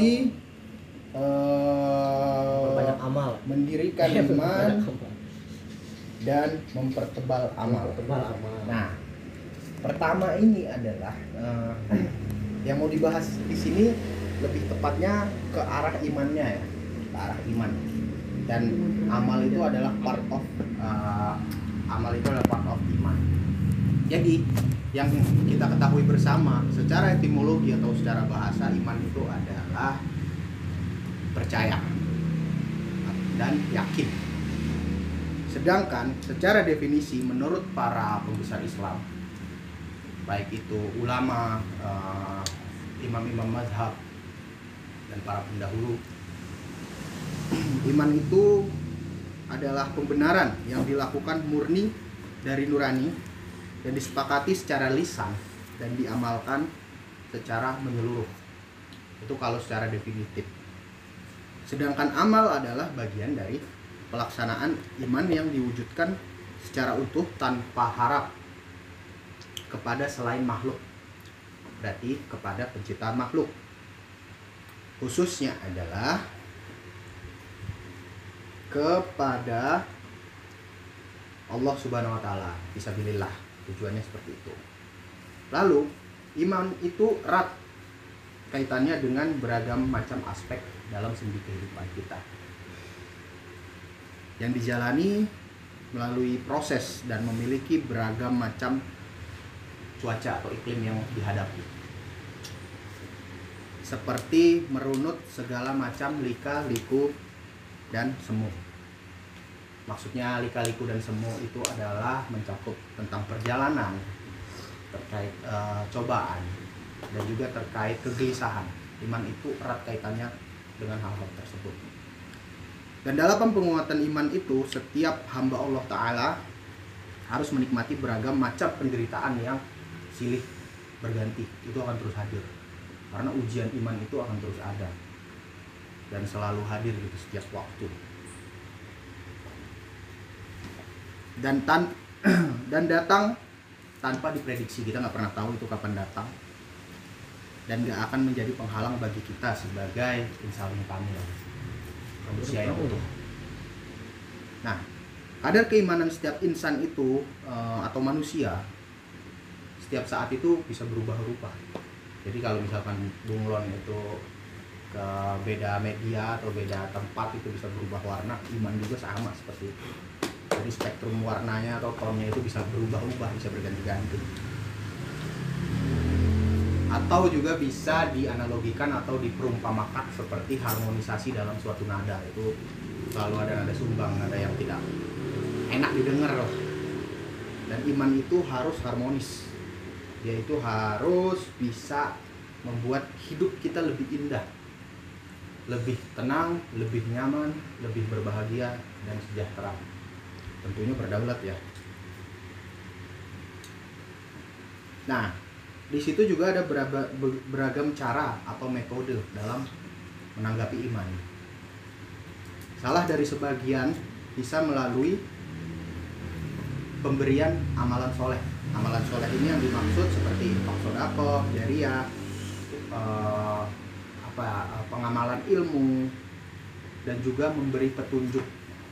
definisi eh, banyak amal mendirikan iman dan mempertebal amal. tebal amal Nah, pertama ini adalah eh, yang mau dibahas di sini lebih tepatnya ke arah imannya ya, ke arah iman. Dan amal itu adalah part of eh, amal itu adalah part of iman. Jadi yang kita ketahui bersama secara etimologi atau secara bahasa iman itu adalah percaya dan yakin. Sedangkan secara definisi menurut para pembesar Islam baik itu ulama, eh, imam-imam mazhab dan para pendahulu iman itu adalah pembenaran yang dilakukan murni dari nurani dan disepakati secara lisan dan diamalkan secara menyeluruh. Itu kalau secara definitif. Sedangkan amal adalah bagian dari pelaksanaan iman yang diwujudkan secara utuh tanpa harap kepada selain makhluk. Berarti kepada pencipta makhluk. Khususnya adalah kepada Allah Subhanahu wa taala. Fisabilillah. Tujuannya seperti itu. Lalu, iman itu erat kaitannya dengan beragam macam aspek dalam sendi kehidupan kita. Yang dijalani melalui proses dan memiliki beragam macam cuaca atau iklim yang dihadapi. Seperti merunut segala macam lika, liku, dan semu. Maksudnya lika-liku dan semu itu adalah mencakup tentang perjalanan terkait eh, cobaan dan juga terkait kegelisahan. Iman itu erat kaitannya dengan hal-hal tersebut. Dan dalam penguatan iman itu setiap hamba Allah Ta'ala harus menikmati beragam macam penderitaan yang silih berganti. Itu akan terus hadir. Karena ujian iman itu akan terus ada. Dan selalu hadir gitu setiap waktu. Dan tan dan datang tanpa diprediksi kita nggak pernah tahu itu kapan datang dan nggak akan menjadi penghalang bagi kita sebagai insan yang kamil manusia yang utuh. Nah, kadar keimanan setiap insan itu eh, atau manusia setiap saat itu bisa berubah-ubah. Jadi kalau misalkan bunglon itu ke beda media atau beda tempat itu bisa berubah warna, iman juga sama seperti itu. Jadi spektrum warnanya atau tonnya itu bisa berubah-ubah, bisa berganti-ganti. Atau juga bisa dianalogikan atau diperumpamakan seperti harmonisasi dalam suatu nada. Itu selalu ada nada sumbang nada yang tidak enak didengar. Loh dan iman itu harus harmonis. Yaitu harus bisa membuat hidup kita lebih indah lebih tenang lebih nyaman lebih berbahagia dan sejahtera tentunya berdaulat ya nah di situ juga ada beragam cara atau metode dalam menanggapi iman. Salah dari sebagian bisa melalui pemberian amalan soleh. Amalan soleh ini yang dimaksud seperti sodako, jariah, eh, apa pengamalan ilmu, dan juga memberi petunjuk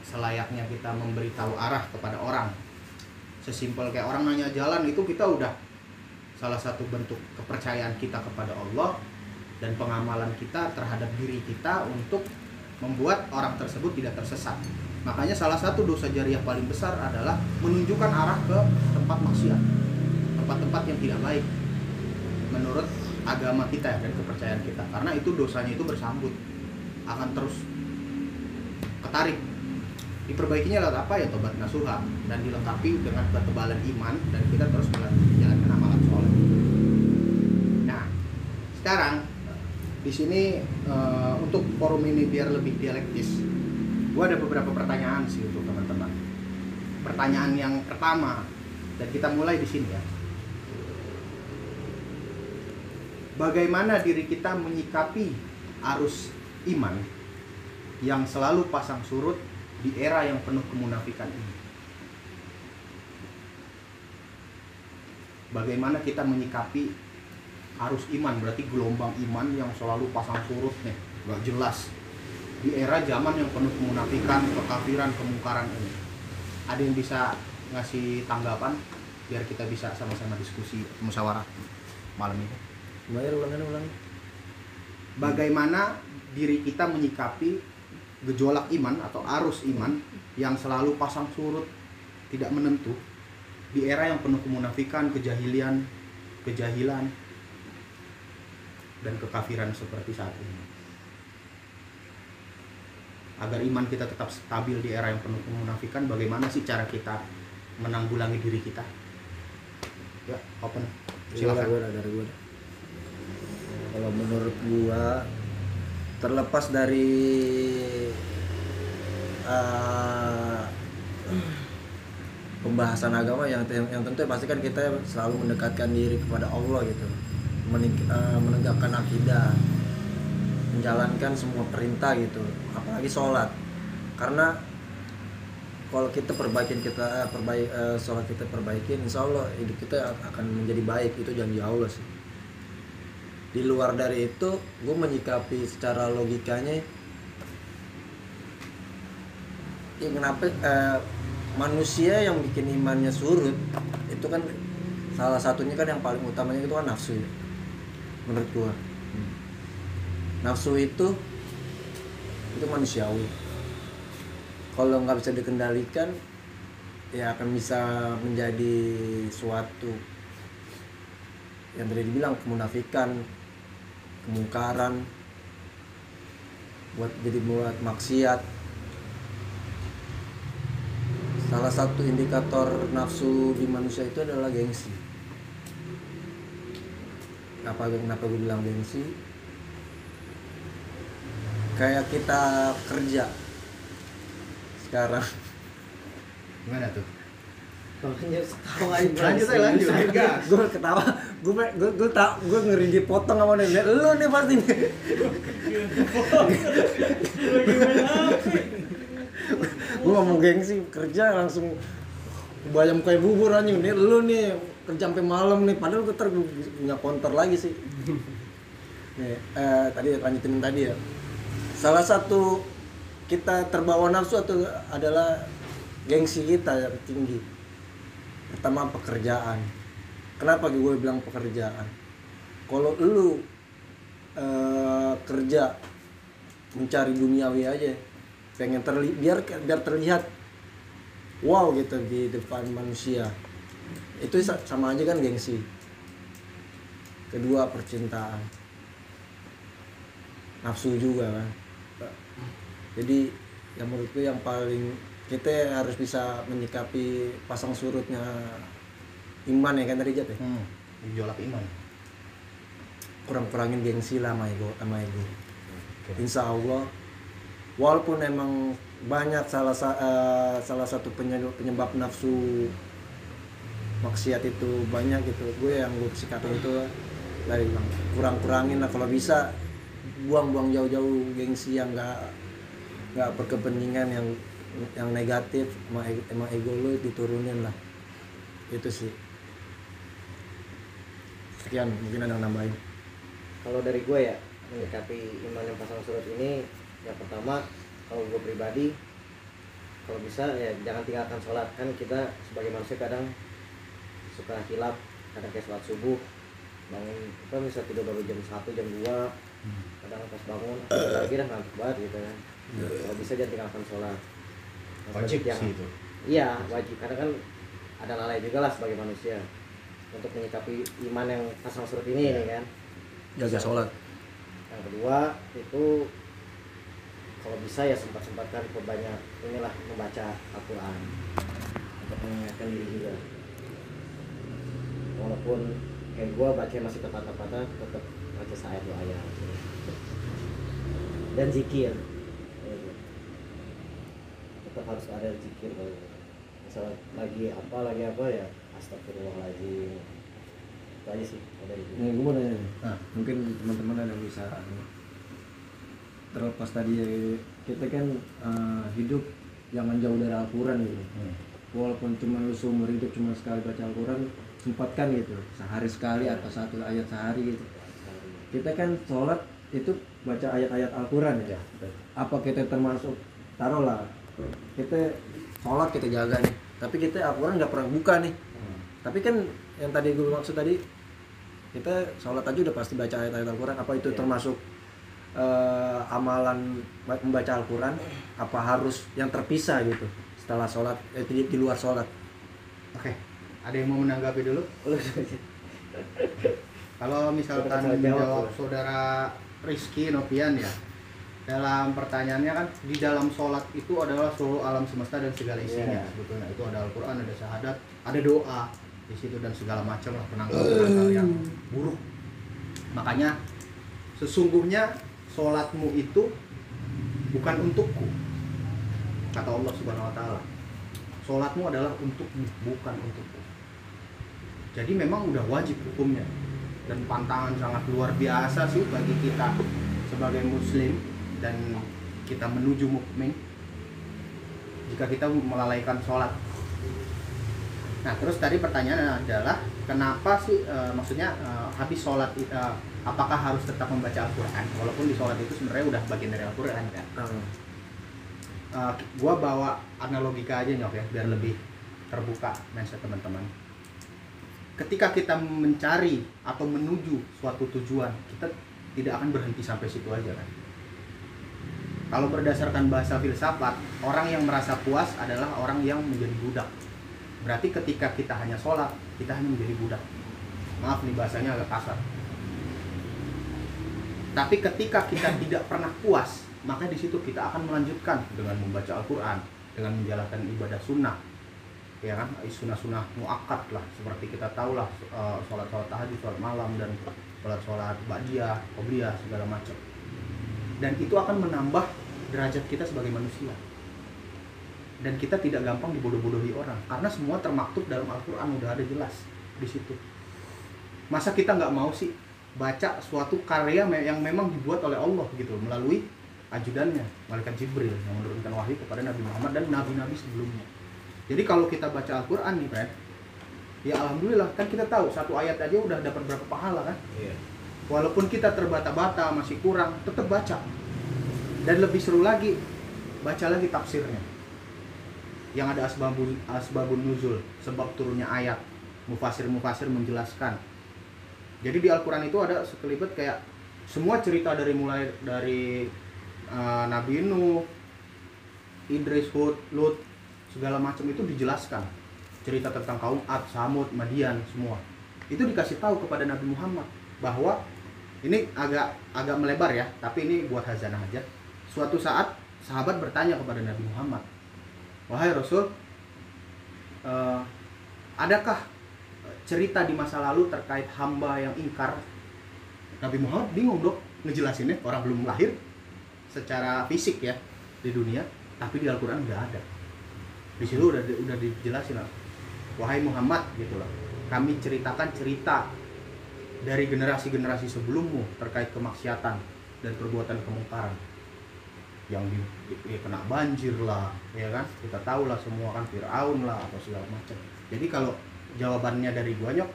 selayaknya kita memberitahu arah kepada orang. Sesimpel kayak orang nanya jalan itu kita udah salah satu bentuk kepercayaan kita kepada Allah dan pengamalan kita terhadap diri kita untuk membuat orang tersebut tidak tersesat. Makanya salah satu dosa jariah paling besar adalah menunjukkan arah ke tempat maksiat, tempat-tempat yang tidak baik menurut agama kita dan kepercayaan kita. Karena itu dosanya itu bersambut, akan terus ketarik. Diperbaikinya lewat apa ya tobat nasuha dan dilengkapi dengan ketebalan iman dan kita terus menjalankan amalan soleh. Nah, sekarang di sini eh, untuk forum ini biar lebih dialektis, gue ada beberapa pertanyaan sih untuk teman-teman. Pertanyaan yang pertama dan kita mulai di sini ya. Bagaimana diri kita menyikapi arus iman yang selalu pasang surut di era yang penuh kemunafikan ini? Bagaimana kita menyikapi arus iman berarti gelombang iman yang selalu pasang surut nih nggak jelas di era zaman yang penuh kemunafikan kekafiran kemungkaran ini ada yang bisa ngasih tanggapan biar kita bisa sama-sama diskusi musyawarah malam ini Bayar ulangan ulangan. bagaimana diri kita menyikapi gejolak iman atau arus iman yang selalu pasang surut tidak menentu di era yang penuh kemunafikan, kejahilian, kejahilan dan kekafiran seperti saat ini. Agar iman kita tetap stabil di era yang penuh kemunafikan, bagaimana sih cara kita menanggulangi diri kita? Ya, open. Silakan. Silakan. Gua dah, dari gua. dah. Kalau menurut gua terlepas dari eh, pembahasan agama yang yang tentu pasti kan kita selalu mendekatkan diri kepada Allah gitu. Eh, menegakkan akidah menjalankan semua perintah gitu apalagi sholat. Karena kalau kita perbaikin kita eh, perbaik sholat kita perbaikin insya Allah hidup kita akan menjadi baik itu janji Allah sih di luar dari itu gue menyikapi secara logikanya ya kenapa eh, manusia yang bikin imannya surut itu kan salah satunya kan yang paling utamanya itu kan nafsu ya menurut gua. Nafsu itu itu manusiawi. Kalau nggak bisa dikendalikan ya akan bisa menjadi suatu yang tadi dibilang kemunafikan kemungkaran buat jadi buat maksiat. Salah satu indikator nafsu di manusia itu adalah gengsi. Apa kenapa gue bilang gengsi? Kayak kita kerja. Sekarang. Gimana tuh? Aja Lanjut. Aja, lanjut. Gue ketawa. Gue gue gue tak gue ngeri dipotong sama nenek lu nih pasti nih. Gue ngomong gengsi kerja langsung bayam kayak bubur anjing. Nih lu nih kerja sampai malam nih. Padahal gue ter punya counter lagi sih. Nih eh, tadi lanjutin tadi ya. Salah satu kita terbawa nafsu atau adalah gengsi kita yang tinggi pertama pekerjaan. Kenapa gue bilang pekerjaan? Kalau lu eh, kerja mencari duniawi aja pengen terli biar biar terlihat wow gitu di depan manusia. Itu sa- sama aja kan gengsi. Kedua percintaan. Nafsu juga kan. Jadi yang menurutku yang paling kita harus bisa menyikapi pasang surutnya iman ya kan tadi Jat ya? Hmm, gejolak iman. kurang-kurangin gengsi lah sama ego sama ego. Insya Allah walaupun emang banyak salah sa- eh, salah satu penyebab, penyebab nafsu maksiat itu banyak gitu gue yang gue sikapin itu dari kurang-kurangin lah kalau bisa buang-buang jauh-jauh gengsi yang enggak nggak berkepentingan yang yang negatif emang ego, emang ego lu diturunin lah. Itu sih. Sekian mungkin ada yang nambahin. Kalau dari gue ya menyikapi iman yang pasang surut ini yang pertama kalau gue pribadi kalau bisa ya jangan tinggalkan sholat. Kan kita sebagai manusia kadang suka hilap kadang kayak sholat subuh bangun kita bisa tidur baru jam 1 jam 2 kadang pas bangun "Ah, lagi dah ngantuk banget gitu kan. Kalau bisa jangan tinggalkan sholat Wajib yang- sih itu. Iya wajib karena kan ada lalai juga lah sebagai manusia untuk menyikapi iman yang pasang surut ini nih kan. jaga sholat Yang kedua itu kalau bisa ya sempat sempatkan perbanyak inilah membaca Al-Quran untuk mengingatkan diri juga. Walaupun kayak gua baca masih tepat-tepatnya tetap baca saya dua ayat dan zikir tetap harus ada zikir kalau misalnya lagi apa lagi apa ya astagfirullahaladzim itu aja sih kalau dari Nih, gue mau nanya nih. Nah. Mungkin teman-teman ada yang bisa terlepas tadi ya, kita kan eh, hidup jangan jauh dari Al-Quran gitu. Hmm. Walaupun cuma lu seumur hidup cuma sekali baca Al-Quran, sempatkan gitu sehari sekali atau satu ayat sehari gitu kita kan sholat itu baca ayat-ayat Al-Quran ya apa kita termasuk taruhlah kita sholat kita jaga nih. Tapi kita Al-Quran nggak pernah buka nih. Tapi kan yang tadi gue maksud tadi kita sholat aja udah pasti baca ayat-ayat Al-Quran. Apa itu Iya. termasuk eh, amalan membaca Al-Quran? Apa harus yang terpisah gitu setelah sholat eh, di, di luar sholat? Oke, ada yang mau menanggapi dulu? Lu Kalau misalkan menjawab saudara Rizky Novian ya, dalam pertanyaannya kan di dalam sholat itu adalah seluruh alam semesta dan segala isinya Iya. sebetulnya itu ada Al-Quran, ada syahadat, ada doa di situ dan segala macam lah penanggal-penanggal yang buruk. Makanya sesungguhnya sholatmu itu bukan untukku kata Allah Subhanahu Wa Taala. Sholatmu adalah untukmu, bukan untukku. Jadi memang udah wajib hukumnya dan pantangan sangat luar biasa sih bagi kita sebagai muslim dan kita menuju mukmin jika kita melalaikan sholat. Nah terus tadi pertanyaan adalah kenapa sih eh, maksudnya eh, habis sholat eh, apakah harus tetap membaca Al-Quran walaupun di sholat itu sebenarnya udah bagian dari Al-Quran kan? Uh, gua bawa analogika aja nyok ya biar lebih terbuka mindset teman-teman ketika kita mencari atau menuju suatu tujuan kita tidak akan berhenti sampai situ aja kan kalau berdasarkan bahasa filsafat orang yang merasa puas adalah orang yang menjadi budak. Berarti ketika kita hanya sholat kita hanya menjadi budak. Maaf nih bahasanya agak kasar. Tapi ketika kita tidak pernah puas maka di situ kita akan melanjutkan dengan membaca Al-Quran dengan menjalankan ibadah sunnah. Ya kan? Sunnah-sunnah muakkad lah seperti kita tahu lah eh, sholat-sholat tahajud, sholat malam dan sholat-sholat ba'diyah, qobliyah segala macam dan itu akan menambah derajat kita sebagai manusia. Dan kita tidak gampang dibodoh-bodohi orang karena semua termaktub dalam Al-Quran udah ada jelas di situ. Masa kita nggak mau sih baca suatu karya yang memang dibuat oleh Allah gitu melalui ajudannya malaikat Jibril yang menurunkan wahyu kepada Nabi Muhammad dan nabi-nabi sebelumnya. Jadi kalau kita baca Al-Quran nih Fred ya alhamdulillah kan kita tahu satu ayat aja udah dapat berapa pahala kan? Iya. Walaupun kita terbata-bata masih kurang tetap baca. Dan lebih seru lagi baca lagi tafsirnya. Yang ada asbabun asbabun nuzul sebab turunnya ayat. Mufasir mufasir menjelaskan. Jadi di Al-Quran itu ada sekelibet kayak semua cerita dari mulai dari uh, Nabi Nuh Idris Hud Lut segala macam itu dijelaskan. Cerita tentang kaum Ad, Samud, Madian semua. Itu dikasih tahu kepada Nabi Muhammad bahwa ini agak agak melebar ya tapi ini buat hazanah aja. Suatu saat sahabat bertanya kepada Nabi Muhammad wahai Rasul eh, adakah cerita di masa lalu terkait hamba yang ingkar? Nabi Muhammad bingung dok ngejelasinnya orang belum lahir secara fisik ya di dunia tapi di Al-Quran nggak ada. Di situ udah udah dijelasin lah wahai Muhammad gitu loh. Kami ceritakan cerita dari generasi-generasi sebelummu terkait kemaksiatan dan perbuatan kemungkaran. Yang di, di- kena banjir lah ya kan? Kita tahu lah semua kan Fir'aun lah atau segala macam. Jadi kalau jawabannya dari gua nyok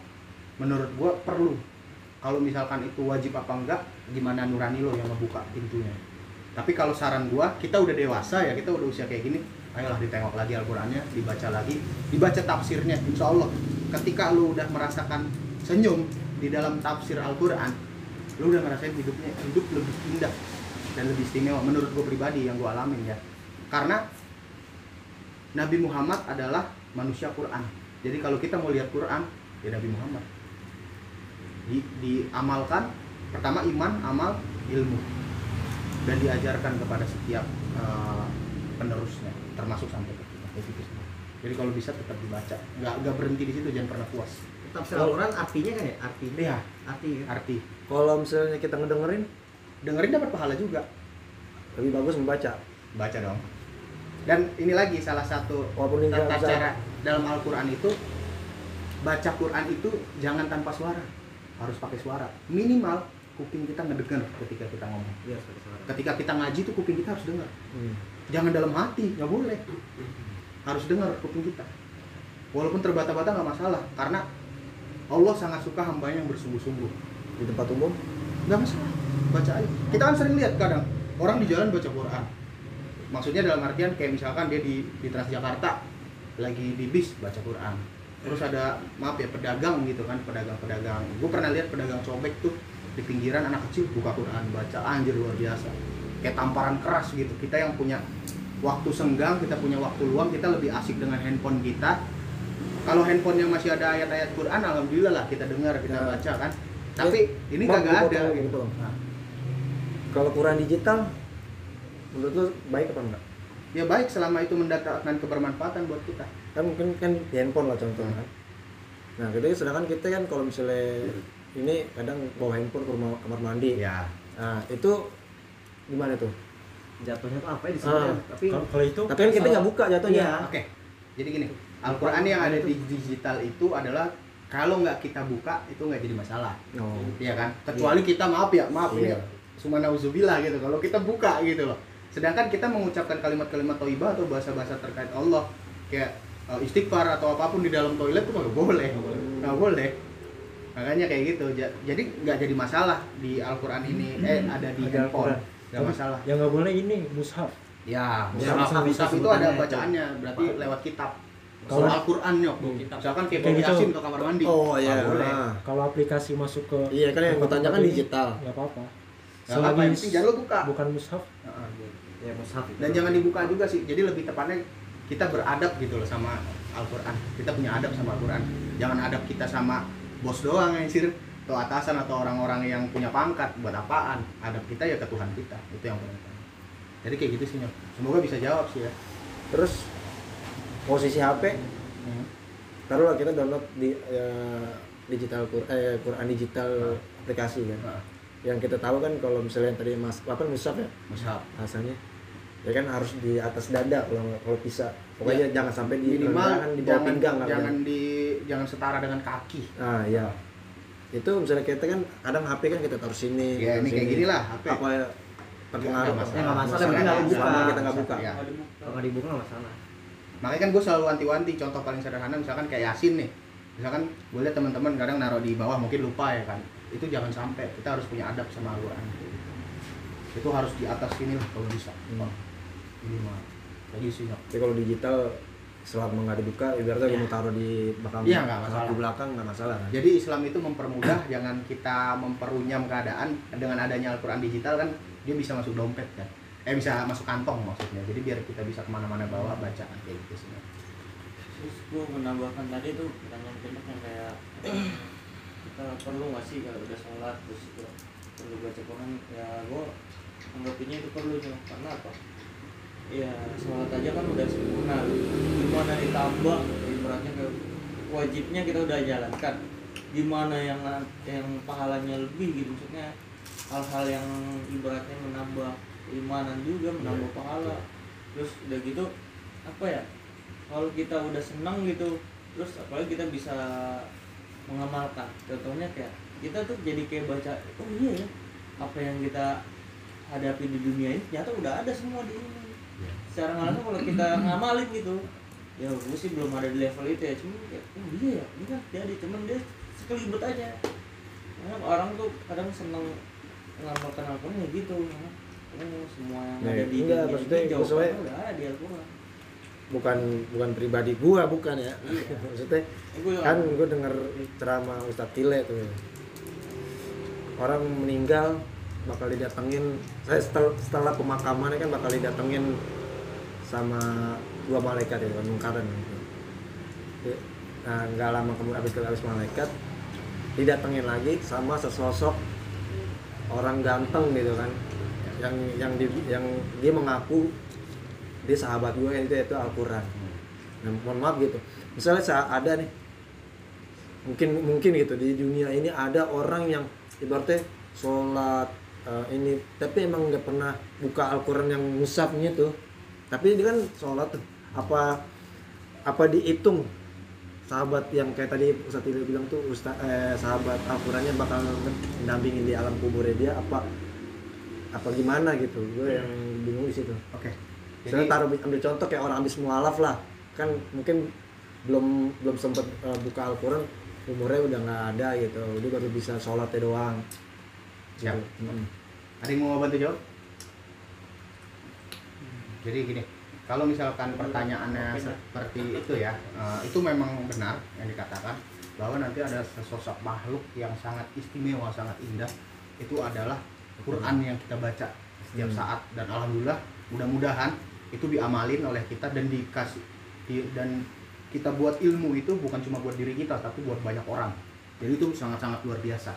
menurut gua perlu. Kalau misalkan itu wajib apa enggak gimana nurani lo yang ngebuka pintunya? Tapi kalau saran gua kita udah dewasa ya kita udah usia kayak gini ayolah ditengok lagi Al-Qurannya dibaca lagi dibaca tafsirnya insya Allah. Ketika lu udah merasakan senyum di dalam tafsir Al-Quran lu udah ngerasain hidupnya hidup lebih indah dan lebih istimewa menurut gue pribadi yang gue alamin ya. Karena Nabi Muhammad adalah manusia Quran. Jadi kalau kita mau lihat Quran ya Nabi Muhammad. Di, diamalkan pertama iman amal ilmu. Dan diajarkan kepada setiap eh, penerusnya termasuk sampai ke kita. Gitu jadi kalau bisa tetap dibaca. Nggak nggak berhenti di situ jangan pernah puas Tafsir Al-Quran artinya kan ya? Arti. iya Arti. kan? arti Kalau misalnya kita ngedengerin dengerin dapat pahala juga lebih bagus membaca. baca dong dan ini lagi salah satu Walaupun tata cara dalam Al-Quran itu baca Quran itu jangan tanpa suara harus pakai suara minimal kuping kita ngedenger ketika kita ngomong Iya, seperti suara. ketika kita ngaji tuh kuping kita harus dengar Hmm. jangan dalam hati nggak boleh harus dengar kuping kita walaupun terbata-bata nggak masalah karena Allah sangat suka hambanya yang bersungguh-sungguh. Di tempat umum? Nggak masalah baca aja. Kita kan sering lihat kadang orang di jalan baca Quran. Maksudnya dalam artian kayak misalkan dia di di Transjakarta lagi di bis baca Quran. Terus ada maaf ya pedagang gitu kan pedagang-pedagang. Gue pernah lihat pedagang cobek tuh di pinggiran anak kecil buka Quran baca. Anjir luar biasa. Kayak tamparan keras gitu. Kita yang punya waktu senggang kita punya waktu luang kita lebih asik dengan handphone kita kalau handphonenya masih ada ayat-ayat Quran alhamdulillah lah kita dengar kita Ya. baca kan? Tapi ini Bang, kagak ada gitu. gitu. Nah, kalau Quran digital menurut lu baik apa enggak? Ya baik selama itu mendatangkan kebermanfaatan buat kita. Kan mungkin kan di handphone lah contohnya. Kan nah gitu. Sedangkan kita kan kalau misalnya ini kadang bawa handphone ke rumah kamar mandi. Ya nah itu gimana tuh? Jatuhnya tuh apa ya di sini? Ah. tapi Kalau kalau itu tapi kan kita nggak buka jatuhnya. Iya. oke. Jadi gini Al-Quran yang ada di digital itu adalah kalau nggak kita buka itu nggak jadi masalah oh. Iya kan? Kecuali kita maaf ya, maaf Iya. ini cuma nauzubillah gitu. Kalau kita buka gitu loh. Sedangkan kita mengucapkan kalimat-kalimat thayyibah atau bahasa-bahasa terkait Allah kayak uh, istighfar atau apa pun di dalam toilet tuh nggak boleh. Nggak boleh. Makanya kayak gitu. Ja- Jadi nggak jadi masalah di Al-Qur'an ini eh ada di Ada handphone. Nggak masalah. yang nggak boleh ini mushaf. Ya, Ya, mushaf, mushaf mushaf itu ada bacaannya, berarti lewat kitab. Kalau- Al-Qur'an nyok, Hmm. misalkan kayak gitu. Yasin ke kamar mandi. oh iya Nggak boleh. nah. Kalau aplikasi masuk ke iya kan yang gue tanyakan digital nggak apa-apa. Nggak apa-apa, yang penting jangan lo buka. bukan mushaf. Heeh. ya mushaf itu. dan jangan dibuka juga sih jadi lebih tepatnya kita beradab gitu loh sama Al-Quran kita punya adab sama Al-Quran jangan adab kita sama bos doang ya sir atau atasan atau orang-orang yang punya pangkat buat apaan adab kita ya ke Tuhan kita itu yang paling penting jadi kayak gitu sih Nyok. semoga bisa jawab sih ya terus posisi HP taruhlah kita download di ya, digital Quran, eh, Quran digital aplikasi kan. Nah, yang kita tahu kan kalau misalnya yang tadi mas apa musaf ya? Mushaf rasanya ya kan harus di atas dada kalau kalau bisa. Pokoknya jangan sampai di minimal rendahan, di bawah jangan pinggang jangan di jangan setara dengan kaki. Ah ya itu misalnya kita kan kadang HP kan kita taruh sini ya taruh ini kayak sini. gini lah HP apa ya, terpengaruh? Nggak Ya, nggak masalah, Selama- tapi nggak buka. selama kita nggak buka Ya. kalau nggak dibuka nggak masalah makanya kan gue selalu wanti-wanti contoh paling sederhana misalkan kayak Yasin nih. Misalkan gue lihat teman-teman kadang naruh di bawah mungkin lupa ya kan. Itu jangan sampai kita harus punya adab sama Al-Quran. Itu harus di atas sini lah kalau bisa. Ini mah lagi sih tapi kalau digital selama nggak dibuka ibaratnya gue mau taruh di belakang Iya, nggak masalah. di belakang nggak masalah kan? Jadi Islam itu mempermudah jangan kita memperunyam keadaan dengan adanya Al-Quran digital kan dia bisa masuk dompet kan eh bisa masuk kantong maksudnya. Jadi biar kita bisa ke mana-mana bawa bacaan kayak gitu sih terus gue menambahkan tadi tuh pertanyaan pendek yang kayak kita perlu nggak sih kalau udah sholat terus itu perlu baca Quran? Ya gue anggapinnya itu perlu nih karena apa? Ya sholat aja kan udah sempurna. Gimana ditambah ibaratnya kayak wajibnya kita udah jalankan. Gimana yang yang pahalanya lebih gitu? Maksudnya hal-hal yang ibaratnya menambah keimanan juga menambah pahala. terus udah gitu apa ya kalau kita udah senang gitu terus apalagi kita bisa mengamalkan. Contohnya kayak kita tuh jadi kayak baca oh iya ya apa yang kita hadapi di dunia ini ternyata udah ada semua di ini. Secara nggak langsung kalau kita ngamalin gitu ya gue sih belum ada di level itu ya cuma kayak oh iya ya ini kan jadi cuman dia sekelibet aja. Karena orang tuh kadang seneng mengamalkan Al-Quran ya gitu semua yang Nah, ada di enggak, dunia maksudnya ini udah ada di Al-Quran bukan bukan pribadi gua bukan ya. Iya. maksudnya kan gue denger ceramah Ustadz Tile tuh. Orang meninggal bakal didatengin. Saya setelah, setelah pemakamannya kan bakal didatengin sama dua malaikat ya kan mungkaran gitu. Ya, nah nggak lama kemudian habis habis malaikat didatengin lagi sama sesosok orang ganteng gitu kan yang yang di, yang dia mengaku dia sahabat gue itu itu Al-Quran. Nah, mohon maaf gitu. Misalnya ada nih mungkin mungkin gitu di dunia ini ada orang yang ibaratnya sholat eh, ini tapi emang nggak pernah buka Al-Quran yang musafnya tuh. Tapi dia kan sholat tuh apa apa dihitung? Sahabat yang kayak tadi Ustadz Ilil bilang tuh Ustaz, eh, sahabat Al-Qurannya bakal mendampingin di alam kuburnya dia apa apa gimana gitu gue yang bingung di situ oke Misalnya jadi taruh ambil contoh kayak orang habis mualaf lah kan mungkin belum belum sempet eh, buka Al-Quran umurnya udah nggak ada gitu dia baru bisa sholatnya doang Siap. Gitu. Mm. Ada yang mau bantu jawab? Jadi gini, kalau misalkan pertanyaannya seperti itu ya, eh, itu memang benar yang dikatakan bahwa nanti ada sesosok makhluk yang sangat istimewa, sangat indah. Itu adalah Quran yang kita baca setiap Hmm. saat dan alhamdulillah mudah-mudahan itu diamalin oleh kita dan dikasih di- dan kita buat ilmu itu bukan cuma buat diri kita tapi buat banyak orang. Jadi itu sangat-sangat luar biasa.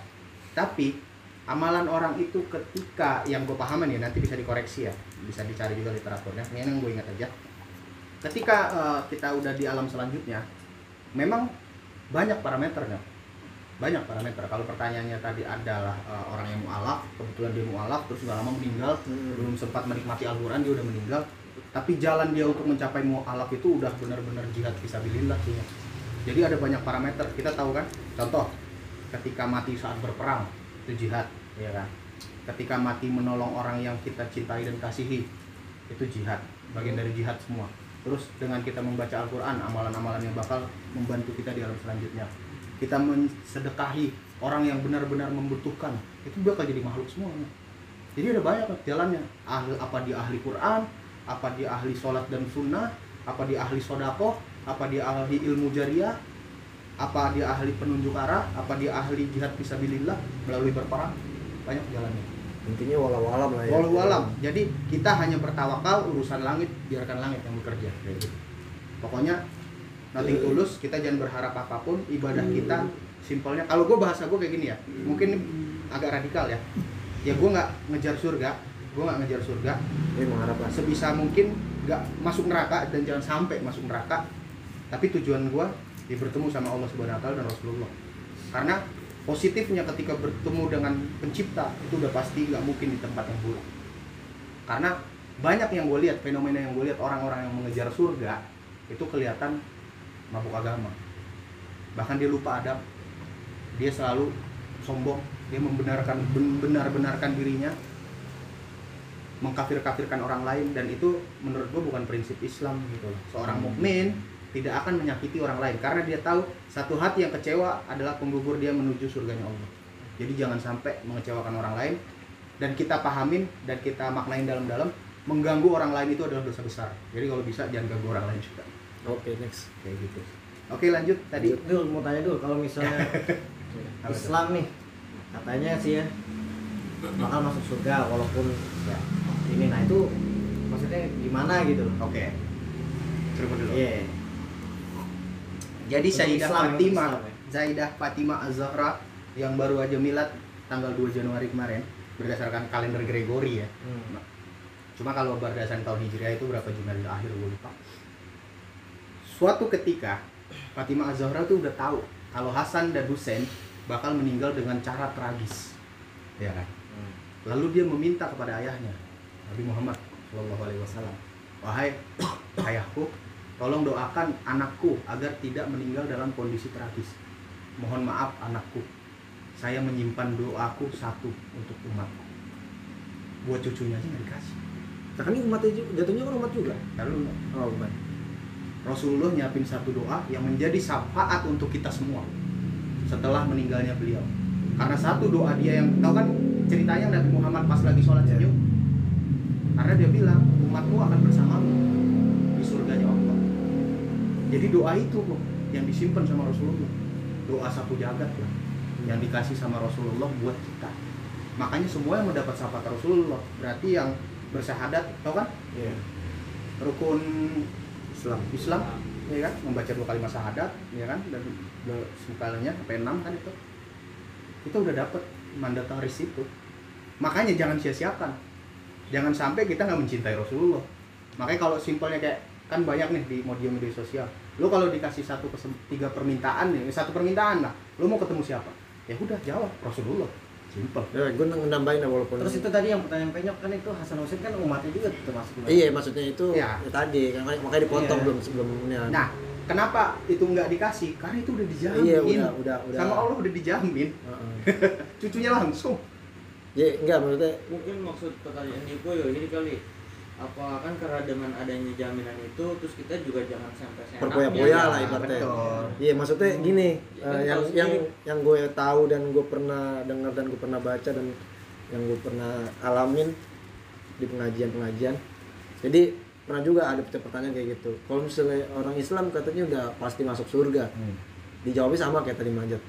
Tapi amalan orang itu ketika yang gue pahaman ya nanti bisa dikoreksi ya bisa dicari juga literaturnya ini yang gue ingat aja ketika eh, kita udah di alam selanjutnya memang banyak parameternya banyak parameter. Kalau pertanyaannya tadi adalah eh, orang yang mualaf kebetulan dia mualaf terus nggak lama meninggal Hmm. belum sempat menikmati Al-Quran dia udah meninggal. Tapi jalan dia untuk mencapai mualaf itu udah benar-benar jihad fisabilillah sih. Jadi ada banyak parameter. Kita tahu kan? Contoh ketika mati saat berperang itu jihad ya kan? Ketika mati menolong orang yang kita cintai dan kasihi itu jihad. Bagian dari jihad semua. Terus dengan kita membaca Al-Quran amalan-amalan yang bakal membantu kita di alam selanjutnya kita mensedekahi orang yang benar-benar membutuhkan itu bakal jadi makhluk semua jadi ada banyak jalannya. Ahli apa dia ahli Quran apa dia ahli sholat dan sunnah apa dia ahli sodakoh apa dia ahli ilmu jariah apa dia ahli penunjuk arah apa dia ahli jihad fisabilillah melalui berperang. Banyak jalannya. Intinya walau alam lah ya. Walau alam jadi kita hanya bertawakal urusan langit biarkan langit yang bekerja. Kayak gitu. Pokoknya nothing tulus kita jangan berharap apa pun ibadah kita simpelnya. Kalau gue bahasa gue kayak gini ya mungkin agak radikal ya. Ya gue nggak ngejar surga gue nggak ngejar surga. Mengharapkan sebisa mungkin nggak masuk neraka dan jangan sampai masuk neraka. Tapi tujuan gue ya bertemu sama Allah Subhanahu Wa Taala dan Rasulullah. Karena positifnya ketika bertemu dengan pencipta itu udah pasti nggak mungkin di tempat yang buruk. Karena banyak yang gue lihat fenomena yang gue lihat orang-orang yang mengejar surga itu kelihatan mabuk agama bahkan dia lupa adab dia selalu sombong dia membenarkan ben- benar-benarkan dirinya mengkafir-kafirkan orang lain dan itu menurut gue bukan prinsip Islam gitu loh. Seorang mukmin tidak akan menyakiti orang lain karena dia tahu satu hati yang kecewa adalah penggugur dia menuju surganya Allah. Jadi jangan sampai mengecewakan orang lain dan kita pahamin dan kita maknain dalam-dalam mengganggu orang lain itu adalah dosa besar. Jadi kalau bisa jangan ganggu orang lain juga. Oke next Kayak gitu. Oke lanjut tadi. Dul mau tanya dulu kalau misalnya? Islam nih katanya sih ya bakal masuk surga walaupun ya ini nah itu maksudnya gimana gitu. Oke. Coba dulu. Iya. Jadi Untuk Sayyidah Fatimah, ya. Zaidah Fatimah Az-Zahra yang baru aja milad tanggal 2 Januari kemarin berdasarkan kalender Gregory ya. Hmm. Cuma kalau berdasarkan tahun Hijriah itu berapa Januari akhir gue lupa. Suatu ketika Fatimah Az-Zahra tuh udah tahu kalau Hasan dan Husain bakal meninggal dengan cara tragis. Ya kan? Hmm. Lalu dia meminta kepada ayahnya, Nabi Muhammad Shallallahu Alaihi Wasallam, wahai ayahku, tolong doakan anakku agar tidak meninggal dalam kondisi tragis. Mohon maaf anakku, saya menyimpan doaku satu untuk umatku. Buat cucunya aja nggak dikasih. nah kan ini umatnya jatuhnya kan umat juga Lalu oh bukan Rasulullah nyiapin satu doa yang menjadi syafaat untuk kita semua setelah meninggalnya beliau. Karena satu doa dia yang tahu kan ceritanya Nabi Muhammad pas lagi sholat Ya. senyum. Karena dia bilang umatmu akan bersamamu di surganya Allah. Jadi doa itu yang disimpan sama Rasulullah. Doa satu jagat lah yang dikasih sama Rasulullah buat kita. Makanya semua yang mendapat syafaat Rasulullah berarti yang bersyahadat, tau kan? iya Rukun Islam. Islam ya kan? Membaca dua kalimat syahadat ya kan? Dan sampai enam kan itu. Kita udah dapet mandataris itu makanya jangan sia-siakan. Jangan sampai kita nggak mencintai Rasulullah. Makanya kalau simpelnya kayak kan banyak nih di media media sosial. Lo kalau dikasih satu tiga permintaan nih satu permintaan lah lo mau ketemu siapa? Ya udah jawab Rasulullah simpel ya gue nambahin lah walaupun Terus itu tadi yang pertanyaan penyok kan itu Hasan Husain kan umatnya juga termasuk iya maksudnya itu Ya. ya. tadi kan makanya dipotong Iya. belum sebelumnya nah kenapa itu nggak dikasih karena itu udah dijamin iya udah udah udah sama Allah udah dijamin Heeh. cucunya langsung ya enggak maksudnya mungkin maksud pertanyaan Niko ya ini kali apa kan karena dengan adanya jaminan itu terus kita juga jangan sampai. Berpoya-poya Iya, lah ibaratnya. betul. Iya maksudnya gini, Ya, kan yang yang sendiri- yang gue tahu dan gue pernah dengar dan gue pernah baca dan yang gue pernah alamin di pengajian-pengajian. Jadi pernah juga ada pertanyaan kayak gitu. Kalau misalnya orang Islam katanya udah pasti masuk surga. Hmm. Dijawabnya sama kayak tadi Majat.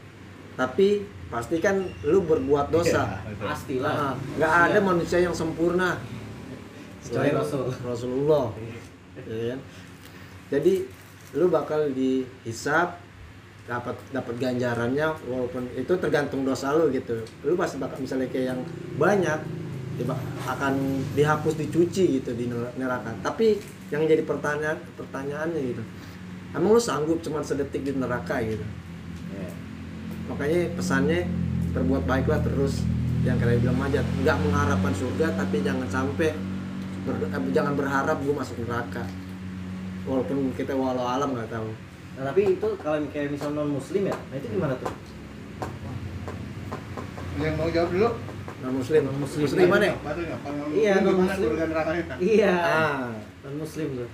Tapi pasti kan lu berbuat dosa. Iya, betul. pastilah Nah, nggak ada manusia yang sempurna Selain Rasul. Rasulullah. Ya kan? jadi lu bakal dihisap dapat dapat ganjarannya walaupun itu tergantung dosa lu gitu. Lu pasti bakal misalnya kayak yang banyak ya akan dihapus dicuci gitu di ner- neraka. Tapi yang jadi pertanyaan pertanyaannya gitu emang lu sanggup cuma sedetik di neraka gitu? Iya. makanya pesannya berbuat baiklah terus. Yang kalian bilang majat. Nggak mengharapkan surga tapi jangan sampai ber- eh, jangan berharap gue masuk neraka. Walaupun kita walau alam nggak tahu. Nah tapi itu kalau kayak misal non muslim ya nah itu gimana tuh? Yang mau jawab dulu? non muslim Non muslim. muslim? Apa yang Iya, surga nerakanya? iya. Ah. Non muslim tuh.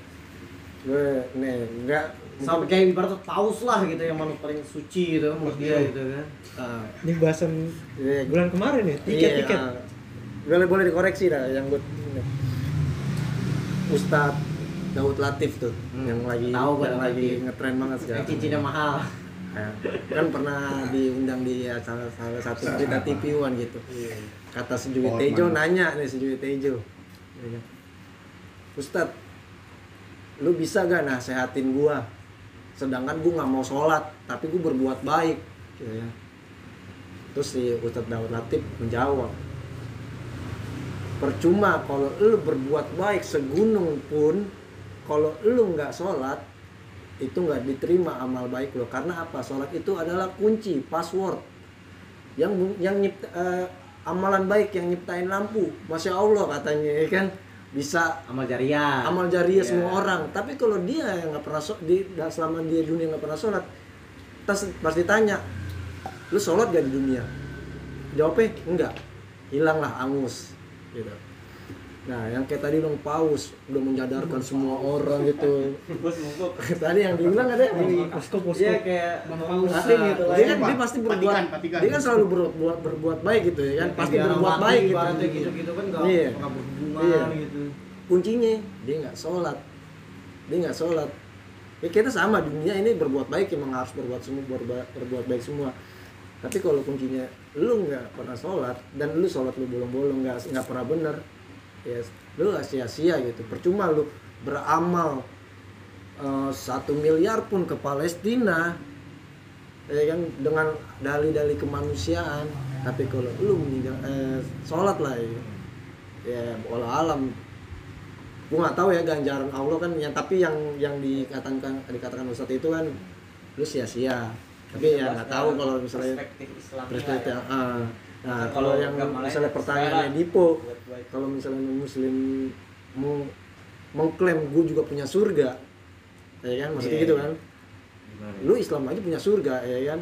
Gue nih nggak. Sampai kayak ibarat paus lah gitu yang manusia paling suci gitu menurut dia gitu kan. Ah, Ini bahasan iya, bulan kemarin ya, iya, tiket-tiket. ah. boleh boleh dikoreksi dah yang gue ini. Ustadz Daud Latif tuh Hmm, yang lagi tahu yang lagi ngetren banget yang sekarang cincinnya mahal Ya, kan pernah diundang di acara salah satu berita TV One gitu. Kata Sejui Oh, Tejo nanya nih Sejui Tejo. Ustad, lu bisa gak nasehatin gua? Sedangkan gua nggak mau sholat, tapi gua berbuat baik. Gitu ya. Terus si Ustadz Daud Latif menjawab, percuma kalau lu berbuat baik segunung pun, kalau lu nggak sholat, itu nggak diterima amal baik lo karena apa? Sholat itu adalah kunci password. Yang yang nyipt, eh, amalan baik yang nyiptain lampu. Masya allah katanya ya kan? Bisa amal jariah. amal jariah Iya. semua orang. Tapi kalau dia yang nggak pernah sholat di selama dia dunia nggak pernah sholat tas pasti tanya lu sholat gak di dunia? Jawabnya enggak. Hilanglah angus gitu nah yang kayak tadi dong paus udah menyadarkan semua orang gitu. Tadi yang dibilang ada Posko posko. Iya kayak Bang muslim gitu lah dia ya. kan dia pasti berbuat Patikan, patikan. dia kan selalu berbuat berbuat baik gitu ya kan. Pasti Kayak berbuat baik gitu. ibaratnya gitu-gitu kan nggak Iya. berhubungan Iya. gitu. Kuncinya dia nggak sholat. Dia nggak sholat. Ya kita sama dunia ini berbuat baik emang harus berbuat semua berbuat, berbuat baik semua. Tapi kalau kuncinya lu nggak pernah sholat dan lu sholat lu bolong-bolong nggak nggak pernah bener. Ya lu nggak sia-sia gitu. Percuma lu beramal eh, satu miliar pun ke Palestina ya kan dengan dalih-dalih kemanusiaan. Tapi kalau lu meninggal eh, sholat lah ya, ya bola alam. Gue nggak tahu ya ganjaran Allah kan yang tapi yang yang dikatakan dikatakan Ustadz itu kan lu sia-sia tapi ya nggak tahu kalau misalnya perspektif Islam perspektif ah. nah Kan kalau kalau yang lain misalnya kan pertanyaannya. Dipo kalau misalnya muslim mau mengklaim gue juga punya surga ya kan maksudnya Iya, gitu iya. kan lu Islam aja punya surga ya kan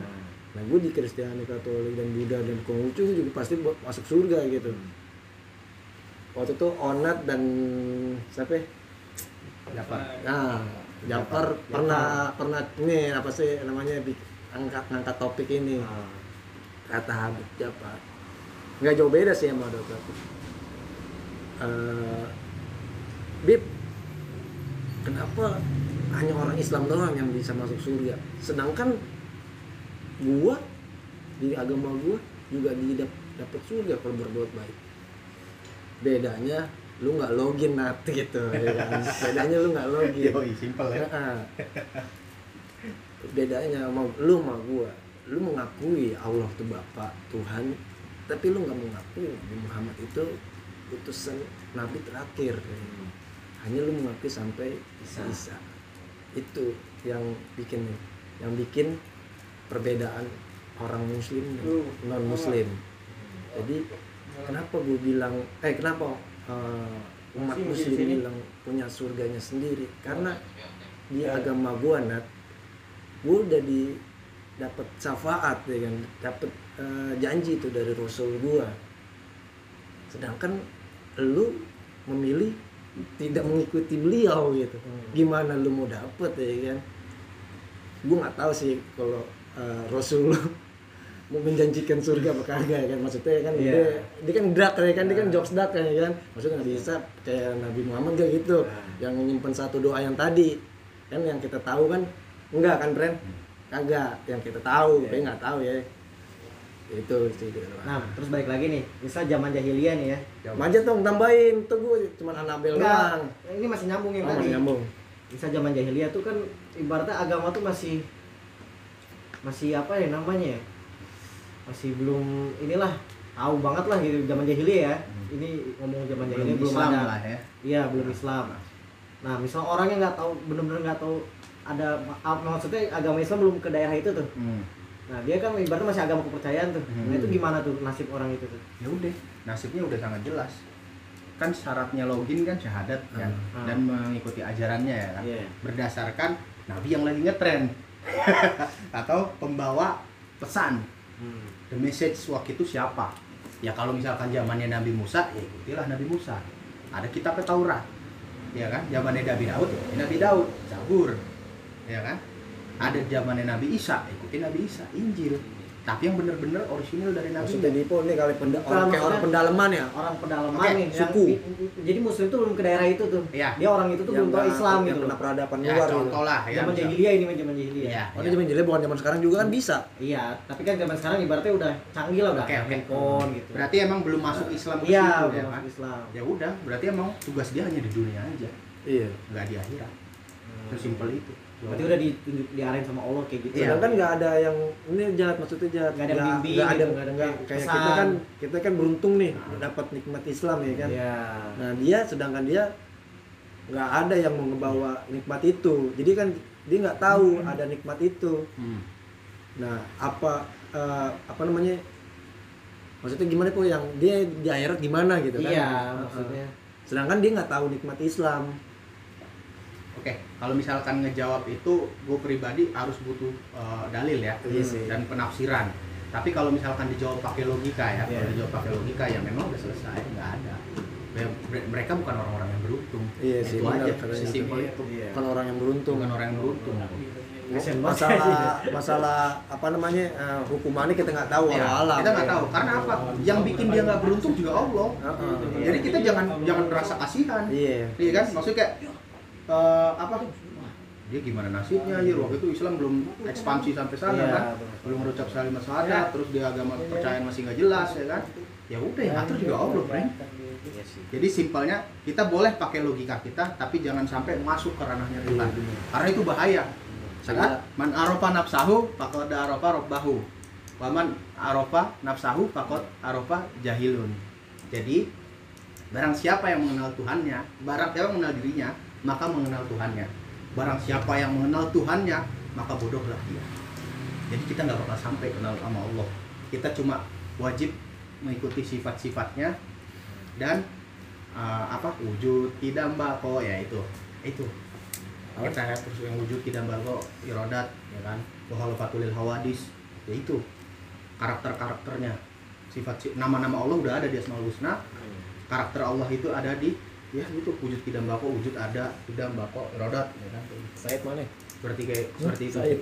nah gue di Kristiani Katolik dan Buddha dan Konghucu juga pasti masuk surga gitu waktu itu Onat dan siapa ya? Dapat. Nah, Jafar pernah pernah ini apa sih namanya angkat angkat topik ini. Kata Habib Jafar. Nggak jauh beda sih sama dokter. Eh, Bib kenapa hanya orang Islam doang yang bisa masuk surga? Sedangkan gua di agama gua juga dapat surga kalau berbuat baik. Bedanya lu nggak login nanti gitu ya kan? bedanya lu nggak login. Yoi, simple ya. Bedanya sama lu sama gua. Lu mengakui Allah tuh Bapak Tuhan tapi lu nggak mengakui Nabi Muhammad itu utusan Nabi terakhir. Hanya lu mengakui sampai Isa. Isa. Itu yang bikin yang bikin perbedaan orang muslim dan non muslim jadi kenapa gue bilang eh kenapa eh, umat muslim bilang punya surganya sendiri? Karena di agama gue nat gue udah di dapat syafaat ya kan? Dapat eh, janji itu dari rasul gue sedangkan lu memilih tidak mengikuti beliau gitu. Gimana lu mau dapet ya kan? Gue nggak tahu sih kalau eh, Rasul mau menjanjikan surga apa kagak ya kan? Maksudnya kan Iya. dia, dia kan dak ya kan? Dia kan jokes dak ya kan? Maksudnya nggak bisa kayak Nabi Muhammad gak gitu yang nyimpen satu doa yang tadi. Kan yang kita tahu kan enggak kan Ren kagak yang kita tahu tapi nggak tahu ya itu sih. Nah, terus balik lagi nih, misal zaman jahiliyah nih ya. Maja dong tambahin tuh gue cuman Anabel doang. ini masih nyambung yang Oh, tadi. masih nyambung. Misal zaman jahiliyah tuh kan ibaratnya agama tuh masih masih apa ya namanya ya? Masih belum inilah tahu banget lah gitu zaman jahiliyah ya. Ini ngomong zaman jahiliyah belum belum, Islam ada. lah ya Iya, belum Islam. Nah, misal orang yang nggak tahu bener-bener nggak tahu ada mak- maksudnya agama Islam belum ke daerah itu tuh. Hmm. Nah, dia kan ibaratnya masih agama kepercayaan tuh. Nah, itu Hmm. gimana tuh nasib orang itu tuh? ya udah nasibnya udah sangat jelas kan syaratnya login kan syahadat kan Hmm. dan mengikuti ajarannya ya kan Iya. berdasarkan nabi yang lagi ngetren atau pembawa pesan the message waktu itu siapa ya kalau misalkan zamannya Nabi Musa ya ikutilah Nabi Musa ada kitabnya Taurat ya kan zamannya Nabi Daud ya Nabi Daud Zabur ya kan ada zamannya Nabi Isa ikuti Nabi Isa Injil tapi yang bener-bener orisinil dari Nabi Maksudnya Dipo ini kali penda- orang kayak maksudnya- orang pendalaman ya. orang pedalaman Oke, nih yang- suku. jadi muslim tuh belum ke daerah itu tuh Iya. dia orang itu tuh belum tahu Islam yang gitu kena loh peradaban ya luar gitu. contoh lah ya zaman jahiliyah ini zaman jahiliyah Iya, Oh, iya. dia jadi bukan zaman sekarang juga kan bisa. iya tapi kan zaman sekarang ibaratnya udah canggih lah udah Oke, oke. handphone gitu Berarti emang belum masuk Islam ke iya situ, udah ya kan? masuk Islam Ya udah, berarti emang tugas dia hanya di dunia aja, Iya. nggak di akhirat. Sesimpel itu. Berarti udah ditunjuk diarahin sama Allah kayak gitu Iya. Sedangkan nggak ada yang ini jahat maksudnya jahat. Nggak ada yang bimbing nggak ada gitu, nggak ada nggak kayak pesan. kita kan kita kan beruntung nih dapat nikmat Islam ya kan. Iya. Nah dia sedangkan dia nggak ada yang mau ngebawa nikmat itu. Jadi kan dia nggak tahu ada nikmat itu. Hmm. Nah apa eh, apa namanya? Maksudnya gimana kok yang dia di akhirat gimana gitu kan? iya maksudnya Sedangkan dia nggak tahu nikmat Islam. Oke, kalau misalkan ngejawab itu, gue pribadi harus butuh uh, dalil ya Iya sih. dan penafsiran. Tapi kalau misalkan dijawab pakai logika ya, kalau Iya. dijawab pakai logika ya memang udah selesai, nggak ada. Ya, bre- Mereka bukan orang-orang yang beruntung. Iya sih, itu benar aja, katanya sesimpel itu. Iya. Bukan orang yang beruntung. Bukan orang yang beruntung. Banget. masalah masalah apa namanya eh, hukumannya kita nggak tahu Ya, alam kita nggak tahu karena apa? Yang bikin dia nggak beruntung juga Allah. Heeh. Jadi kita jangan jangan merasa kasihan. iya Iya kan? Maksudnya kayak eh, apa? Dia gimana nasibnya anjir waktu itu Islam belum ekspansi sampai sana Iya, kan? Belum merucap kalimat syahadat, terus dia agama kepercayaan masih nggak jelas ya kan? Ya udah yang atur juga Allah, friend. Iya. Jadi simpelnya kita boleh pakai logika kita tapi jangan sampai masuk ke ranahnya Tuhan. Karena itu bahaya. Saat man arofa nafsahu faqad arofa robbahu. Waman arofa nafsahu faqad arofa jahilun. Jadi barang siapa yang mengenal Tuhannya, barang siapa yang mengenal dirinya, maka mengenal Tuhannya. Barang siapa yang mengenal Tuhannya, maka bodohlah dia. Jadi kita nggak bakal sampai kenal sama Allah. Kita cuma wajib mengikuti sifat-sifatnya dan uh, apa wujud tidak mbako ya itu. Itu. Kita ya, terus yang wujud tidak mbako irodat ya kan? Wahalafatulil hawadis. Ya itu. Karakter karakternya sifat si- nama-nama Allah udah ada di asmaul husna. Karakter Allah itu ada di ya itu wujud tidak mbako wujud ada tidak mbako irodat ya kan Said mana seperti kayak seperti itu Said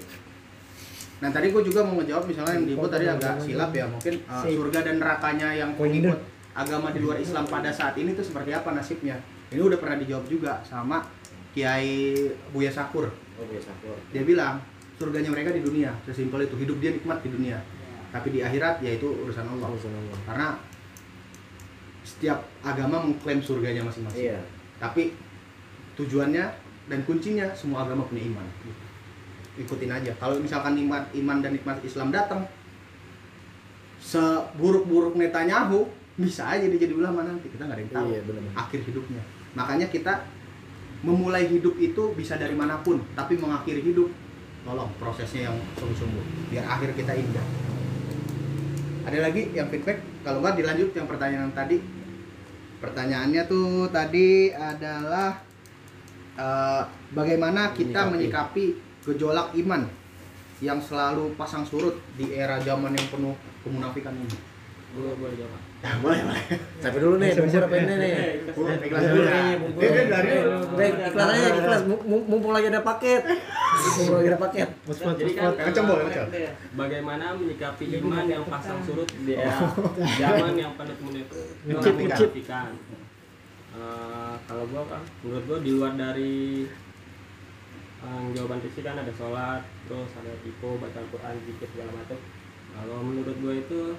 Nah tadi gue juga mau ngejawab misalnya yang dibuat tadi agak silap ya mungkin uh, surga dan nerakanya yang pengikut agama di luar Islam pada saat ini tuh seperti apa nasibnya? Ini udah pernah dijawab juga sama Kiai Buya Sakur. Oh, biasa kok. Dia bilang surganya mereka di dunia, sesimpel itu hidup dia nikmat di dunia. Tapi di akhirat yaitu urusan Allah. Karena setiap agama mengklaim surganya masing-masing. Iya. Tapi tujuannya dan kuncinya semua agama punya iman. Ikutin aja. Kalau misalkan iman, iman dan nikmat Islam datang, seburuk-buruk Netanyahu bisa aja dia jadi ulama nanti kita nggak ada yang tahu Iya, akhir hidupnya. Makanya kita memulai hidup itu bisa dari mana pun, tapi mengakhiri hidup tolong prosesnya yang sungguh-sungguh biar akhir kita indah. Ada lagi yang feedback? Kalau nggak dilanjut yang pertanyaan tadi. Pertanyaannya tuh tadi adalah eh, bagaimana kita menyikapi gejolak iman yang selalu pasang surut di era zaman yang penuh kemunafikan ini. Gue boleh jawab. Nah, boleh boleh Tapi dulu nih, bubur apa ini nih? Bubur, ikhlas dulu ya dia kan dari Baik, iklan aja, iklan. Mum- Mumpung lagi ada paket. Mumpung lagi ada paket. Muspot, Jadi kan muspot. Kenceng, boleh. Bagaimana menyikapi iman yang pasang surut di era zaman yang penuh. Eh, kalau gua kan, menurut gua di luar dari eh, jawaban Rizky kan ada sholat, terus ada tipu, baca Al-Quran, zikir segala macam. Kalau menurut gua itu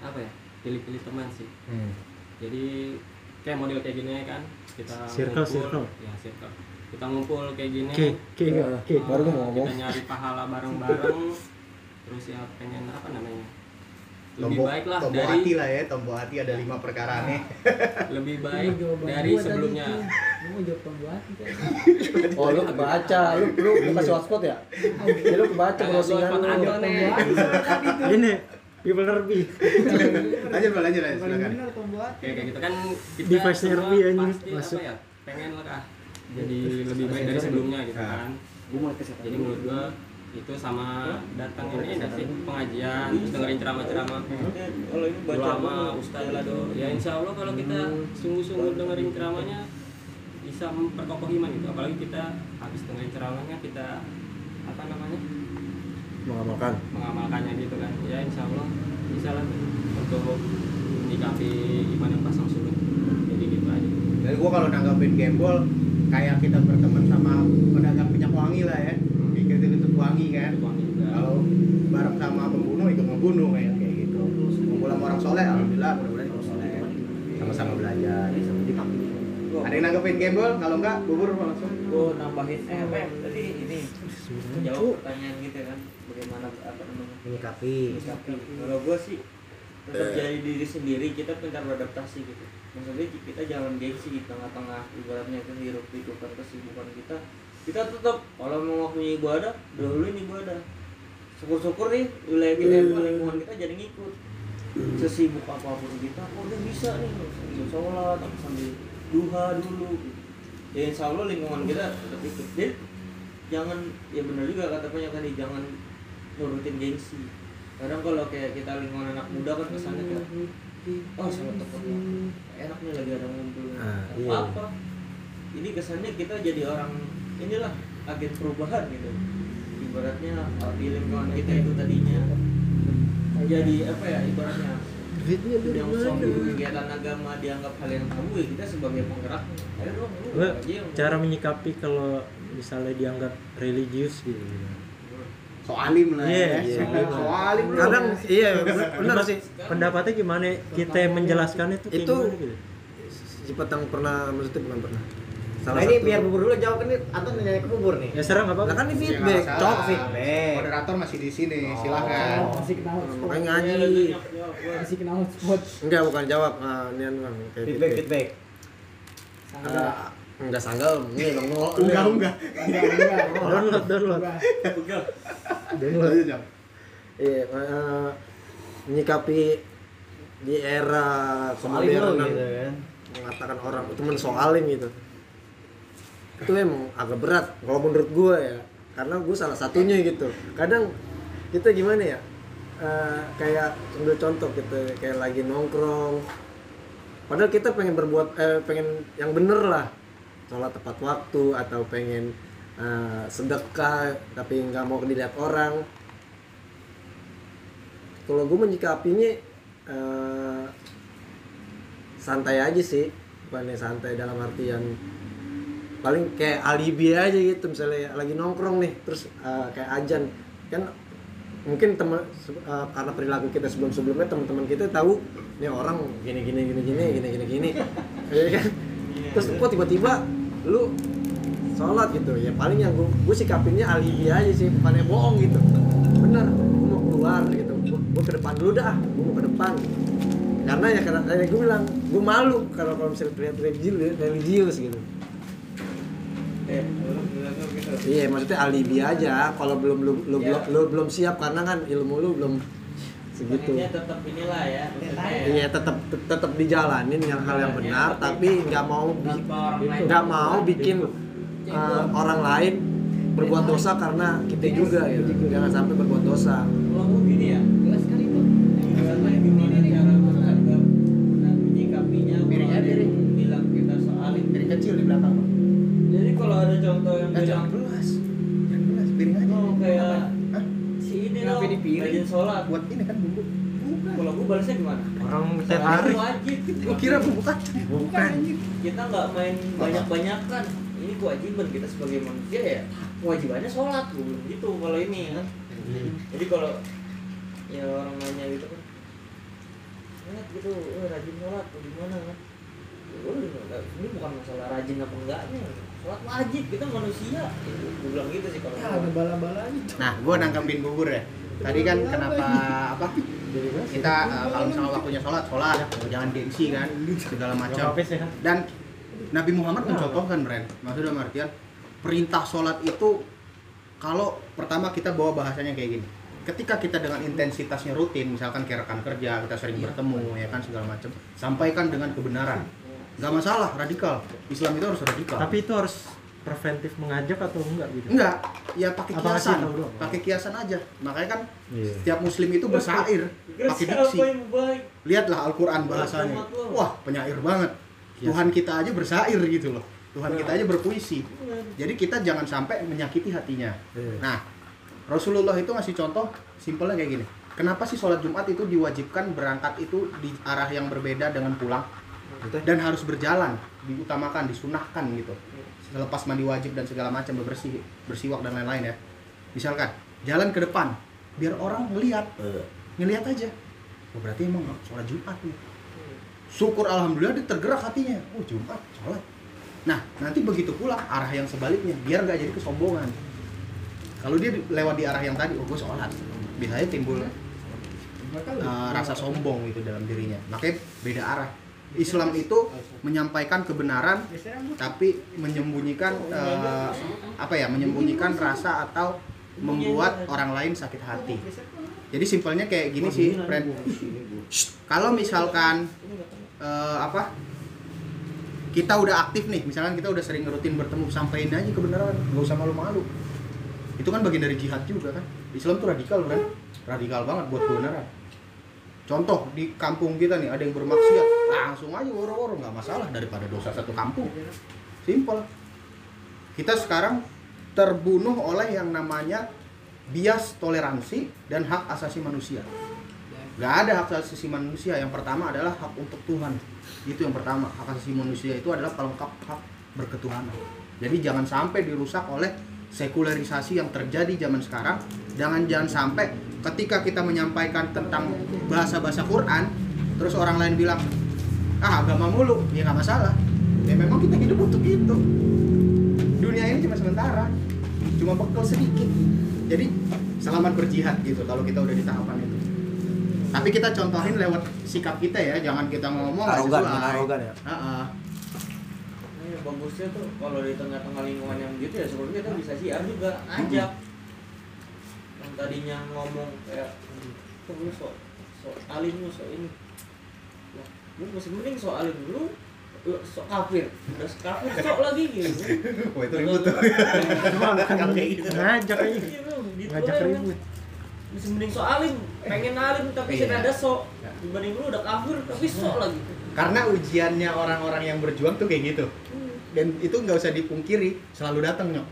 apa ya? Pilih-pilih teman sih. Hmm. Jadi kayak model kayak gini kan kita Circle, ngumpul, circle. ya circle. Kita ngumpul kayak gini. Oke, oke, oke. eh, baru gua mau ngomong. Kita nyari pahala bareng-bareng. terus ya pengen apa namanya? Lebih Tombol, baik lah tombol dari hati lah ya, tombol hati ada lima perkara nih. lebih baik dari sebelumnya. Oh, lu kebaca. Lu lu lu kasih hotspot ya? Ya, lu kebaca Kalau browsingan lu. Nih. Ini people lebih. Lanjut, Pak, lanjut, lanjut, silakan. Kayak kayak gitu kan kita Herbie anjing, pasti masuk. apa ya? Pengen lah kah jadi lebih baik dari sebelumnya gitu Ah. kan. Gue mau kesehatan. Jadi menurut gua itu sama datang ini enggak sih pengajian terus dengerin ceramah-ceramah Ya, kalau ini baca ulama ustaz lah do ya insya Allah kalau kita sungguh-sungguh dengerin ceramahnya bisa memperkokoh iman gitu apalagi kita habis dengerin ceramahnya kita apa namanya Mengamalkan. mengamalkannya gitu kan ya insya Allah bisa lah untuk menyikapi iman yang pasang surut jadi gitu aja Dan gua kalau nanggapin gembol kayak kita berteman sama pedagang minyak wangi lah ya. Bikin tutup wangi kan. Wangi juga Kalau bareng sama pembunuh ikut membunuh kayak kayak gitu. Ngumpul sama orang soleh, alhamdulillah mudah-mudahan ikut soleh. Sama-sama belajar. Gua- Ada yang nanggepin gembol? Kalau enggak bubur langsung. gue nambahin eh Mem, tadi ini jawab pertanyaan gitu kan bagaimana apa namanya Menyikapi. menyikapi. Kalau gue sih tetap jadi diri sendiri kita pintar beradaptasi gitu. Maksudnya kita jangan gengsi di tengah-tengah ibaratnya itu hirup pikirkan kesibukan kita. Kita tetap kalau mau waktunya ibadah dahuluin ibadah. Syukur-syukur nih wilayah kita itu lingkungan kita jadi ngikut. Sesibuk apa pun kita oh dia bisa nih sambil sholat atau sambil duha dulu. Ya insya Allah lingkungan kita tetap ikut. Jadi jangan ya benar juga kata banyak tadi jangan nurutin gengsi. Kadang kalau kayak kita lingkungan anak muda kan kesannya kayak oh sama temen enak nih lagi ada ngumpul. Ah, apa iya. apa ini kesannya kita jadi orang inilah agen perubahan gitu. Ibaratnya uh, di lingkungan kita itu tadinya jadi apa ya ibaratnya yang suatu kegiatan agama dianggap hal yang tabu ya kita sebagai penggerak ayo dong lu cara menyikapi kalau misalnya dianggap religius gitu. Soalim lah Iya, ya. iya. Soalim lu. Kadang iya bener, bener sih. Pendapatnya gimana kita menjelaskan itu kayak Itu- gimana gitu? Si Petang pernah maksudnya bukan pernah. Nah ini biar bubur dulu jawab kan nih Anton nanya ke bubur nih. Ya serang apa? Nah kan ini Ya, feedback, nggak cok feedback. Moderator masih di sini, silakan. Masih kenal Makanya Ya, lu ngaji. jawab, jawab, gua. masih kenal spot Enggak, bukan jawab. Nah, ini kan kayak Feedback feedback. Ada enggak sanggal, ini dong nol. Enggak, enggak. Download, download. Pegang. Lanjut, Jam. Iya, eh, menyikapi di era kemodernan gitu kan. mengatakan orang itu mensoalin gitu itu emang agak berat kalau menurut gue ya karena gue salah satunya gitu kadang kita gimana ya Eh, kayak ambil contoh kita kayak lagi nongkrong padahal kita pengen berbuat eh, pengen yang bener lah sholat tepat waktu atau pengen eh, sedekah tapi nggak mau dilihat orang. Kalau gue menyikapinya eh, santai aja sih. Bukannya santai dalam artian paling kayak alibi aja gitu. Misalnya lagi nongkrong nih terus eh, kayak ajan. Kan mungkin teman eh, karena perilaku kita sebelum sebelumnya teman-teman kita tahu nih orang gini gini gini gini gini gini gini. Ya kan? Terus kok tiba-tiba lu sholat gitu. Ya paling yang gue gue sikapinnya alibi aja sih bukannya bohong gitu. Bener gue mau keluar gitu. Gue, gue ke depan dulu dah gue mau ke depan. Karena ya karena kayak gue bilang gue malu kalau kalau misalnya terlihat religius religius gitu. Eh, gitu. iya maksudnya alibi aja. Kalau belum lu, lu, belum- lu belum siap karena kan ilmu lu belum segitu. ya tetap inilah ya iya tetap tetap dijalanin yang hal yang benar ya, tapi nggak mau nggak mau bikin uh, orang lain berbuat dosa karena kita juga ya jangan sampai berbuat dosa. Kecil di belakang jadi kalau ada contoh yang bilang Rajin sholat Buat ini kan bumbu. Bukan. kalau gue balasnya gimana Orang tertarik. itu wajib Gua kira. Bukan. anjing. kita nggak main banyak-banyakan ini kewajiban kita sebagai manusia ya kewajibannya sholat gue gitu kalau ini kan jadi kalau ya orang nanya gitu kan sholat gitu oh, rajin sholat atau gimana kan Oh, enggak, ini bukan masalah rajin apa enggaknya sholat wajib kita manusia gue bilang gitu sih kalau Ya, ada bala-balanya. Nah, gua nangkepin bubur ya. Tadi kan kenapa apa? Kita eh, kalau misalnya waktunya sholat, sholat, jangan gengsi kan, segala macam. ya. Dan Nabi Muhammad mencontohkan, Bren. Maksudnya artian perintah sholat itu kalau pertama kita bawa bahasanya kayak gini. Ketika kita dengan intensitasnya rutin, misalkan kayak rekan kerja, kita sering bertemu, ya kan segala macam, sampaikan dengan kebenaran. Gak masalah, radikal. Islam itu harus radikal. Tapi itu harus preventif mengajak atau enggak gitu? Enggak, ya pakai kiasan, pakai kiasan aja. Makanya kan Iya. setiap muslim itu bersair, pakai diksi. Lihatlah Al-Qur'an bahasanya. Wah, penyair banget. Kiasan. Tuhan kita aja bersair gitu loh. Tuhan kita aja berpuisi. Jadi kita jangan sampai menyakiti hatinya. Iya. Nah, Rasulullah itu ngasih contoh simpelnya kayak gini. Kenapa sih sholat Jumat itu diwajibkan berangkat itu di arah yang berbeda dengan pulang? Dan harus berjalan, diutamakan, disunahkan gitu. Selepas mandi wajib dan segala macam bebersih, bersiwak dan lain-lain ya. Misalkan jalan ke depan, biar orang ngelihat, ngelihat aja. Oh, berarti emang sholat Jumat nih. Syukur alhamdulillah dia tergerak hatinya. Oh Jumat, sholat. Nah, nanti begitu pulang arah yang sebaliknya, biar nggak jadi kesombongan. Kalau dia di- lewat di arah yang tadi, oh gue sholat, biasanya timbul uh, rasa sombong itu dalam dirinya. Makanya beda arah. Islam itu menyampaikan kebenaran, tapi menyembunyikan uh, apa ya? Menyembunyikan rasa atau membuat orang lain sakit hati. Jadi simpelnya kayak gini sih, friend. Kalau misalkan eh, apa? Kita udah aktif nih, misalkan kita udah sering rutin bertemu, sampaikan aja kebenaran, nggak usah malu-malu. Itu kan bagian dari jihad juga kan. Islam tuh radikal, friend. Radikal banget buat kebenaran. Contoh di kampung kita nih ada yang bermaksiat, langsung aja woro-woro nggak masalah daripada dosa satu kampung. Simple. Kita sekarang terbunuh oleh yang namanya bias toleransi dan hak asasi manusia. Gak ada hak asasi manusia. Yang pertama adalah hak untuk Tuhan. Itu yang pertama. Hak asasi manusia itu adalah pelengkap hak berketuhanan. Jadi jangan sampai dirusak oleh sekularisasi yang terjadi zaman sekarang. Jangan jangan sampai ketika kita menyampaikan tentang bahasa-bahasa Quran, terus orang lain bilang, ah agama mulu, ya nggak masalah. Ya memang kita hidup untuk itu. Dunia ini cuma sementara, cuma bekal sedikit. Jadi selamat berjihad gitu kalau kita udah di tahapan itu. Tapi kita contohin lewat sikap kita ya, jangan kita ngomong Arogan, arogan ya. Heeh. Nah, bagusnya tuh kalau di tengah-tengah lingkungan yang gitu ya sebenarnya kita bisa siar juga ajak yang tadinya ngomong kayak tuh lu so so alim lu so ini nah, lu masih mending so alim dulu lu so kafir udah kafir sok lagi gitu Wah itu ribut tuh. Ngajak aja. Iya, gitu Ngajak aja, ribut. masih mending so alim pengen alim tapi Iya. sudah ada so Ya. dibanding lu udah kafir tapi so lagi Karena ujiannya orang-orang yang berjuang tuh kayak gitu. Dan itu nggak usah dipungkiri, selalu datang nyok.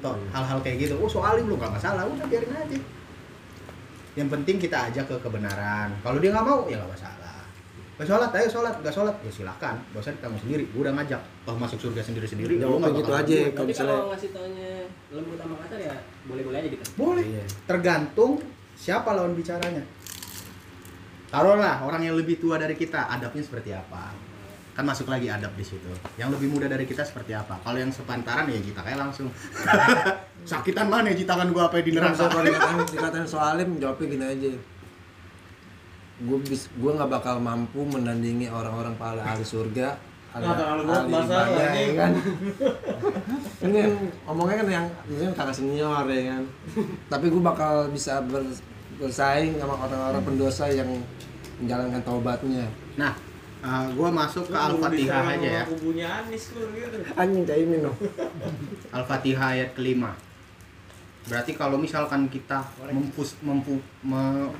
Toh, hal-hal kayak gitu. Oh soalnya lu nggak masalah, udah biarin aja. Yang penting kita ajak ke kebenaran. Kalau dia nggak mau, ya nggak masalah. Gak sholat, ayo sholat, gak sholat, ya silakan. Gak usah ditanggung sendiri. Gue udah ngajak. Toh masuk surga sendiri-sendiri. Ya, lu nggak gitu aja. Tapi misalnya- kalau ngasih taunya lembut sama kasar ya boleh-boleh aja gitu. Boleh. Iya. Tergantung siapa lawan bicaranya. Taruhlah orang yang lebih tua dari kita, adabnya seperti apa? Kan masuk lagi adab di situ. Yang lebih muda dari kita seperti apa? Kalau yang sepantaran ya kita kayak langsung. Sakitan mana ya tangan gua apa di Kalau neraka? kalau dikatain, dikatain soalim jawabnya gini aja gue bis gue nggak bakal mampu menandingi orang-orang pahala ahli surga ahli, Nah, ahli ibadah, ya kan ini kan omongnya kan yang ini kan kakak senior ya kan tapi gue bakal bisa ber- bersaing sama orang-orang pendosa yang menjalankan taubatnya Nah, uh, gua masuk ke Al-Fatihah aja ya. kubunya Anis lu gitu anjing ini dong Al-Fatihah ayat kelima. Berarti kalau misalkan kita mempus, mempu, me-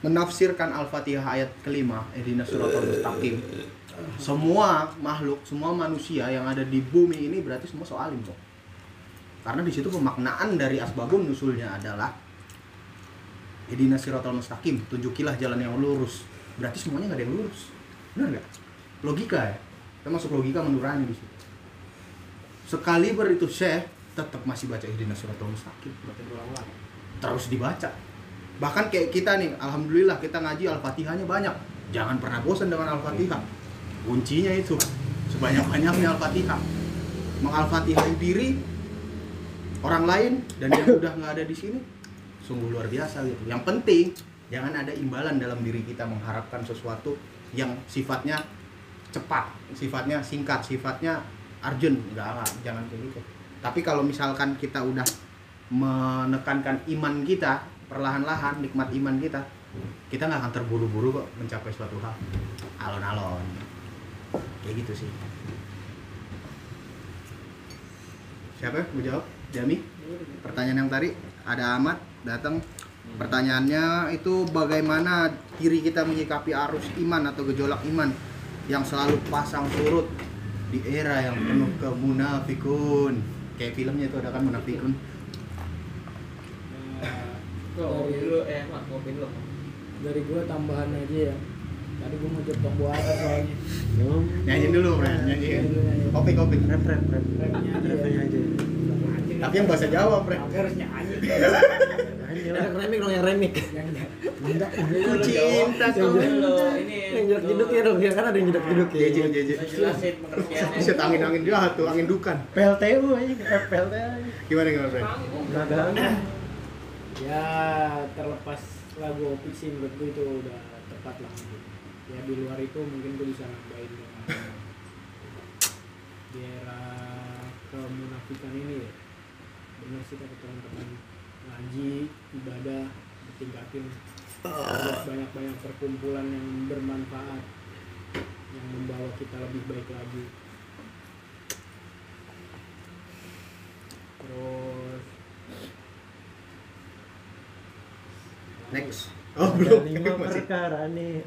menafsirkan Al-Fatihah ayat kelima, Ihdinas siratal mustaqim. Semua makhluk, semua manusia yang ada di bumi ini berarti semua soalim kok. karena di situ pemaknaan dari asbabun nusulnya adalah Idina sirotol mustaqim tunjukilah jalan yang lurus berarti semuanya nggak ada yang lurus benar nggak? Logika ya. Kita masuk logika menurani di situ. Sekali ber itu syekh tetap masih baca Idina sirotol mustaqim. Terus dibaca. Bahkan kayak kita nih alhamdulillah kita ngaji al-fatihahnya banyak. Jangan pernah bosan dengan al-fatihah. Kuncinya itu sebanyak banyaknya al-fatihah diri orang lain dan yang udah nggak ada di sini sungguh luar biasa gitu. Yang penting jangan ada imbalan dalam diri kita mengharapkan sesuatu yang sifatnya cepat sifatnya singkat sifatnya urgent nggak nggak, jangan kayak gitu. Tapi kalau misalkan kita udah menekankan iman kita perlahan-lahan nikmat iman kita kita nggak akan terburu-buru kok mencapai suatu hal. Alon-alon. Kayak gitu sih. Siapa mau jawab? Jami? Pertanyaan yang tadi ada Ahmad datang pertanyaannya itu bagaimana diri kita menyikapi arus iman atau gejolak iman yang selalu pasang surut di era yang penuh kemunafikun? Kayak filmnya itu ada kan munafikun? Kopi dulu, eh mak kopi dulu. dari gua tambahan aja ya. Tadi gua mau jawab tombol atas soalnya? Nyanyi dulu Bro nyanyi kopi kopi. Rap rap rap. Rapnya aja tapi yang bahasa Jawa Bre Aku harus nyanyi yang remik dong yang remik yang Ku cinta kau. Dulu, ini yang jedak jeduk ya dong ya kan ada yang jedak jeduk ya. Jeje jeje Saya jelasin pengertiannya. Bisa angin angin jahat tuh angin dukan. PLTU aja rap PLTU aja. Gimana gimana Bre nada ya terlepas lagu opik sih menurut gue itu udah tepat lah. Ya di luar itu mungkin gue bisa nambahin dengan di era kemunafikan ini ya benar sih kata teman-teman. Ngaji ibadah ditingkatin. Banyak-banyak perkumpulan yang bermanfaat yang membawa kita lebih baik lagi. Terus next. Oh belum. lima perkara nih?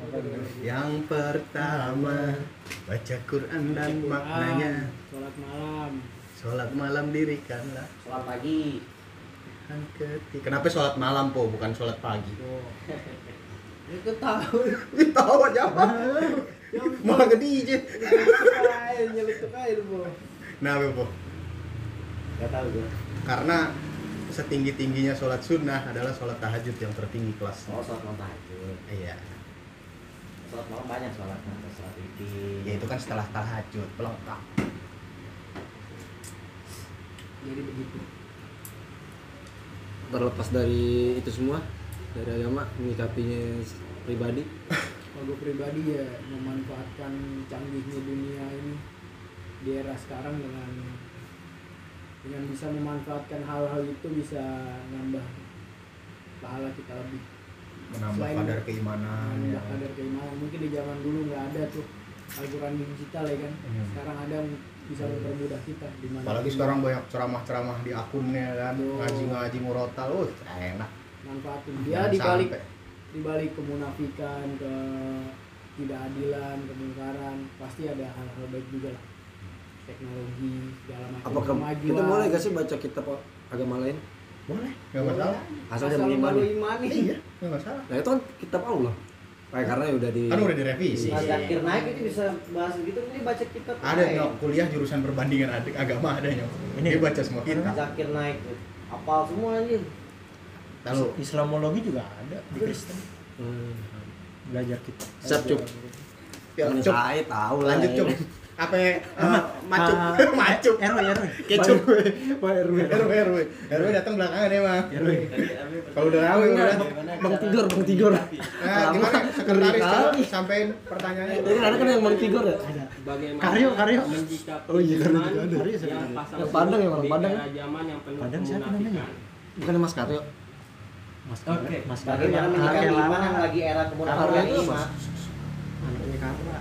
yang pertama baca Quran dan maknanya. Sholat malam sholat malam dirikanlah. Sholat pagi. Ketiga kenapa sholat malam po? Bukan sholat pagi. Tuh itu tahu. Tahu aja apa malah ke DJ aja nyeletuk Bo. nah po. Gak tahu gue. karena setinggi tingginya sholat sunnah adalah sholat tahajud yang tertinggi kelas. Oh, sholat malam tahajud. iya. Sholat malam banyak sholat malam, sholat witir. ya itu kan setelah tahajud pelengkap jadi begitu. Terlepas dari itu semua dari agama menyikapinya pribadi. Kalau gue pribadi ya memanfaatkan canggihnya dunia ini di era sekarang dengan dengan bisa memanfaatkan hal-hal itu bisa nambah pahala kita lebih. Menambah Selain- kadar keimanan ya. nambah kadar keimanan. Mungkin di zaman dulu nggak ada tuh Al-Quran digital ya kan? Hmm. sekarang ada bisa mempermudah kita di mana apalagi sekarang banyak ceramah-ceramah di akunnya kan ngaji-ngaji murotal uh enak. Manfaatin. Dia dibalik dibalik kemunafikan ke tidak adilan kemungkaran pasti ada hal-hal baik juga lah. Teknologi segala macam. Apakah kemajuan. kita boleh gak sih baca kitab agama lain? Boleh nggak masalah. Asal asal mengimani imani iya nggak masalah. Nah itu kan kitab Allah kayak karena udah di kan udah direvisi Pas Zakir naik itu bisa bahas gitu, ini baca kitab. ada nyok kuliah jurusan perbandingan adik agama ada nyok dia baca semua kitab Zakir naik. Apal semua anjir. lalu Islamologi juga ada di Kristen Hmm. belajar kita siap cuk ya, Ini cuk saya tahu lah lanjut cuk apa ya, eh, macuk macuk RW RW kecuk. Pak RW RW RW RW datang belakangan emang RW kalau udah rame udah. Bang Tigor Bang Tigor. Nah gimana? Sekretaris sampein pertanyaannya. Jadi ada kan yang Bang Tigor ya? Bagaimana Karyo, Karyo. Oh iya, Karyo juga ada. yang pasang Yang Padang ya, di Padang. era zaman yang penuh Padang siapa namanya? bukan Mas Karyo? Mas Oke. Mas Karyo yang lagi era Karyo kemunafikan itu ini? Mak? anaknya Karla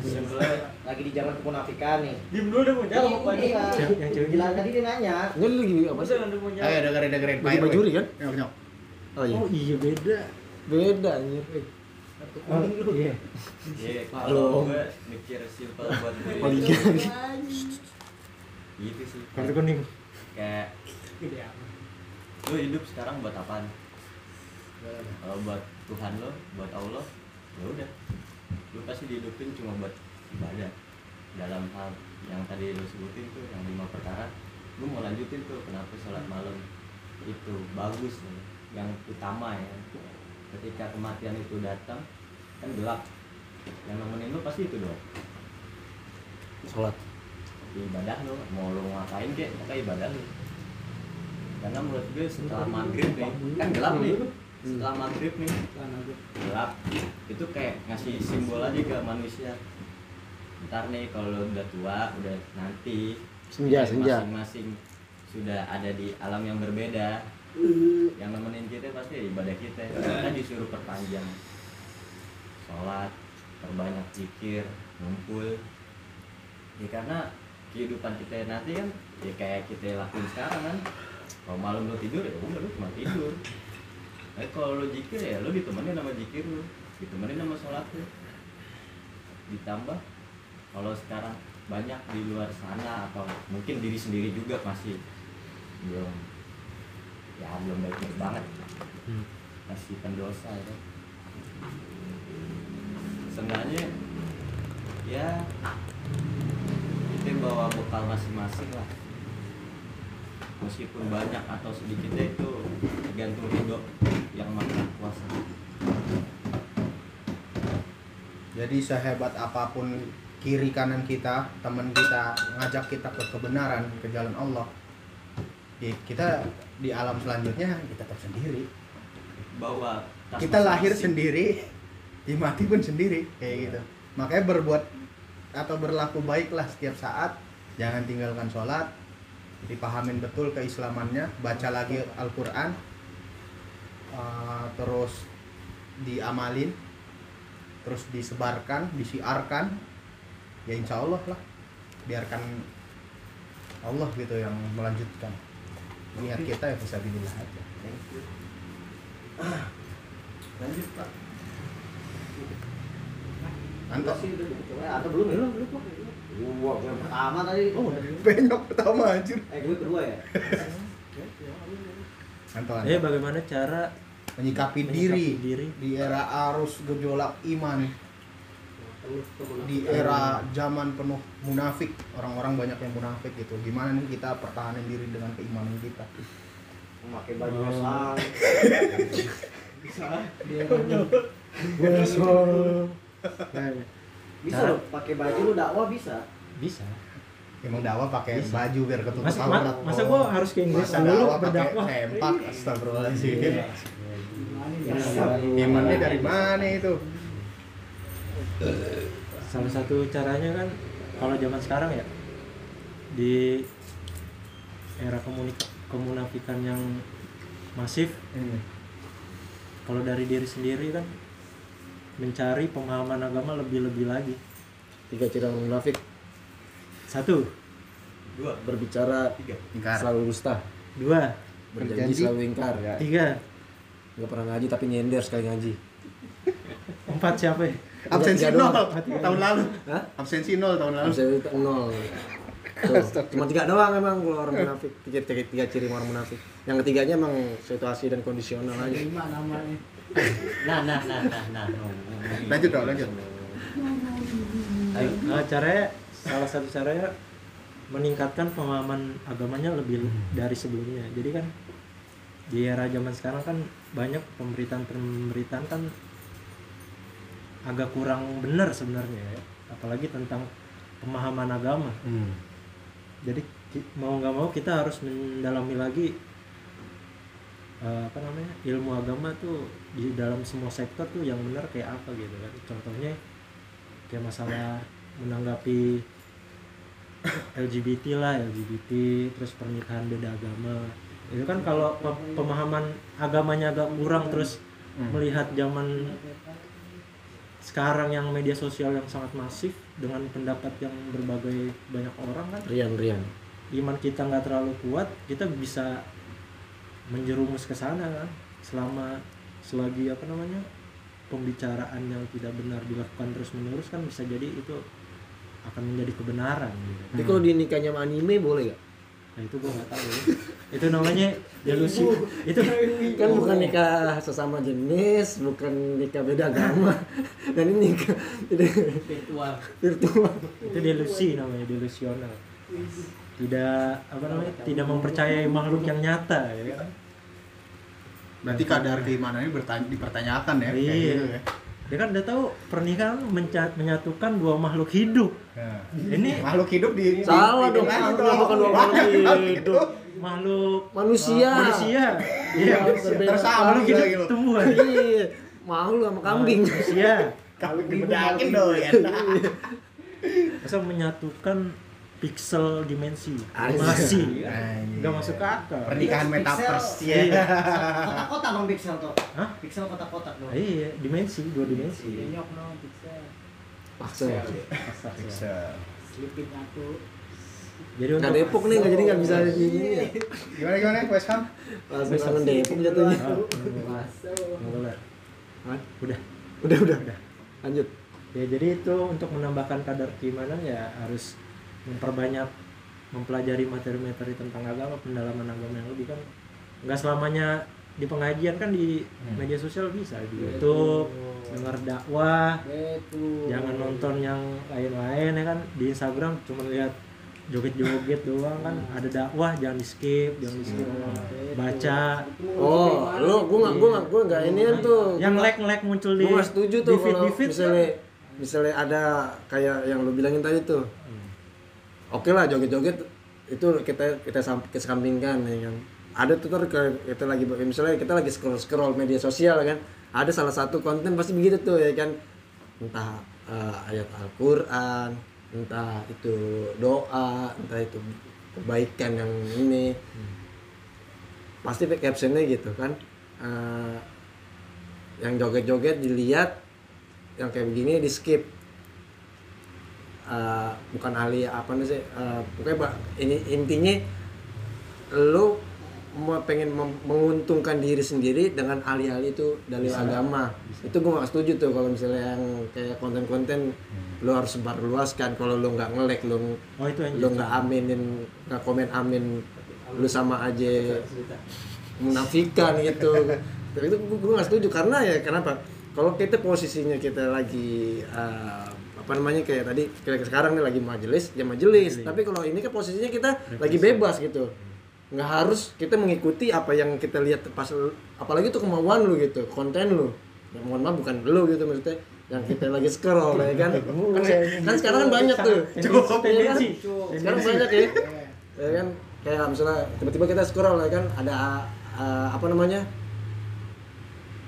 Sebelum lagi di zaman kemunafikan nih. Diem dulu deh mau jawab apa? Iya. Cewek- yang cewek Bilang tadi dia nanya. ini lagi apa sih Masa anda mau ayo jawab? dengerin dengerin RW. bajuri kan? nyok nyok oh iya Oh iya beda. beda anjir Oh iya. Iya, Halo. kalau gue mikir simpel buat gue. Poligami. Gitu sih. Kartu kuning. kayak lu hidup sekarang buat apaan kalau buat Tuhan lo buat Allah ya udah lu pasti dihidupin cuma buat ibadah dalam hal yang tadi lu sebutin tuh yang lima perkara lu mau lanjutin tuh kenapa sholat malam itu bagus nih yang utama ya. Ketika kematian itu datang kan gelap. Yang nemenin lu pasti itu doang. Sholat. Ibadah lu mau lu ngapain kek pokoknya ibadah lu. Karena menurut gue setelah maghrib nih kan gelap nih. Setelah maghrib nih gelap. Itu kayak ngasih simbol aja ke manusia ntar nih kalau udah tua udah nanti senja senja. masing-masing sudah ada di alam yang berbeda. Yang nemenin kita pasti ya ibadah kita. Kita disuruh perpanjang sholat perbanyak zikir ngumpul. Ya karena kehidupan kita nanti kan ya kayak kita lakuin sekarang kan. Kalau malam lu tidur ya udah lu cuma tidur. Tapi kalau lu zikir ya lu ditemenin sama zikir lu ditemenin sama sholat lu. Ditambah kalau sekarang banyak di luar sana atau mungkin diri sendiri juga masih belum ya belum baik-baik banget. Masih pendosa ya seenggaknya ya kita bawa bekal masing-masing lah. Meskipun banyak atau sedikitnya itu tergantung ridho yang maha kuasa. Jadi sehebat apa pun kiri kanan kita, teman kita ngajak kita ke kebenaran, ke jalan Allah, ya kita di alam selanjutnya kita tetap sendiri. bawa tas Kita lahir masing-masing. sendiri, di mati pun sendiri kayak gitu. Makanya berbuat atau berlaku baiklah setiap saat, jangan tinggalkan sholat, dipahamin betul keislamannya, baca lagi Al-Quran, eh, terus diamalin, terus disebarkan, disiarkan, ya insya Allah lah, biarkan Allah gitu yang melanjutkan. Niat kita ya bisa bilillah aja. lanjut pak Mantap. sih atau belum ya belum belum gua yang pertama tadi Oh, penyok pertama anjir. eh gue kedua ya Mantap. eh bagaimana cara Menyikapi menyikapi diri diri di era arus gejolak iman, di era zaman penuh munafik, orang-orang banyak yang munafik gitu. Gimana nih kita pertahanin diri dengan keimanan kita? pakai baju sang bisa Cara- loh pakai baju lu dakwah bisa bisa Emang dakwah pakai Bisa. baju biar ketutup masa, aurat. ma- masa gua harus ke Inggris Masa dulu dakwah pakai berdakwah sempak, astagfirullahaladzim. Iya. Imannya dari mana itu? Salah satu caranya kan kalau zaman sekarang ya di era komunika kemunafikan yang masif kalau dari diri sendiri kan mencari pemahaman agama lebih-lebih lagi. Tiga ciri orang munafik. Satu. Dua. Berbicara tiga. Ingkar. selalu dusta. Dua. Berjanji Berjanji. selalu ingkar. Tiga. Nggak pernah ngaji tapi nyender sekali ngaji. Empat siapa ya? Absensi nol. Tahun lalu. Hah? Absensi nol tahun lalu. Itu nol. Tuh, cuma tiga doang emang kalau orang munafik. Tiga, tiga, tiga ciri orang munafik. Yang ketiganya emang situasi dan kondisional aja. Lima namanya. Nah nah nah nah nah Lanjut dong, lanjut. Ayo, nah, caranya salah satu caranya meningkatkan pemahaman agamanya lebih dari sebelumnya. Jadi kan di era zaman sekarang kan banyak pemberitaan-pemberitaan kan agak kurang benar sebenarnya ya. Apalagi tentang pemahaman agama. Jadi ki- mau nggak mau kita harus mendalami lagi eh, apa namanya ilmu agama tuh di dalam semua sektor tuh yang benar kayak apa gitu kan. Contohnya kayak masalah menanggapi LGBT lah LGBT terus pernikahan beda agama itu kan kalau pe- pemahaman agamanya agak kurang terus melihat zaman sekarang yang media sosial yang sangat masif dengan pendapat yang berbagai banyak orang kan Rian Rian iman kita nggak terlalu kuat kita bisa menjerumus ke sana kan selama selagi apa namanya pembicaraan yang tidak benar dilakukan terus menerus kan bisa jadi itu akan menjadi kebenaran gitu. tapi kalau di nikahnya sama anime boleh gak? Nah itu gue nggak tahu itu namanya delusi. Itu kan bukan nikah sesama jenis bukan nikah beda agama. Dan ini nikah virtual. Virtual. Itu delusi namanya delusional. Tidak apa namanya tidak mempercayai makhluk yang nyata ya. Kan Berarti kadar keimanannya dipertanyakan ya kayak Iya. gitu ya. Dia kan udah tahu pernikahan menyatukan dua makhluk hidup. Nah. ini Makhluk hidup di salah di- dong. makhluk bukan dua makhluk hidup. makhluk manusia. manusia. Iya berbeda. Tersama makhluk hidup gitu. tumbuhan. Iya. Makhluk sama kambing. Manusia. Kalau dibedakin dong ya. masa menyatukan pixel dimensi. Anjir. nggak masuk akal. Pernikahan metaverse. Ya. Iya. kotak-kotak dong pixel tuh. Hah? pixel kotak-kotak dong. Iya dimensi dua dimensi. Nyok no pixel. paksa Bisa. Selipit nyatu. jadi nggak untuk Depok nih nggak jadi nggak bisa di ini ya. Gimana gimana? West Ham? langsung kangen Depok jatuhnya. Ah, nggak boleh. Hah? udah. Udah udah. Udah. Lanjut. Ya jadi itu untuk menambahkan kadar keimanan ya harus memperbanyak mempelajari materi-materi tentang agama pendalaman agama yang lebih kan nggak selamanya di pengajian kan di media sosial bisa di YouTube dengar dakwah Betul. jangan nonton yang lain-lain ya kan? Di Instagram cuma lihat joget-joget doang kan? Ada dakwah jangan di skip jangan di skip. Baca. Oh lu gua nggak gua nggak gua nggak ini tuh. yang like like muncul di gue setuju tuh di feed, kalau di feed misalnya misalnya ada kayak yang lu bilangin tadi tuh oke lah joget-joget itu kita kita sam- kesampingkan ya kan. Ada tuh kayak kita lagi misalnya kita lagi scroll scroll media sosial kan. Ada salah satu konten pasti begitu tuh ya kan. Entah eh, ayat Al-Quran entah itu doa entah itu kebaikan yang ini. Pasti captionnya gitu kan. Eh, yang joget-joget dilihat yang kayak begini di skip Eh, bukan ahli apa nih sih Eh, pokoknya Pak, ini intinya lu mau pengen mem- menguntungkan diri sendiri dengan ahli-ahli itu dalil agama. Itu gue gak setuju tuh kalau misalnya yang kayak konten-konten lu harus sebar luaskan kalau lu nggak ngelek lu oh itu lu nggak aminin nggak komen amin lu sama aja menafikan gitu. Tapi itu gue gak setuju. Karena ya kenapa? Kalau kita posisinya kita lagi eh, apa namanya kayak tadi kayak sekarang nih lagi majelis ya majelis. Tapi kalau ini kan posisinya kita lagi bebas gitu. Nggak harus kita mengikuti apa yang kita lihat pas apalagi itu kemauan lu gitu konten lu. Ya mohon maaf bukan lu gitu maksudnya yang kita lagi scroll ya kan? Kan, kan sekarang kan banyak tuh. Cukup Iya kan? sekarang banyak ya. Ya kan? Kayak misalnya tiba-tiba kita scroll ya kan? Ada uh, apa namanya?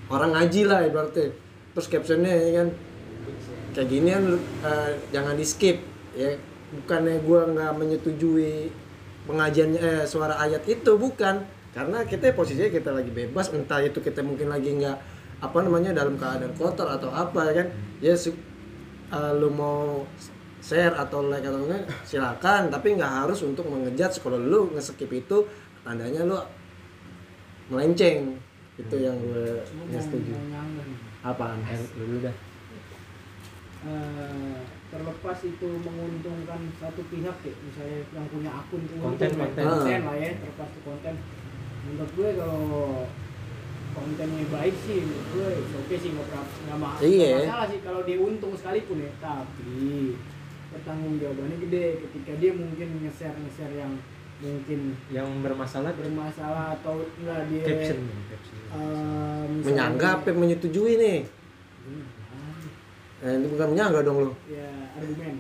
Orang ngaji lah ibaratnya. Terus captionnya ya kan kayak gini kan uh, jangan di skip ya. Bukannya gua nggak menyetujui pengajiannya eh, suara ayat itu bukan. Karena kita posisinya kita lagi bebas entah itu kita mungkin lagi nggak apa namanya dalam keadaan kotor atau apa ya kan. Ya su- uh, lu mau share atau like atau enggak silakan. Tapi nggak harus untuk mengejat kalau lu nge-skip itu tandanya lu melenceng. Itu yang gue nggak setuju. apaan? Lu dulu dah Eh, terlepas itu menguntungkan satu pihak ya. Misalnya yang punya akun itu Konten, konten. konten Ah. lah ya terlepas itu konten. Menurut gue kalau kontennya baik sih menurut gue oke sih nggak pernah nggak ma- Iya. masalah sih kalau dia untung sekalipun ya. Tapi pertanggung jawabannya gede. Ketika dia mungkin nge-share nge-share yang mungkin yang bermasalah. bermasalah atau enggak dia caption caption. eh, misalnya- menyanggap apa menyetujui nih? Hmm, eh, itu bukan menyanggap dong lu? Ya argumen.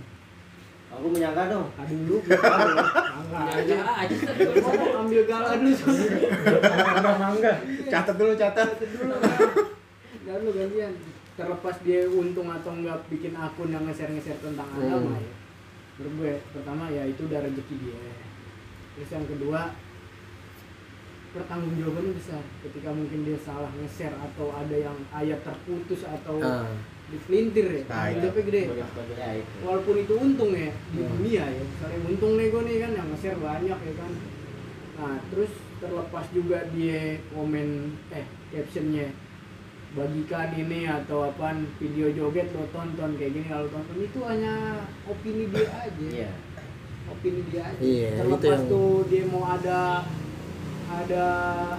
Aku menyangka dong. Adu dulu Mangga aja. Aja Ngomong ambil galah dulu. Mangga mangga Catat dulu catat. Gak lu gantian. Terlepas dia untung atau enggak bikin akun yang nge-share tentang agama Hmm. ya. Menurut gue pertama ya itu udah rezeki dia. Terus yang kedua pertanggung jawabannya besar. Ketika mungkin dia salah nge-share atau ada yang ayat terputus atau Ah. Dipelintir ya. Nah, iya. jawabnya gede. Ya itu. Walaupun itu untung ya di Hmm. dunia ya. Misalnya untung nih gue nih kan yang nge-share banyak ya kan. Nah terus terlepas juga dia komen eh captionnya bagikan ini atau apa video joget lo tonton kayak gini kalau tonton. Itu hanya opini dia aja. Iya. Opini dia aja. Iya, itu terlepas yang- tuh dia mau ada ada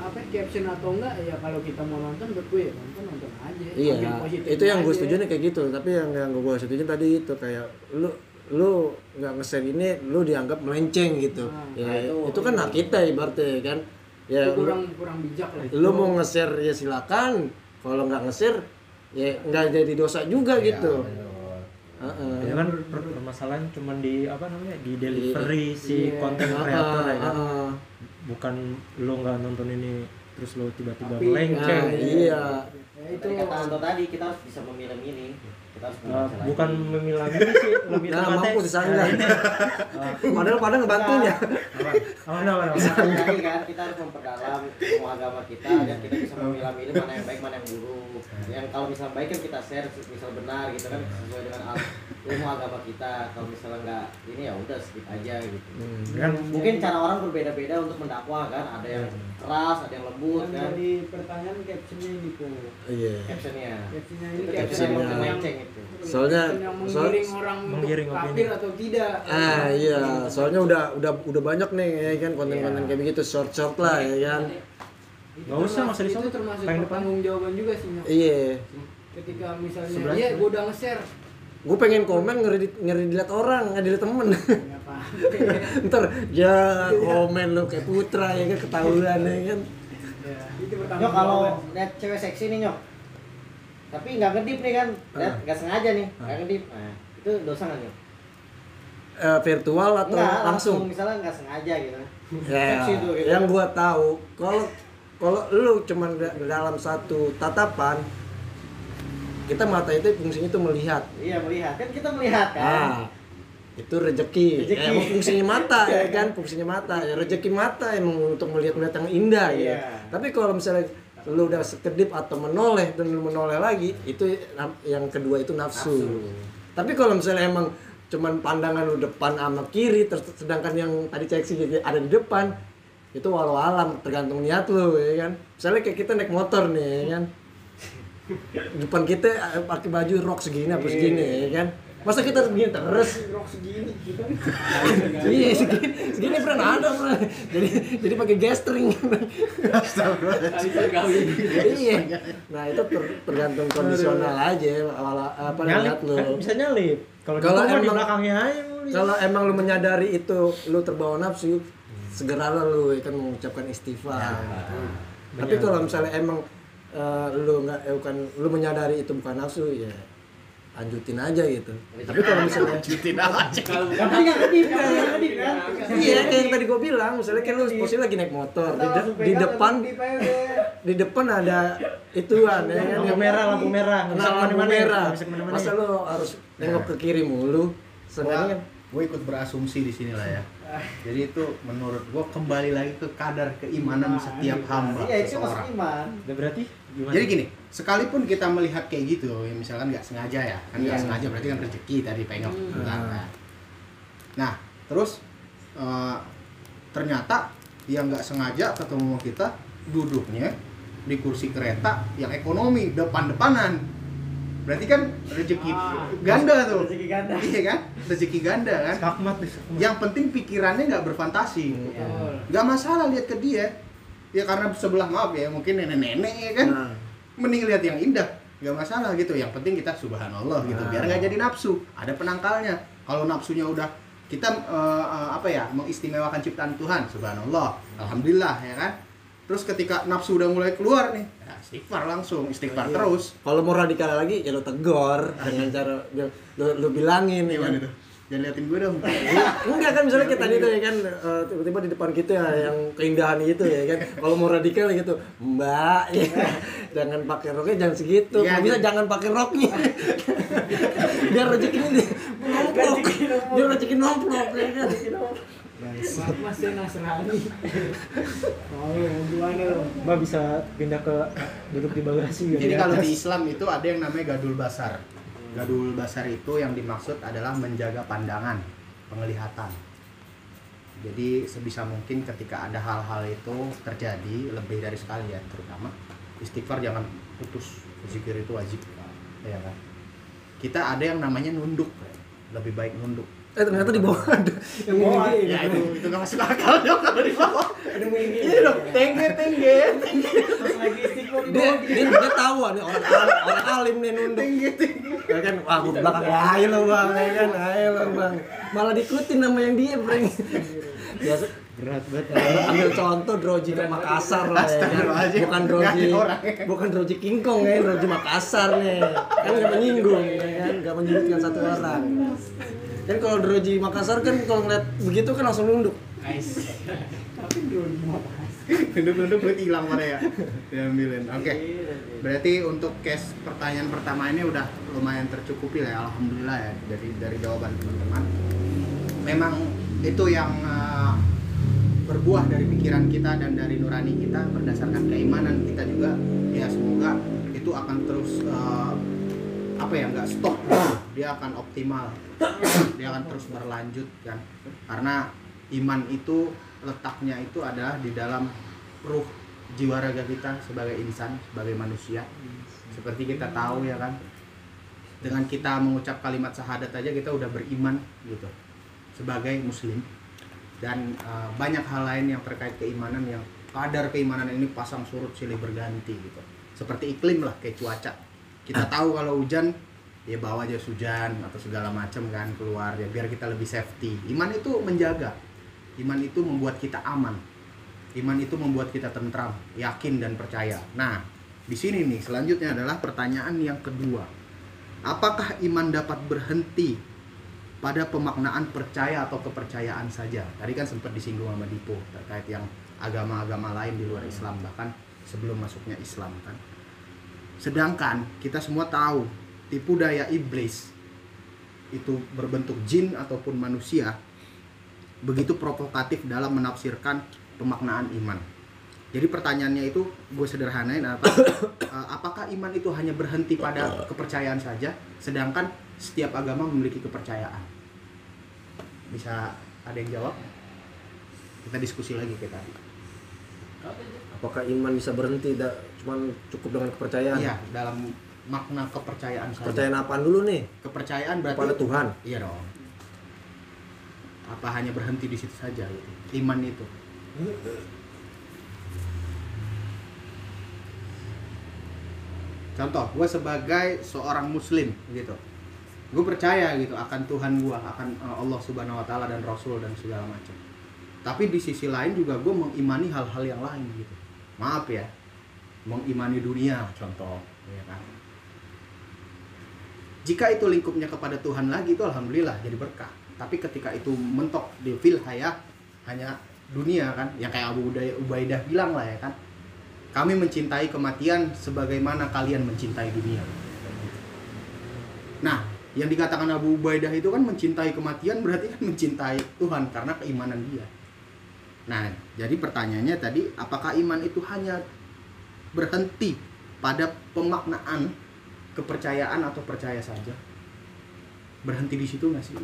apa caption atau enggak ya kalau kita mau nonton buat gue ya nonton nonton aja Iya, itu yang gue setuju nih kayak gitu. Tapi yang yang gue setuju tadi itu kayak lu lu nggak nge-share ini lu dianggap melenceng gitu. Nah, ya nah, itu, itu- kan hak kita ibaratnya kan. Ya Itu lu, kurang kurang bijak lah lu mau nge-share ya silakan. Kalau nggak nge-share ya nggak jadi dosa juga Iya, gitu. betul. Heeh. ya kan per- permasalahan cuman di apa namanya di delivery si Iya. konten Heeh, kreator ya kan heeh. Bukan lo nggak nonton ini terus lo tiba-tiba melenceng Nah, iya. ya itu Tadi kata Anto tadi kita harus bisa memilih-milih. Uh, bukan memilah-milih sih lebih Nah, tepatnya mampu disanggah. Padahal padahal ngebantuin ya. kan kita harus memperdalam ilmu agama kita agar kita bisa memilah-milih mana yang baik mana yang buruk. Yang kalau misalnya baik kan kita share misal benar gitu kan sesuai dengan ilmu agama kita. Kalau misalnya nggak ini ya udah skip aja gitu. Kan mungkin cara orang berbeda-beda untuk mendakwah kan ada yang keras ada yang lembut yang kan. jadi pertanyaan captionnya ini po Iya. captionnya. Captionnya ini itu caption captionnya captionnya. yang melenceng Soalnya- soal- menggiring orang menggiring kafir atau tidak Ah iya, soalnya udah udah udah banyak nih ya kan konten-konten Iya. kayak begitu short short lah ya kan. Nggak usah, nggak usah termasuk- disebut. itu termasuk Pengen depan. pertanggung jawaban juga sih. Iya. ketika misalnya Sebelah iya gue udah nge-share Gue pengen komen ngeri ngeri dilihat orang, nggak dilihat temen. apa Ntar ya komen lu kayak putra ya kan ketahuan ya kan. ya, itu pertanggung Nyok kalau lihat cewek seksi nih nyok tapi nggak ngedip nih kan lihat nggak sengaja nih nggak ngedip nah itu dosa nggak Eh, virtual atau Nggak, langsung? misalnya nggak sengaja gitu Ya, Seksi tuh, gitu. yang gua tahu kalau kalau lu cuman da- dalam satu tatapan kita mata itu fungsinya itu melihat. iya melihat kan kita melihat kan Ah, itu rezeki. Rezeki. Ya, emang fungsinya mata ya kan, fungsinya mata. Ya rezeki mata emang untuk melihat-melihat yang indah ya. Iya. Tapi kalau misalnya lu udah sekedip atau menoleh dan lu menoleh lagi, itu yang kedua itu nafsu. Nafsu. Tapi kalau misalnya emang cuman pandangan lu depan sama kiri, sedangkan yang tadi cek sih ada di depan, itu walau alam tergantung niat lu ya kan. Misalnya kayak kita naik motor nih ya kan. Depan kita pakai baju rok segini apa segini ya kan. Masa kita segini terus? Segini gitu kan. Iya segini segini pernah ada pernah. Jadi jadi pakai gestring iya. Nah itu ter- tergantung kondisional aja awal apa lihat lu. kan bisa nyalip. Kalau Kalau kalau di emang- belakangnya aja kalau emang lu menyadari itu lu terbawa nafsu segeralah lu ya kan mengucapkan istighfar. Tapi kalau misalnya emang eh, lu nggak eh, bukan lu menyadari itu bukan nafsu ya lanjutin aja gitu. Tapi kalau misalnya tapi nggak ngedip kan nggak ngedip kan? Iya kayak yang tadi gue bilang misalnya kan lu posisi lagi naik motor di, de- di depan di depan ada ituan ya kan? Lampu merah lampu merah. Nah, lampu ke mana-mana merah. Masa lu harus nengok ke kiri mulu? Sebenarnya kan? gue ikut berasumsi di sini lah ya. Jadi itu menurut gue kembali lagi ke kadar keimanan setiap hamba iya itu masuk iman. Berarti gimana Jadi gini, sekalipun kita melihat kayak gitu, ya misalkan nggak sengaja ya, kan nggak Iya. sengaja berarti kan rezeki tadi pengok. Hmm. Nah, nah, terus eh, ternyata yang nggak sengaja ketemu kita duduknya di kursi kereta yang ekonomi depan-depanan. Berarti kan rezeki Ah. ganda tuh. rezeki ganda Iya kan? Rezeki ganda kan? skakmat skakmat. Yang penting pikirannya nggak berfantasi. Nggak masalah lihat ke dia. Ya karena sebelah maaf ya, mungkin nenek-nenek ya kan. Nah. Mending lihat yang indah. Nggak masalah gitu. Yang penting kita subhanallah gitu. Biar nggak jadi nafsu. Ada penangkalnya. Kalau nafsunya udah kita eh, eh, apa ya mengistimewakan ciptaan Tuhan subhanallah alhamdulillah ya kan terus ketika nafsu udah mulai keluar nih ya istighfar langsung istighfar Iya. terus kalau mau radikal lagi ya lu tegor dengan cara lu, lu bilangin ya kan. Jangan liatin gue dong Enggak kan misalnya kayak tadi tuh ya kan eh, tiba-tiba di depan kita ya, yang keindahan itu ya kan. Kalau mau radikal ya gitu, Mbak ya, jangan pakai roknya jangan segitu. Iya, Kalau bisa iya. jangan pakai roknya. Biar rezekinya di nomplok. Biar rezeki nomplok ya kan. Mas saya Nasrani. Oh, mau gimana lo? mbak bisa pindah ke duduk di bagasi Jadi di kalau di Islam itu ada yang namanya gadul basar. Gadul basar itu yang dimaksud adalah menjaga pandangan, penglihatan. Jadi sebisa mungkin ketika ada hal-hal itu terjadi lebih dari sekali ya, terutama istighfar jangan putus. Zikir itu wajib, ya kan. Kita ada yang namanya nunduk, lebih baik nunduk. Eh ternyata di bawah ada yang bawah, ini. ya itu itu nggak masuk akal dong kalau di bawah ada mini iya dong tengge tengge pas lagi istiqomah di Dia, bawah dia, dia tahu ah, nih orang alim, orang alim nih nunduk. Ya kan, wah gue belakang ya ayo lo bang, ya kan, ayo lo bang. Malah diikutin nama yang dia, breng. Biasa berat banget ambil contoh Droji ke Makassar lah ya kan. Astagfirullahaladzim. bukan Droji bukan Droji Kingkong ya Droji Makassar nih kan nggak menyinggung ya kan nggak menyudutkan satu orang kan kalau Droji Makassar kan kalau ngeliat begitu kan langsung nunduk. Tapi dulu mau duduk-duduk duit hilang pada ya? Diambilin. Oke. Berarti untuk case pertanyaan pertama ini udah lumayan tercukupi lah ya alhamdulillah ya dari dari jawaban teman-teman. Memang itu yang uh, berbuah dari pikiran kita dan dari nurani kita berdasarkan keimanan kita juga. Ya semoga itu akan terus uh, apa ya nggak stop dia akan optimal. Dia akan terus berlanjut kan. Karena iman itu letaknya itu adalah di dalam ruh jiwa raga kita sebagai insan sebagai manusia. Seperti kita tahu ya kan. Dengan kita mengucap kalimat syahadat aja kita udah beriman gitu. Sebagai muslim. Dan uh, banyak hal lain yang terkait keimanan yang kadar keimanan ini pasang surut silih berganti gitu. Seperti iklim lah kayak cuaca. Kita tahu kalau hujan ya bawa aja hujan atau segala macam kan keluar ya biar kita lebih safety. Iman itu menjaga. Iman itu membuat kita aman. Iman itu membuat kita tentram yakin dan percaya. Nah di sini nih selanjutnya adalah pertanyaan yang kedua. Apakah iman dapat berhenti pada pemaknaan percaya atau kepercayaan saja. Tadi kan sempat disinggung sama Dipo terkait yang agama-agama lain di luar Islam bahkan sebelum masuknya Islam kan. Sedangkan kita semua tahu tipu daya iblis itu berbentuk jin ataupun manusia begitu provokatif dalam menafsirkan pemaknaan iman. Jadi pertanyaannya itu gue sederhanain apa? eh, apakah iman itu hanya berhenti pada kepercayaan saja, sedangkan setiap agama memiliki kepercayaan? Bisa ada yang jawab? Kita diskusi lagi kita. apakah iman bisa berhenti cuman cukup dengan kepercayaan Iya, dalam makna kepercayaan kepercayaan apaan dulu nih Kepercayaan berarti kepada Tuhan Iya dong. Apa hanya berhenti di situ saja gitu. Iman itu. Contoh, gue sebagai seorang muslim gitu. Gue percaya gitu akan Tuhan gue, akan uh, Allah Subhanahu wa taala dan Rasul dan segala macam. Tapi di sisi lain juga gue mengimani hal-hal yang lain gitu. Maaf ya. Mengimani dunia contoh, ya kan. Jika itu lingkupnya kepada Tuhan lagi itu alhamdulillah jadi berkah. Tapi ketika itu mentok di fil hayat hanya dunia kan, yang kayak Abu Ubaidah bilang lah ya kan. Kami mencintai kematian sebagaimana kalian mencintai dunia. Nah, yang dikatakan Abu Ubaidah itu kan mencintai kematian berarti kan mencintai Tuhan karena keimanan dia. Nah, jadi pertanyaannya tadi apakah iman itu hanya berhenti pada pemaknaan kepercayaan atau percaya saja? Berhenti di situ nggak sih?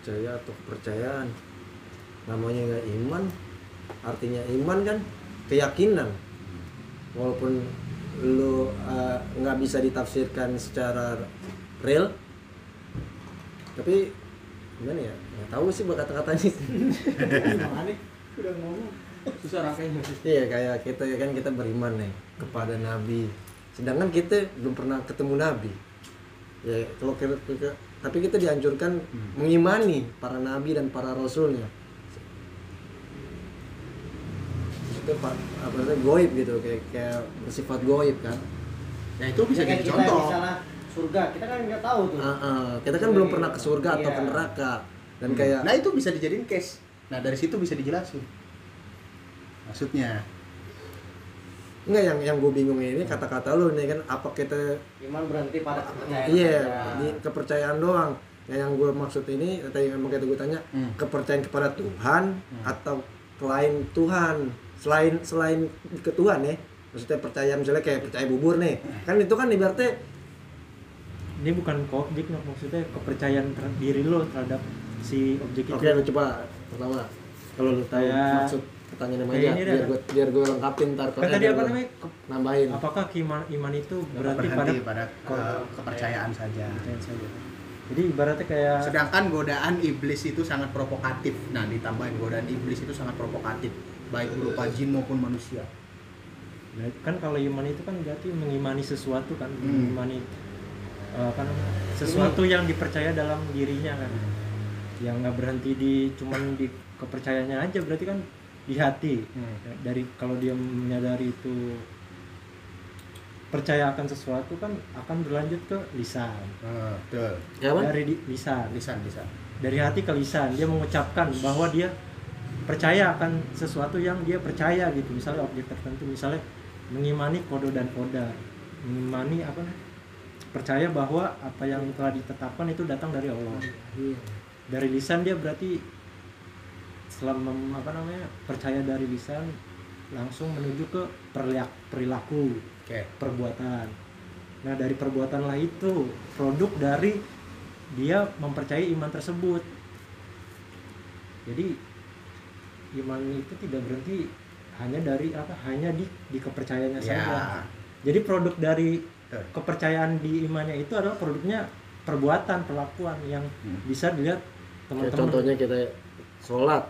percaya atau kepercayaan? Namanya nggak iman artinya iman kan? Keyakinan. Walaupun lu uh, nggak bisa ditafsirkan secara real tapi gimana ya? Nggak tahu sih buat kata-katanya. Udah ngomong. Susah rangkainya. Iya kayak kita kan kita beriman nih kepada nabi sedangkan kita belum pernah ketemu nabi ya kalau kita, kita- tapi kita dianjurkan mengimani para nabi dan para rasulnya itu apa namanya goib gitu kayak kayak bersifat goib kan Ya itu bisa Kayak jadi kita contoh. misalnya surga kita kan nggak tahu tuh Ah, ah. kita kan belum pernah ke surga atau Iya. ke neraka dan Hmm. kayak Nah itu bisa dijadiin case. Nah dari situ bisa dijelasin. Maksudnya, enggak yang yang gue bingung ini kata-kata lu nih kan apa kita iman berhenti pada kepercayaan Iya, saja. di kepercayaan doang. Yang yang gue maksud ini, tadi yang makanya gue tanya, Hmm. kepercayaan kepada Tuhan Hmm. atau selain Tuhan, selain selain ke Tuhan ya. Maksudnya percaya misalnya kayak percaya bubur nih, kan itu kan ibaratnya ini bukan ke objek no. maksudnya kepercayaan diri lo terhadap si objek itu Oke, lu coba pertama kalau lu tahu Kayak- maksud pertanyaan kayak aja, ini biar gue biar gue lengkapin ntar kan tadi biar apa namanya Ke- nambahin. apakah iman iman itu berarti pada pada, Kalau- eh, kepercayaan saja. kepercayaan saja jadi ibaratnya kayak Sedangkan godaan iblis itu sangat provokatif. Nah, ditambahin godaan iblis itu sangat provokatif, baik berupa jin maupun manusia. Nah, kan kalau iman itu kan berarti mengimani sesuatu kan Hmm. mengimani eh, apa namanya sesuatu yang dipercaya dalam dirinya kan yang nggak berhenti di cuman di kepercayaannya aja berarti kan di hati. Hmm. dari kalau dia menyadari itu percaya akan sesuatu kan akan berlanjut ke lisan. Ah, betul. Ya dari di- lisan. Lisan, lisan. dari hati ke lisan. Dia mengucapkan bahwa dia percaya akan sesuatu yang dia percaya gitu. Misalnya objek tertentu misalnya mengimani kodo dan koda mengimani apa percaya bahwa apa yang telah ditetapkan itu datang dari Allah. Iya. dari lisan dia berarti setelah mem- apa namanya percaya dari lisan langsung menuju ke perliak- perilaku Oke. perbuatan nah dari perbuatan lah itu produk dari dia mempercayai iman tersebut jadi iman itu tidak berhenti hanya dari apa hanya di di kepercayaannya Ya. saja jadi produk dari kepercayaan di imannya itu adalah produknya perbuatan perlakuan yang Hmm. bisa dilihat teman-teman contohnya kita sholat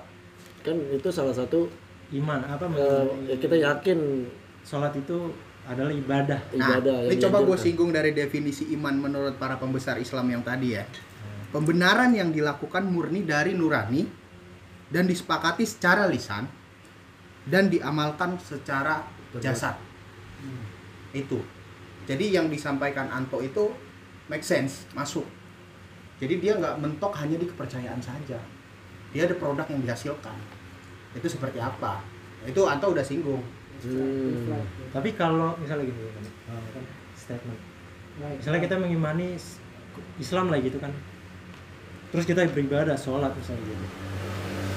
kan itu salah satu iman apa eh, ya kita yakin sholat itu adalah ibadah Nah, ibadah ini coba gue singgung dari definisi iman menurut para pembesar Islam yang tadi ya. Pembenaran yang dilakukan murni dari nurani dan disepakati secara lisan dan diamalkan secara jasad. Itu. Jadi yang disampaikan Anto itu make sense, masuk. Jadi dia nggak mentok hanya di kepercayaan saja. Dia ada produk yang dihasilkan. Itu seperti apa? Itu Anto udah singgung. Hmm. tapi kalau misalnya gitu kan, statement misalnya kita mengimani Islam lah gitu kan terus kita beribadah sholat misalnya gitu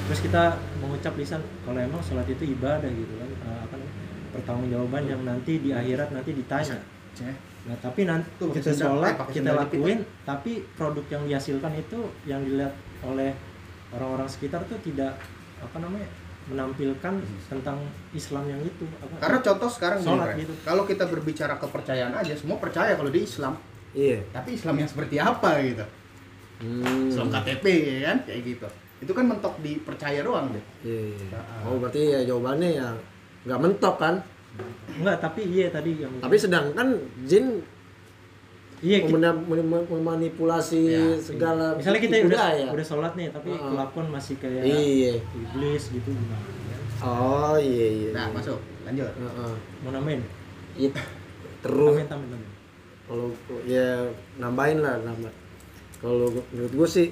terus kita mengucap lisan kalau emang sholat itu ibadah gitu kan eh, apa namanya pertanggungjawaban yang nanti di akhirat nanti ditanya Cek. nah tapi nanti Tuh, kita sholat kita lakuin tapi produk yang dihasilkan itu yang dilihat oleh orang-orang sekitar tuh tidak apa namanya menampilkan tentang Islam yang itu apa Karena contoh sekarang gini, Sholat Ren. gitu. kalau kita berbicara kepercayaan aja, semua percaya kalau di Islam. iya Tapi Islam yang seperti apa gitu? Hmm. Islam KTP ya kan, kayak gitu. Itu kan mentok di percaya doang deh. Iya, iya. Ah. oh berarti ya jawabannya ya nggak mentok kan Enggak, tapi iya tadi yang tapi sedangkan jin iya memanipulasi Ya, segala misalnya kita udah daya. udah sholat nih, tapi Heeh. kelakuan masih kayak iya iblis gitu gimana? oh iya iya Nah, iya. masuk. Lanjut. Heeh. Mau namain? Iya. terus Tamin, tamin, tamin. kalau ya nambahin lah nambah kalau menurut gue sih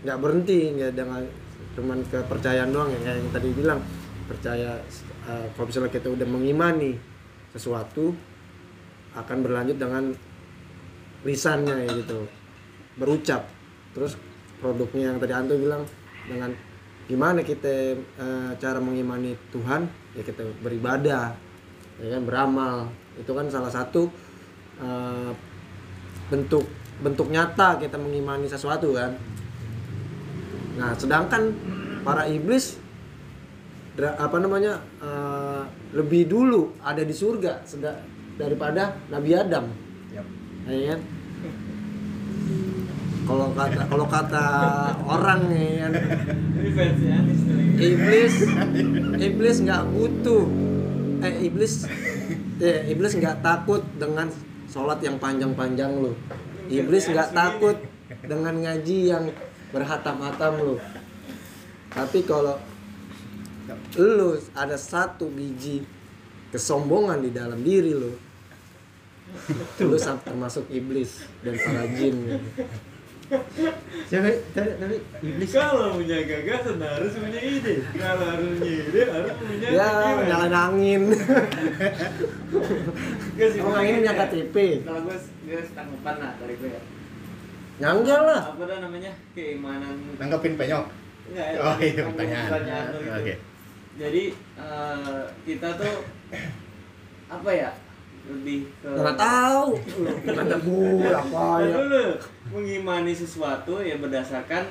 nggak berhenti nggak dengan cuman kepercayaan doang ya kayak yang tadi bilang percaya eh, kalau misalnya kita udah mengimani sesuatu akan berlanjut dengan lisannya ya gitu. Berucap. Terus produknya yang tadi Anto bilang dengan gimana kita eh, cara mengimani Tuhan ya kita beribadah ya kan beramal. Itu kan salah satu eh, bentuk bentuk nyata kita mengimani sesuatu kan. Nah sedangkan para iblis apa namanya eh, lebih dulu ada di surga daripada Nabi Adam. Yap. ya kan kalau kata kalau kata orang nih kan. Iblis iblis nggak butuh. Eh iblis eh, iblis nggak takut dengan sholat yang panjang-panjang lu. Iblis nggak takut dengan ngaji yang berhatam-hatam lu. Tapi kalau lu ada satu biji kesombongan di dalam diri lu lu termasuk iblis dan para jin Tapi, tapi, tapi iblis Kalau punya gagasan harus punya ide. Kalau harus punya ide harus punya ya nyalain angin Gak sih, oh angin punya KTP Kalau gue gue tanggapan lah dari gue ya. nyanggal lah Apa dah namanya keimanan Nanggepin penyok. Enggak ya. Oh iya, pertanyaan. gitu. Oke. Jadi eh, kita tuh apa ya lebih ke nggak tahu. Kata gue apa ya? Dulu mengimani sesuatu ya berdasarkan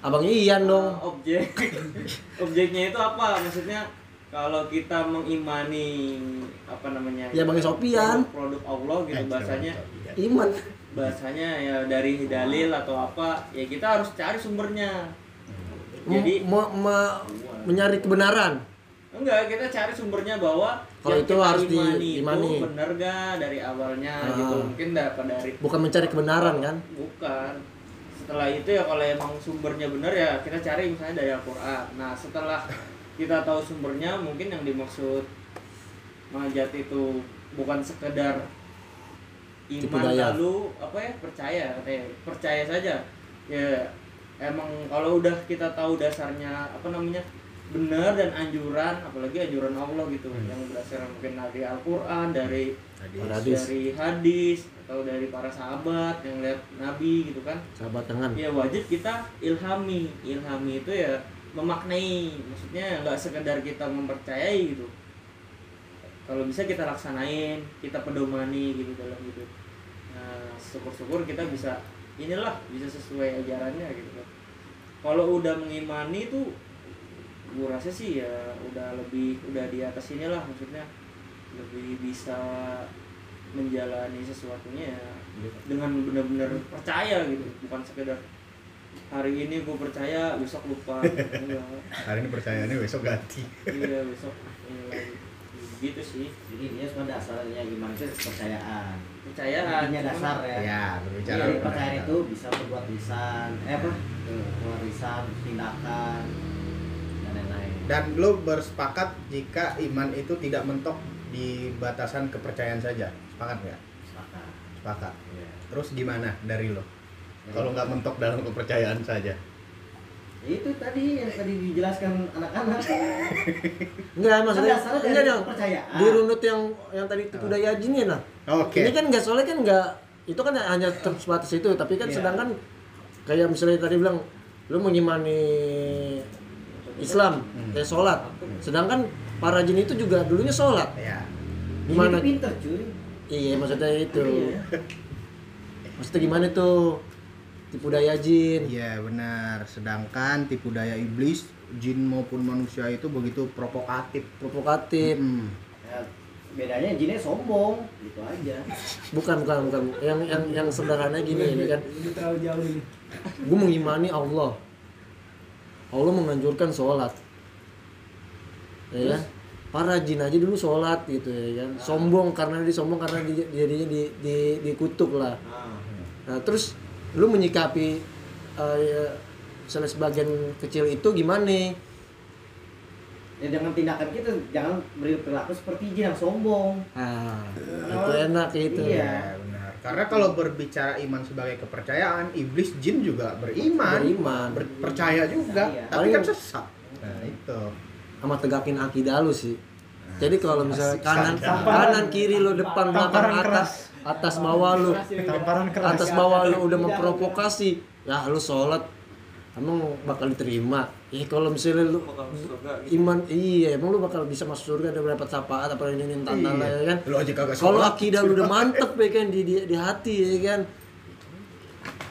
abang Ian dong. uh, objek. Objeknya itu apa? Maksudnya kalau kita mengimani apa namanya Ya, Bang Sopian. produk, produk Allah gitu Eh, bahasanya. iman. Bahasanya ya dari dalil atau apa ya kita harus cari sumbernya. Jadi M- me- me- menyari kebenaran enggak kita cari sumbernya bahwa Kalau yang itu harus di- imani itu bener gak dari awalnya Ah. gitu mungkin dapat dari bukan mencari kebenaran kan? Bukan. Setelah itu ya kalau emang sumbernya bener ya kita cari misalnya dari Al-Quran. Nah setelah kita tahu sumbernya mungkin yang dimaksud manjat itu bukan sekedar Tipu iman daya. lalu apa ya percaya katanya. Percaya saja. Ya emang kalau udah kita tahu dasarnya apa namanya benar dan anjuran apalagi anjuran Allah gitu yang berdasarkan mungkin dari Al-Quran dari hadis. dari hadis atau dari para sahabat yang lihat Nabi gitu kan. Sahabat tangan. Ya wajib kita ilhami. Ilhami itu ya memaknai maksudnya nggak sekedar kita mempercayai gitu. Kalau bisa kita laksanain kita pedomani gitu dalam hidup. Nah syukur-syukur kita bisa inilah bisa sesuai ajarannya gitu kan. Kalau udah mengimani tuh gue rasa sih ya udah lebih udah di atas inilah maksudnya lebih bisa menjalani sesuatunya ya. Dengan benar-benar percaya gitu bukan sekedar hari ini gue percaya besok lupa. Enggak. Hari ini percayaannya besok ganti. Iya besok ini lagi gitu sih. Jadi dia semua dasarnya iman itu kepercayaan. percayaan Intinya cuman- dasar ya. ya berbicara Jadi percayaan itu bisa berbuat lisan, eh apa? Keluar lisan, tindakan, dan lain-lain. dan lo bersepakat jika iman itu tidak mentok di batasan kepercayaan saja sepakat nggak Sepakat. sepakat Iya. terus gimana dari lo kalau nggak mentok dalam kepercayaan saja Ya itu tadi yang tadi dijelaskan anak-anak. enggak maksudnya Kan enggak dong kepercayaan. di runut yang yang tadi tipu daya jinnya lah oke ini kan enggak soalnya kan enggak itu kan hanya terbatas itu tapi kan Iya. sedangkan kayak misalnya tadi bilang lu mengimani Islam kayak sholat. Sedangkan para jin itu juga dulunya sholat. Ya gimana pinter cuy. iya maksudnya itu. Iya. maksudnya gimana tuh tipu daya jin. Iya benar. Sedangkan tipu daya iblis jin maupun manusia itu begitu provokatif. Provokatif. Hmm. Ya, bedanya jinnya sombong, gitu aja. bukan bukan bukan. Yang yang yang sederhana gini ini kan. Terlalu jauh ini. gue mengimani Allah Allah menganjurkan sholat. Ya kan? Para jin aja dulu sholat gitu ya kan? Sombong karena dia sombong karena di, jadinya di, di, dikutuk lah. Nah, nah terus lu menyikapi ya, misalnya sebagian kecil itu gimana ya dengan tindakan kita jangan berperilaku seperti jin yang sombong. nah itu enak itu Iya. Karena kalau berbicara iman sebagai kepercayaan, iblis jin juga beriman, Beriman. ber- percaya juga, Iya. tapi kan sesat. Nah, itu. sama tegakin akidah lu sih. Jadi kalau misalnya Asik kanan kanan kiri lu depan belakang atas atas bawah lu. Atas bawah lu udah memprovokasi. Ya lu sholat emang bakal diterima ya kalau misalnya lu bakal surga gitu. iman iya emang lu bakal bisa masuk surga dan dapat syafaat apa ini ini tantang Iya. ya kan Lu aja kagak kalau akidah lu udah mantep ya kan di, di, di hati ya kan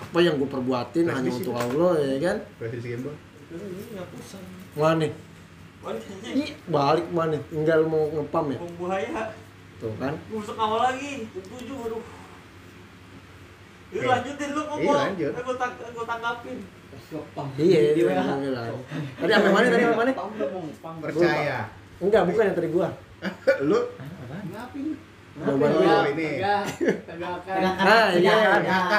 apa yang gue perbuatin hanya untuk. Allah ya kan mana balik Ih, balik mana tinggal mau ngepam ya buaya tuh kan Busuk awal lagi, tujuh, aduh. Yuk Oke. lanjutin lu ngomong. Iya, lanjut. Aku tang aku tanggapin. Iya Di itu WA. yang gua bilang. tadi apa mana tadi apa mana? Percaya. enggak bukan yang tadi gua. Lu? Jawaban Oh, gua ini. Tegak, tegakkan. Ah, iya.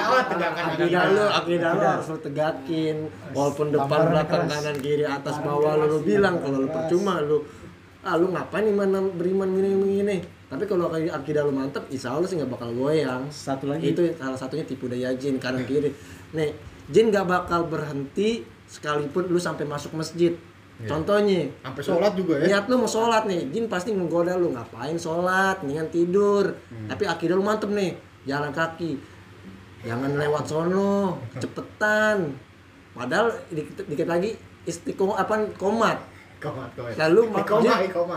Oh, tegakkan akidah lu akidah lu harus lu tegakin. Walaupun depan belakang kanan kiri atas bawah lu, lu bilang kalau lu percuma lu ah lu ngapain iman beriman gini gini gini. Tapi kalau akidah lu mantep insya Allah sih nggak bakal goyang. Satu lagi. Itu salah satunya tipu daya jin kanan kiri. Nih jin nggak bakal berhenti sekalipun lu sampai masuk masjid Iya. contohnya Sampai sholat juga ya. niat lu mau sholat nih jin pasti menggoda lu ngapain sholat mendingan tidur Hmm. tapi akidah lu mantep nih jalan kaki jangan lewat sono cepetan padahal dikit, dikit lagi istiqomah apa komat Komat, komat. lalu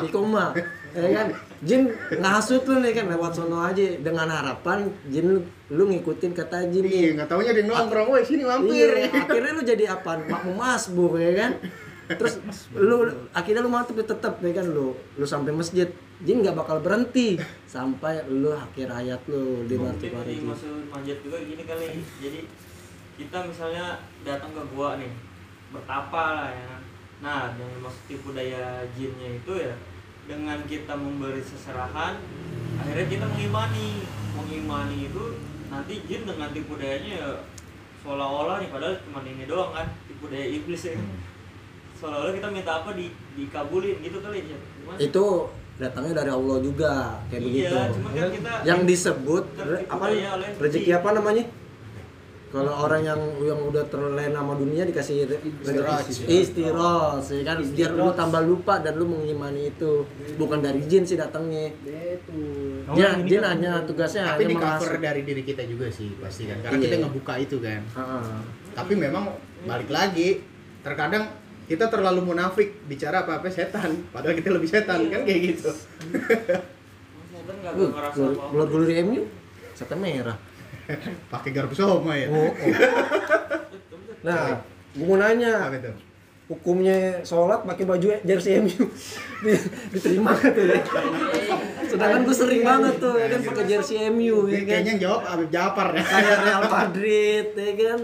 ikoma. ya kan? Jin ngasut lu nih kan lewat sono aja. Dengan harapan jin lu, lu ngikutin kata jin nih. Iya, nggak taunya dia nongkrong, woi sini mampir. Iya, akhirnya lu jadi apa? Makmum masbuk ya kan? Terus lu akhirnya lu mantep ya tetep ya kan? Lu lu sampai masjid. Jin nggak bakal berhenti sampai lu akhir hayat lu di batu mungkin jin maksud manjat juga gini kali. Jadi kita misalnya datang ke gua nih bertapa lah ya nah dengan maksud tipu daya jinnya itu ya dengan kita memberi seserahan akhirnya kita mengimani. Mengimani itu nanti jin dengan tipu dayanya ya seolah-olah nih padahal cuma ini doang kan tipu daya iblis ya. Seolah-olah kita minta apa di dikabulin gitu kali ya. Gimana? itu datangnya dari Allah juga kayak iya, begitu. cuman kan kita yang disebut apa rezeki apa namanya kalau orang yang yang udah terlena sama dunia dikasih Istiros. istiros ya kan. Biar lu tambah lupa dan lu mengimani itu. Bukan dari jin sih datangnya. Itu dia jin kan- hanya tugasnya tapi hanya di cover dari diri kita juga sih pasti kan. Karena Iya. kita ngebuka itu kan. Heeh. tapi memang balik lagi terkadang kita terlalu munafik bicara apa apa setan padahal kita lebih setan kan kayak gitu. Setan nggak Lu, ngerasa keluar apa-apa. pakai garpu soma ya? Oh, oh. nah gue mau nanya. Apa itu? Hukumnya sholat pakai baju jersey MU Di- diterima kan tuh? Ya sedangkan gue sering banget tuh ya kan pakai jersey MU ya kan? kayaknya yang jawab Habib Jafar ya. Kayak Real Madrid ya kan?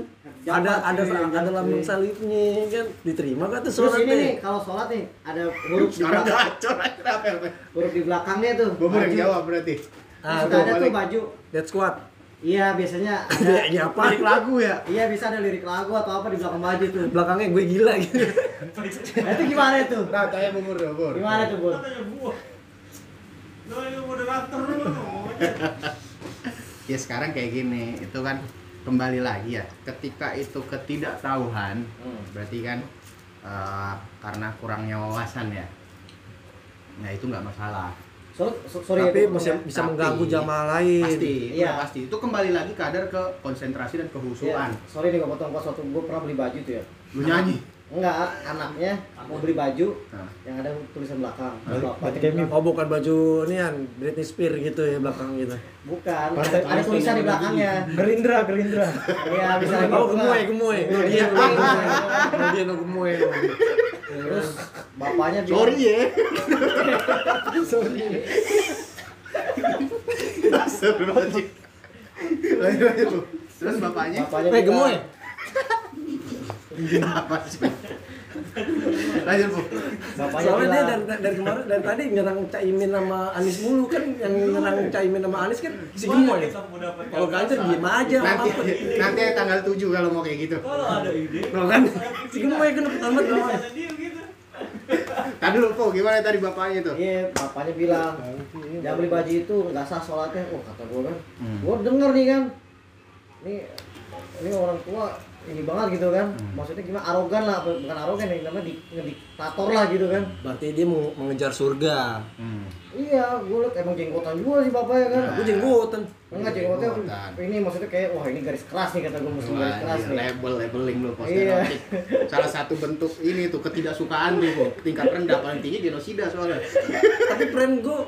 Ada ada ada lambang salibnya ya kan? Diterima kan tuh Terus sholat ini nih kalau sholat nih ada huruf di belakang, apa huruf di belakangnya tuh. gue yang jawab berarti. Ah ada tuh baju. that's squad Iya biasanya ada. Kayaknya apa balik lagu ya Iya bisa ada lirik lagu atau apa di belakang baju tuh. belakangnya gue gila gitu Nah, itu gimana itu? nah tanya bumur dong bur Gimana tuh? Katanya gua. Nah, ini moderator lu ya sekarang kayak gini itu kan kembali lagi ya ketika itu ketidaktahuan Hmm. berarti kan eh, karena kurangnya wawasan ya nah itu nggak masalah So, so- sorry tapi ya, bisa bisa Tapi- mengganggu jamaah lain. pasti Iya. iya. Pasti. Itu kembali lagi kadar ke konsentrasi dan Iya, kehusuan sorry nih gue potong pas waktu gue pernah beli baju tuh ya. lu nyanyi Enggak, anaknya mau beli baju Nah. yang ada tulisan belakang. Bapaknya balik kayak bilang, oh bukan baju ini kan Britney Spears gitu ya belakang gitu. Bukan, Partai- ada, tulisan di belakangnya. Gerindra Gerindra. Iya, bisa oh gitu gemoy lah. gemoy oh dia oh dia no gemoy Terus bapaknya bilang, sorry ya. Sorry. Terus bapaknya Bapaknya? Eh gemoy apa sih? Lanjut bu. Soalnya dia dari, dari kemarin dari tadi nyerang Caimin sama Anies mulu kan yang nyerang Caimin sama Anies kan si mau dapat kalau Ganjar diem aja nanti nanti tanggal 7 kalau mau kayak gitu. Kalau ada ide, Kalau kan? si gemoy kan pertama tuh bisa dia gitu. tadi dulu po gimana tadi bapaknya tuh Iya, bapaknya bilang, jangan beli baju itu nggak sah sholatnya. Oh kata gue kan, Hmm. gue denger nih kan, ini ini orang tua ini banget gitu kan, Hmm. maksudnya gimana arogan lah, bukan arogan yang namanya di, diktator lah gitu kan. berarti dia mau mengejar surga hmm. Iya, gue liat emang jenggotan juga sih bapaknya kan. aku jenggotan Enggak jenggotnya Jenggotan. ini maksudnya kayak wah ini garis keras nih kata gue mesti garis keras iya, nih. label labeling lu Iya. salah satu bentuk ini tuh ketidaksukaan tuh Bu. tingkat rendah paling tinggi genosida soalnya tapi friend gue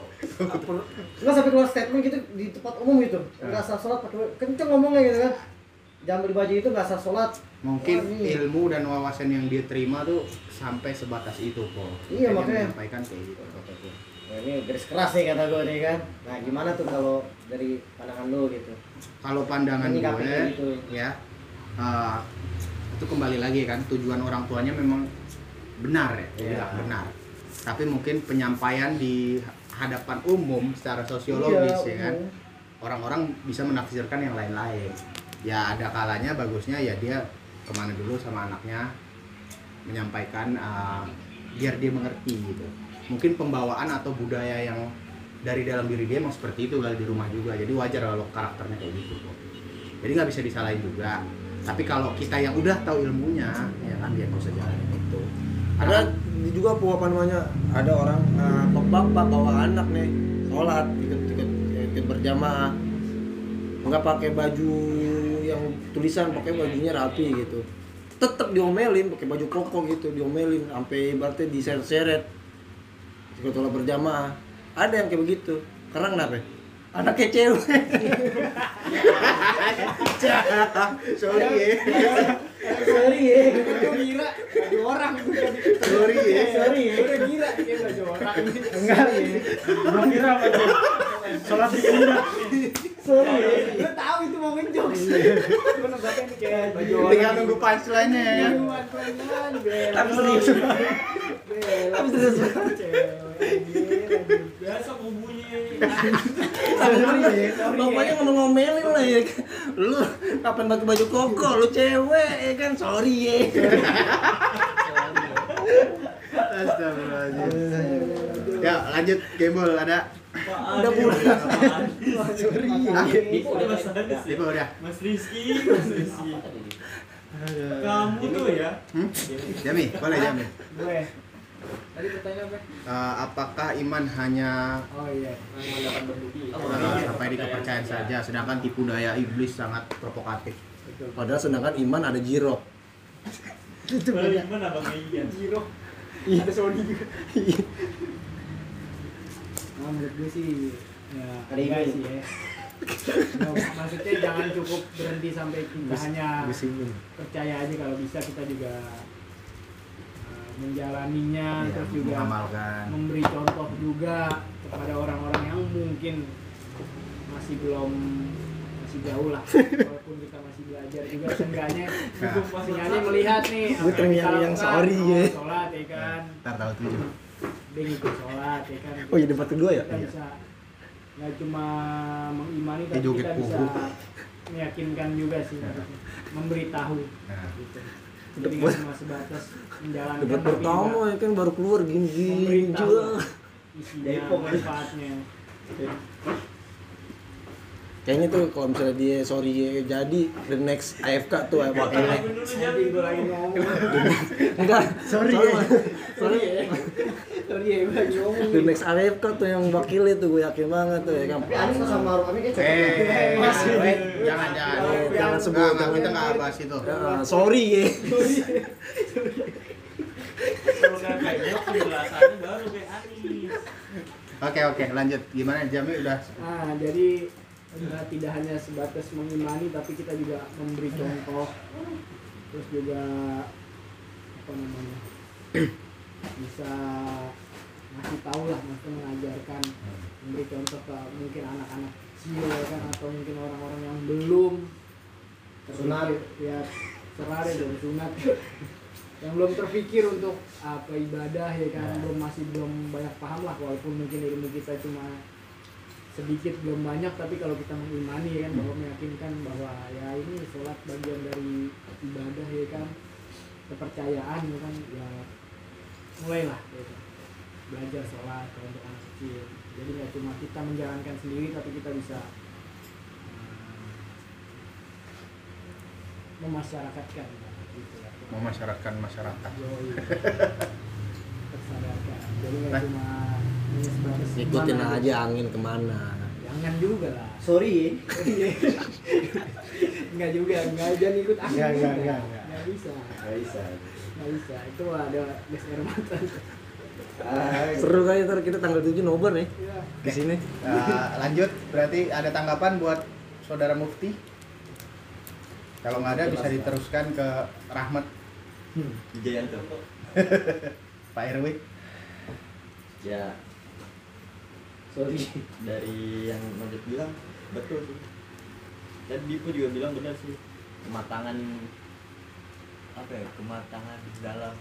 Enggak sampai keluar statement gitu di tempat umum gitu. Enggak sah sholat pakai kenceng ngomongnya gitu kan. Jangan beli baju itu enggak sah sholat. mungkin Wah, ilmu dan wawasan yang dia terima tuh sampai sebatas itu po. Iya, Makanya menyampaikan kayak gitu kata Nah, ini garis keras nih kata gue nih kan. Nah gimana tuh kalau dari pandangan lu gitu? kalau pandangan Menyikapi gue kayak gitu. ya eh, itu kembali lagi kan. Tujuan orang tuanya memang benar ya, bilang benar. Tapi mungkin penyampaian di hadapan umum secara sosiologis Iya, ya kan. orang-orang bisa menafsirkan yang lain-lain ya ada kalanya bagusnya ya dia ke mana dulu sama anaknya menyampaikan eh, biar dia mengerti gitu. Mungkin pembawaan atau budaya yang dari dalam diri dia emang seperti itu kali di rumah juga. Jadi wajar kalau karakternya kayak gitu kok jadi nggak bisa disalahin juga. Tapi kalau kita yang udah tahu ilmunya ya kan dia nggak usah jalanin itu. Ada juga apa namanya ada orang eh, bapak bawa anak nih sholat ikut ikut ikut berjamaah. Nggak pakai baju yang tulisan pakai bajunya rapi gitu. Tetap diomelin pakai baju koko gitu diomelin sampai ibaratnya diseret-seret. Ikut sholat berjamaah. Ada yang kayak begitu. Karena kenapa? Anaknya cewek. Sorry ya. Sorry ya. Gue kira baju orang. Sorry ya. sorry ya. Udah kira kayak baju orang. Enggak ya. Gua kira sholat di sorry ya gue tahu itu mau ngejok nembaknya nih kayak baju orang Tinggal nunggu punchline-nya ya. Bela. Tapi serius. Tapi serius. Biasa kubunya Bapaknya ngomong ngomelin lah ya Lu kapan pakai baju koko, lu cewek ya kan, sorry ya Astagfirullahaladzim. Ya, lanjut Gembol ada. Udah budak Ah, Itu udah Mas Ibu udah. Mas Rizky Mas Rizky kamu tuh ya Hmm? Jami, boleh Jami. Gue. Tadi pertanyaan apa? Eh, apakah iman hanya Oh iya. eh, sampai di kepercayaan saja, sedangkan tipu daya iblis sangat provokatif. Padahal sedangkan iman ada jirok Kalau gimana bang Ian Zero. Iya, Sony juga. Nah, menurut gue sih ya Ada ini. sih ya. Ya, maksudnya jangan cukup berhenti sampai kita hanya percaya aja kalau bisa kita juga uh, menjalaninya Iya, terus juga mengamalkan. memberi contoh juga kepada orang-orang yang mungkin masih belum masih jauh lah walaupun kita masih belajar juga seenggaknya Nah. seenggaknya melihat nih Gue yang yang sorry, Oh, ya. sholat ya kan Ntar tahu tujuh. Dia ngikut sholat ya kan Oh iya debat kedua ya? kita Iya. bisa nggak cuma mengimani tapi joget kita bisa meyakinkan juga sih maksudnya. memberitahu Nah, gitu jadi nggak cuma sebatas menjalankan Debat pertama ya kan baru keluar gini-gini Memberitahu. juga isinya ya. manfaatnya Kayaknya tuh kalau misalnya dia sorry ya jadi the next AFK tuh gue lagi. Ngomong Enggak, sorry. Sorry Sorry. Ya. Sorry ya The next AFK tuh yang wakilnya tuh gue yakin banget tuh ya kan? Tapi Anis sama Maruf Amin kayak Eh, cocok. masih jangan jangan. Eh, jangan. Sebut, jangan. kita nggak bahas itu. Ya, sorry ya. Kalau nggak kayak penjelasannya baru kayak Anis Oke oke, lanjut. Gimana? Jami udah? Nah, jadi eh, tidak hanya sebatas mengimani, tapi kita juga memberi contoh, terus juga apa namanya bisa ngasih tahu lah, maksudnya mengajarkan, memberi contoh ke mungkin anak-anak kecil ya kan, atau mungkin orang-orang yang belum Sunat. terpikir, ya serah deh dong sunat. Yang belum terpikir untuk apa ibadah ya kan belum masih belum banyak paham lah walaupun mungkin ilmu kita cuma sedikit belum banyak tapi kalau kita mengimani ya kan bahwa meyakinkan bahwa ya ini sholat bagian dari ibadah ya kan kepercayaan ya kan ya mulailah gitu. belajar sholat kalau untuk anak kecil jadi nggak cuma kita menjalankan sendiri tapi kita bisa eh, memasyarakatkan gitu ya memasyaratkan masyarakat? Yoi. Tersadarkan. jadi nggak Nah. cuma Ikutin mana aja angin ke mana jangan juga lah Sorry. Enggak juga, enggak jangan ikut angin enggak, enggak, enggak. Enggak bisa. Gak bisa. Enggak bisa. Itu ada gas air mata. Ah, Seru kali ntar kita tanggal 7 nobar nih Iya. di sini Nah, lanjut, berarti ada tanggapan buat saudara Mufti? Kalau nggak ada bisa diteruskan ke Rahmat Jayanto Pak RW. ya sorry. Dari yang Majid bilang betul sih. Dan Dipo juga bilang benar sih kematangan apa ya kematangan dalam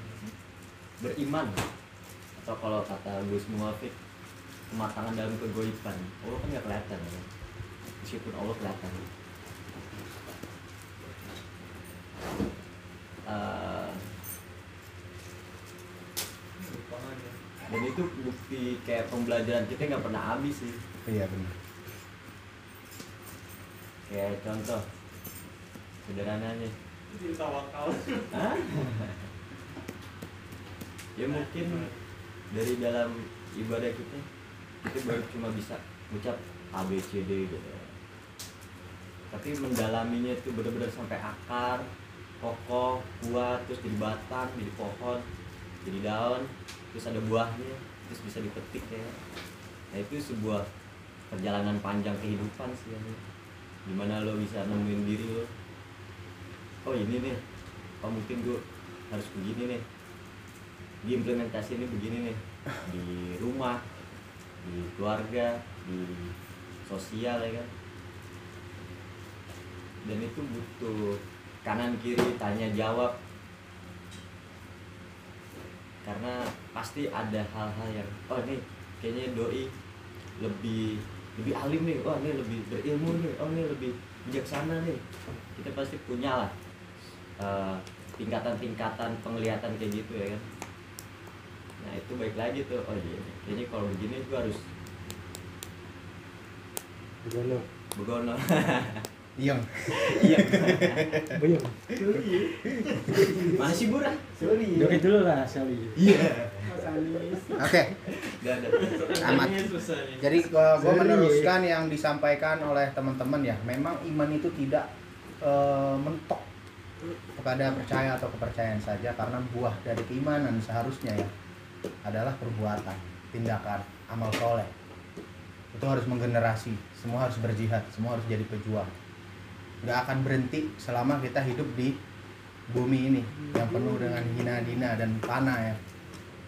beriman. Atau kalau kata Gus Muafik kematangan dalam kegoiban Allah kan nggak kelihatan ya. Meskipun Allah kelihatan. Eh, dan itu bukti kayak pembelajaran kita nggak pernah habis sih. Iya benar. kayak contoh sederhananya. Jadi tawakal Hah? ya mungkin dari dalam ibadah kita kita baru cuma bisa ucap A B C D gitu. Tapi mendalaminya itu benar-benar sampai akar kokoh kuat terus jadi batang jadi pohon jadi daun terus ada buahnya terus bisa dipetik ya. Nah itu sebuah perjalanan panjang kehidupan sih ya. Di mana lo bisa nemuin diri lo? Oh ini nih. Oh mungkin gue harus begini nih. Diimplementasi ini begini nih. Di rumah di keluarga di sosial ya kan? Dan itu butuh kanan kiri tanya jawab karena pasti ada hal-hal yang oh ini kayaknya doi lebih lebih alim nih. Oh ini lebih berilmu nih. Oh ini lebih bijaksana nih. Kita pasti punya lah eh, tingkatan-tingkatan penglihatan kayak gitu ya kan. Nah itu baik lagi tuh. Oh iya. Kayaknya kalau begini gue harus Begono. begono Iya. Buyung. mana sih burah Dari dulu lah Sally. Mas Anies Oke, amat. Jadi gua, gua Sorry. meneruskan yang disampaikan oleh teman-teman ya. Memang iman itu tidak eh, mentok kepada percaya atau kepercayaan saja karena buah dari keimanan seharusnya ya adalah perbuatan, tindakan, amal soleh. Itu harus menggenerasi, semua harus berjihad, semua harus jadi pejuang. Nggak akan berhenti selama kita hidup di bumi ini yang penuh dengan hina dina dan panah ya.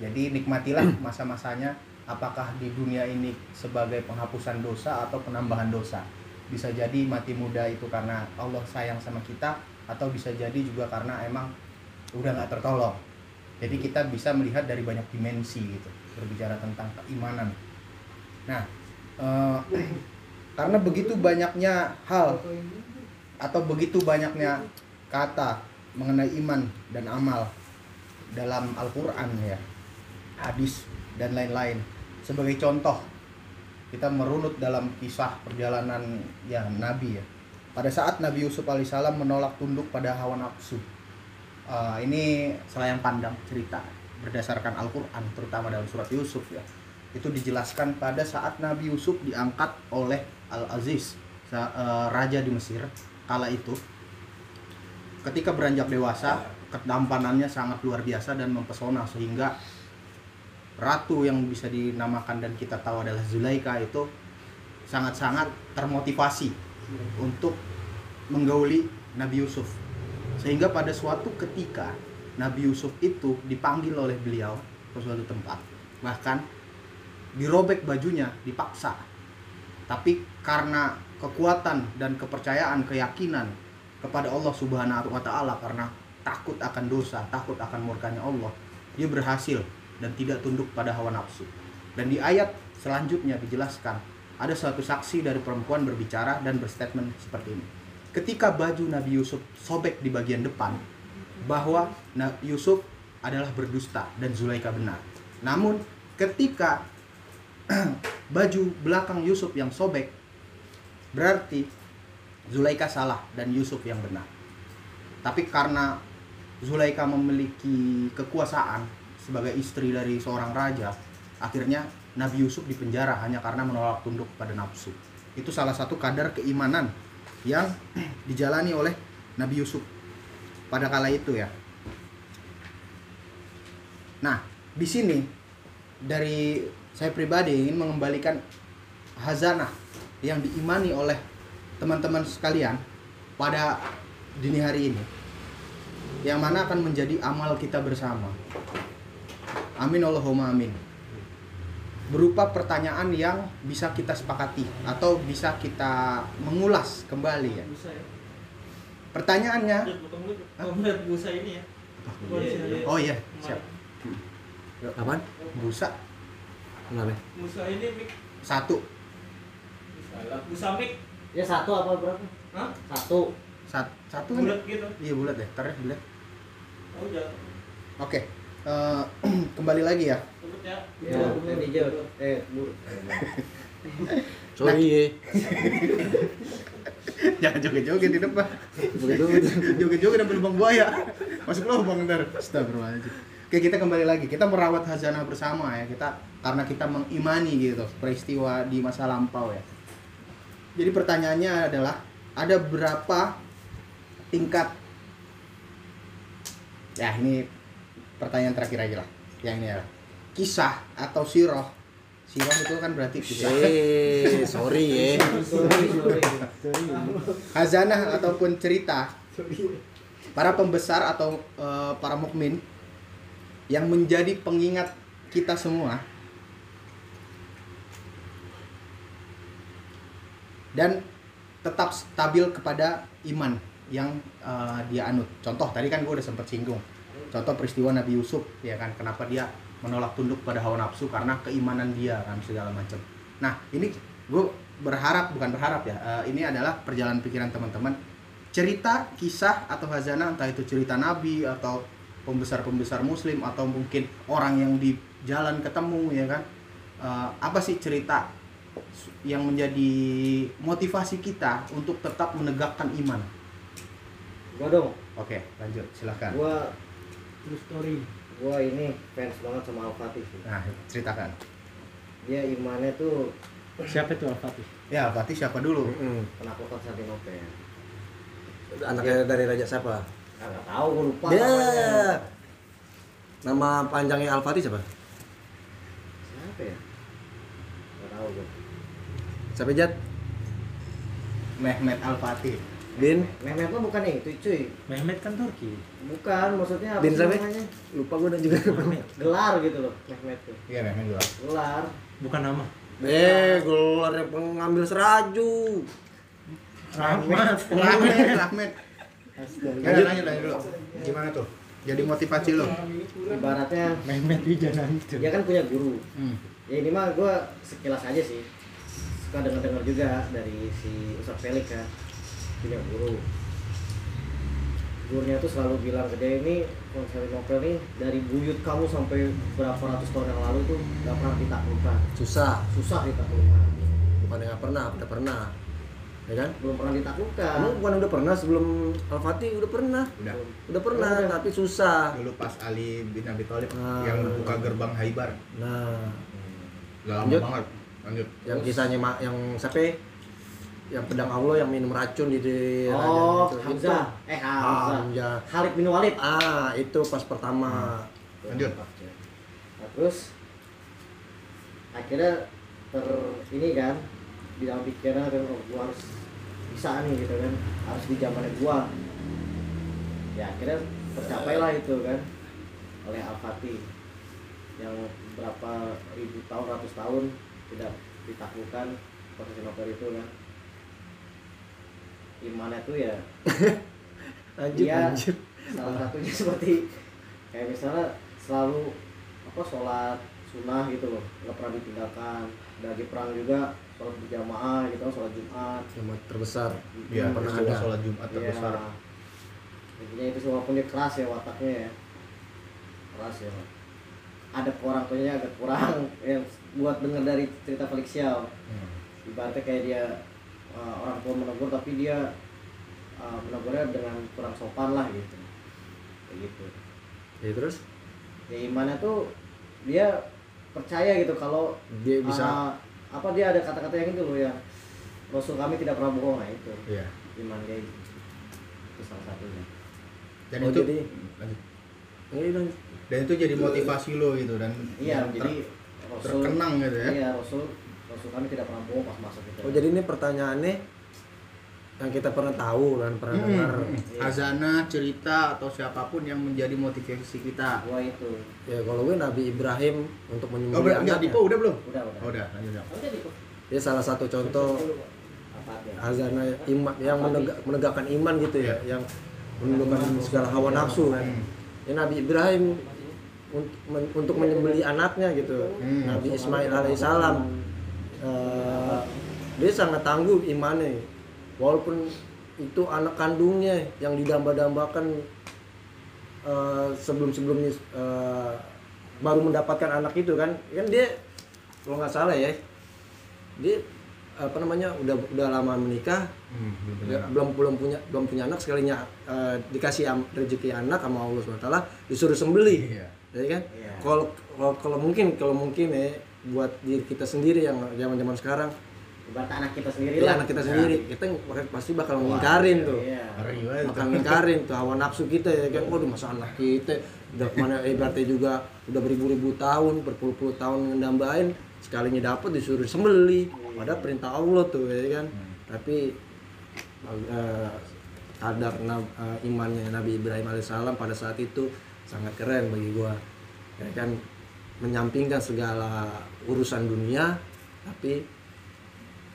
Jadi nikmatilah masa-masanya apakah di dunia ini sebagai penghapusan dosa atau penambahan dosa. Bisa jadi mati muda itu karena Allah sayang sama kita atau bisa jadi juga karena emang udah nggak tertolong. Jadi kita bisa melihat dari banyak dimensi gitu berbicara tentang keimanan. Nah, eh, karena begitu banyaknya hal atau begitu banyaknya kata mengenai iman dan amal dalam Al-Quran ya. Hadis dan lain-lain. Sebagai contoh kita merunut dalam kisah perjalanan ya Nabi ya. Pada saat Nabi Yusuf alaihissalam menolak tunduk pada hawa nafsu Eh, ini selayang pandang cerita berdasarkan Al-Quran terutama dalam surat Yusuf ya. Itu dijelaskan pada saat Nabi Yusuf diangkat oleh Al-Aziz sa- eh, raja di Mesir kala itu ketika beranjak dewasa ketampanannya sangat luar biasa dan mempesona sehingga ratu yang bisa dinamakan dan kita tahu adalah Zulaika itu sangat-sangat termotivasi untuk menggauli Nabi Yusuf. Sehingga pada suatu ketika Nabi Yusuf itu dipanggil oleh beliau ke suatu tempat. Bahkan dirobek bajunya dipaksa. Tapi karena kekuatan dan kepercayaan keyakinan kepada Allah Subhanahu wa taala karena takut akan dosa, takut akan murkanya Allah, dia berhasil dan tidak tunduk pada hawa nafsu. Dan di ayat selanjutnya dijelaskan ada suatu saksi dari perempuan berbicara dan berstatement seperti ini. Ketika baju Nabi Yusuf sobek di bagian depan bahwa Nabi Yusuf adalah berdusta dan Zulaika benar. Namun ketika baju belakang Yusuf yang sobek berarti Zulaika salah dan Yusuf yang benar. Tapi karena Zulaika memiliki kekuasaan sebagai istri dari seorang raja, akhirnya Nabi Yusuf dipenjara hanya karena menolak tunduk pada nafsu. Itu salah satu kadar keimanan yang dijalani oleh Nabi Yusuf pada kala itu ya. Nah, di sini dari saya pribadi ingin mengembalikan hazanah yang diimani oleh teman-teman sekalian pada dini hari ini yang mana akan menjadi amal kita bersama amin Allahumma amin berupa pertanyaan yang bisa kita sepakati atau bisa kita mengulas kembali ya ya. pertanyaannya. Oh, busa ini ya. Iya, iya. oh iya siap Apaan? busa Kenapa? Busa ini mik. satu Salah. Busa mik. Ya satu apa berapa? Hah? Satu. Sat- satu kan? Bulat gitu. iya bulat ya tarik bulat Oh, udah. oke Eh, kembali lagi ya Tutup ya. Ya, ini aja. Eh, mur. Sorry ya. jangan joget-joget di depan joget-joget sampai lubang buaya masuk lubang ntar Astagfirullahaladzim Oke kita kembali lagi kita merawat hazanah bersama ya kita karena kita mengimani gitu peristiwa di masa lampau ya jadi pertanyaannya adalah ada berapa tingkat? Ya ini pertanyaan terakhir aja lah. Yang ini ya kisah atau siroh? Siroh itu kan berarti kisah Eh, sorry ya. Sorry, sorry. hazanah ataupun cerita para pembesar atau eh, para mukmin yang menjadi pengingat kita semua dan tetap stabil kepada iman yang eh, dia anut. Contoh tadi kan gue udah sempat singgung. Contoh peristiwa Nabi Yusuf ya kan kenapa dia menolak tunduk pada hawa nafsu karena keimanan dia kan segala macam. Nah, ini gue berharap bukan berharap ya. eh, ini adalah perjalanan pikiran teman-teman. Cerita, kisah atau hazanah entah itu cerita nabi atau pembesar-pembesar muslim atau mungkin orang yang di jalan ketemu ya kan. Eh, apa sih cerita yang menjadi motivasi kita untuk tetap menegakkan iman. Gua dong, Oke, lanjut, silahkan. gua True story. gua ini fans banget sama Al Fatih sih. Nah, ceritakan. Dia imannya tuh Siapa itu Al-Fatih? Ya, Fatih siapa dulu? Mm. penaklukan Konstantinopel. Anaknya dari raja siapa? Ah, nggak tahu, gua lupa. Dia. namanya. Nama panjangnya Al-Fatih siapa? Siapa ya? Nggak tahu gua. Siapa Jat? Mehmet Al-Fatih. Bin? Mehmet mah bukan itu, cuy. Mehmet kan Turki. Bukan, maksudnya apa Bin sih siapa? namanya? Lupa gue dan juga. Mehmet. Gelar gitu loh, Mehmet tuh. Iya, Mehmet dulu. Gelar. Bukan nama. Eh, gelarnya pengambil seraju. Rahmat. Rahmat, Rahmat. Lanjut, lanjut, lanjut dulu. Gimana tuh? Jadi motivasi lo? Ibaratnya Mehmet Wijana itu. dia kan punya guru. Hmm. Ya ini mah gue sekilas aja sih. Suka denger-denger juga dari si Ustadz Felix kan. Punya guru. Gurunya tuh selalu bilang ke dia ini Konstantinopel nih dari buyut kamu sampai berapa ratus tahun yang lalu tuh gak pernah ditaklukkan. Susah. Susah ditaklukkan. Bukan nggak pernah, udah pernah. Ya kan? Belum pernah ditaklukkan. Kamu bukan udah pernah sebelum Al-Fatih udah pernah. Udah. Udah pernah, Udah. tapi susah. Dulu pas Ali bin Abi Thalib Ah. yang buka gerbang Haibar. Nah, Udah lama banget. Lanjut. yang kisahnya Ma- yang siapa? ya? Yang pedang Allah yang minum racun di, di Oh, raja itu. Hamzah. Eh. Hamzah. Hamzah. Khalid bin Walid. Ah, itu pas pertama. Lanjut. Nah, terus akhirnya ter ini kan di dalam pikiran kan oh, gua harus bisa nih gitu kan harus di zamannya gua ya akhirnya tercapailah itu kan oleh Al Fatih yang berapa ribu tahun ratus tahun tidak ditaklukkan Konstantinopel itu kan imannya tuh ya Lanjut, Iya. lanjut. salah satunya seperti kayak misalnya selalu apa sholat sunnah gitu loh nggak pernah ditinggalkan lagi perang juga sholat berjamaah gitu sholat jumat Yang terbesar. Iya, pernah peristiwa ada. sholat Jumat Iya. terbesar. intinya itu walaupun dia keras ya wataknya ya keras ya ada orang tuanya agak kurang yang buat denger dari cerita Felix Xiao Hmm. ibaratnya kayak dia uh, orang tua menegur tapi dia uh, menegurnya dengan kurang sopan lah gitu kayak gitu Ya terus ya imannya tuh dia percaya gitu kalau dia bisa uh, apa dia ada kata-kata yang itu loh ya Rasul kami tidak pernah bohong nah itu Iya. iman dia itu itu salah satunya Dan Oh, itu jadi- lanjut. Iya, lanjut. Dan itu jadi motivasi lo gitu dan iya ter- jadi Rasul terkenang gitu ya. iya Rasul Rasul kami tidak pernah bohong pas masuk gitu Oh, jadi ini pertanyaannya yang kita pernah tahu dan pernah Hmm, dengar. hmm. Hazana, cerita atau siapa pun yang menjadi motivasi kita. gua itu Ya kalau gue Nabi Ibrahim untuk Oh, menyembelih udah, enggak, anaknya. Dipo udah belum? udah udah Oh, udah, lanjut. Dia salah satu contoh ya azana iman yang menegak, menegakkan iman gitu ya, Iya. yang menundukkan segala hawa nafsu kan. Ya Nabi Ibrahim untuk, men- untuk menyembelih anaknya gitu. Hmm. Nabi Ismail alaihissalam eh, dia sangat tangguh imannya. Walaupun itu anak kandungnya yang didamba-dambakan eh, sebelum-sebelumnya eh, baru mendapatkan anak itu kan, kan dia kalau nggak salah ya, dia apa namanya udah udah lama menikah Hmm, belum Ya, belum belum punya belum punya anak sekalinya eh, dikasih am- rezeki anak sama Allah SWT disuruh sembelih Iya. Ya kan? Iya. kalau kalau kalau mungkin kalau mungkin ya buat diri kita sendiri yang zaman zaman sekarang. Ibarat anak kita sendiri ya lah. anak kita Ya. sendiri. Kita pasti bakal ngingkarin tuh. iya. Ngeri banget. bakal ngingkarin tuh hawa nafsu kita ya kan. Waduh masa anak kita udah mana ibaratnya juga udah beribu-ribu tahun berpuluh-puluh tahun ngedambain sekalinya dapat disuruh sembeli. Padahal perintah Allah tuh ya kan? Tapi eh, kadar eh, imannya Nabi Ibrahim alaihissalam pada saat itu sangat keren bagi gua. Ya kan menyampingkan segala urusan dunia tapi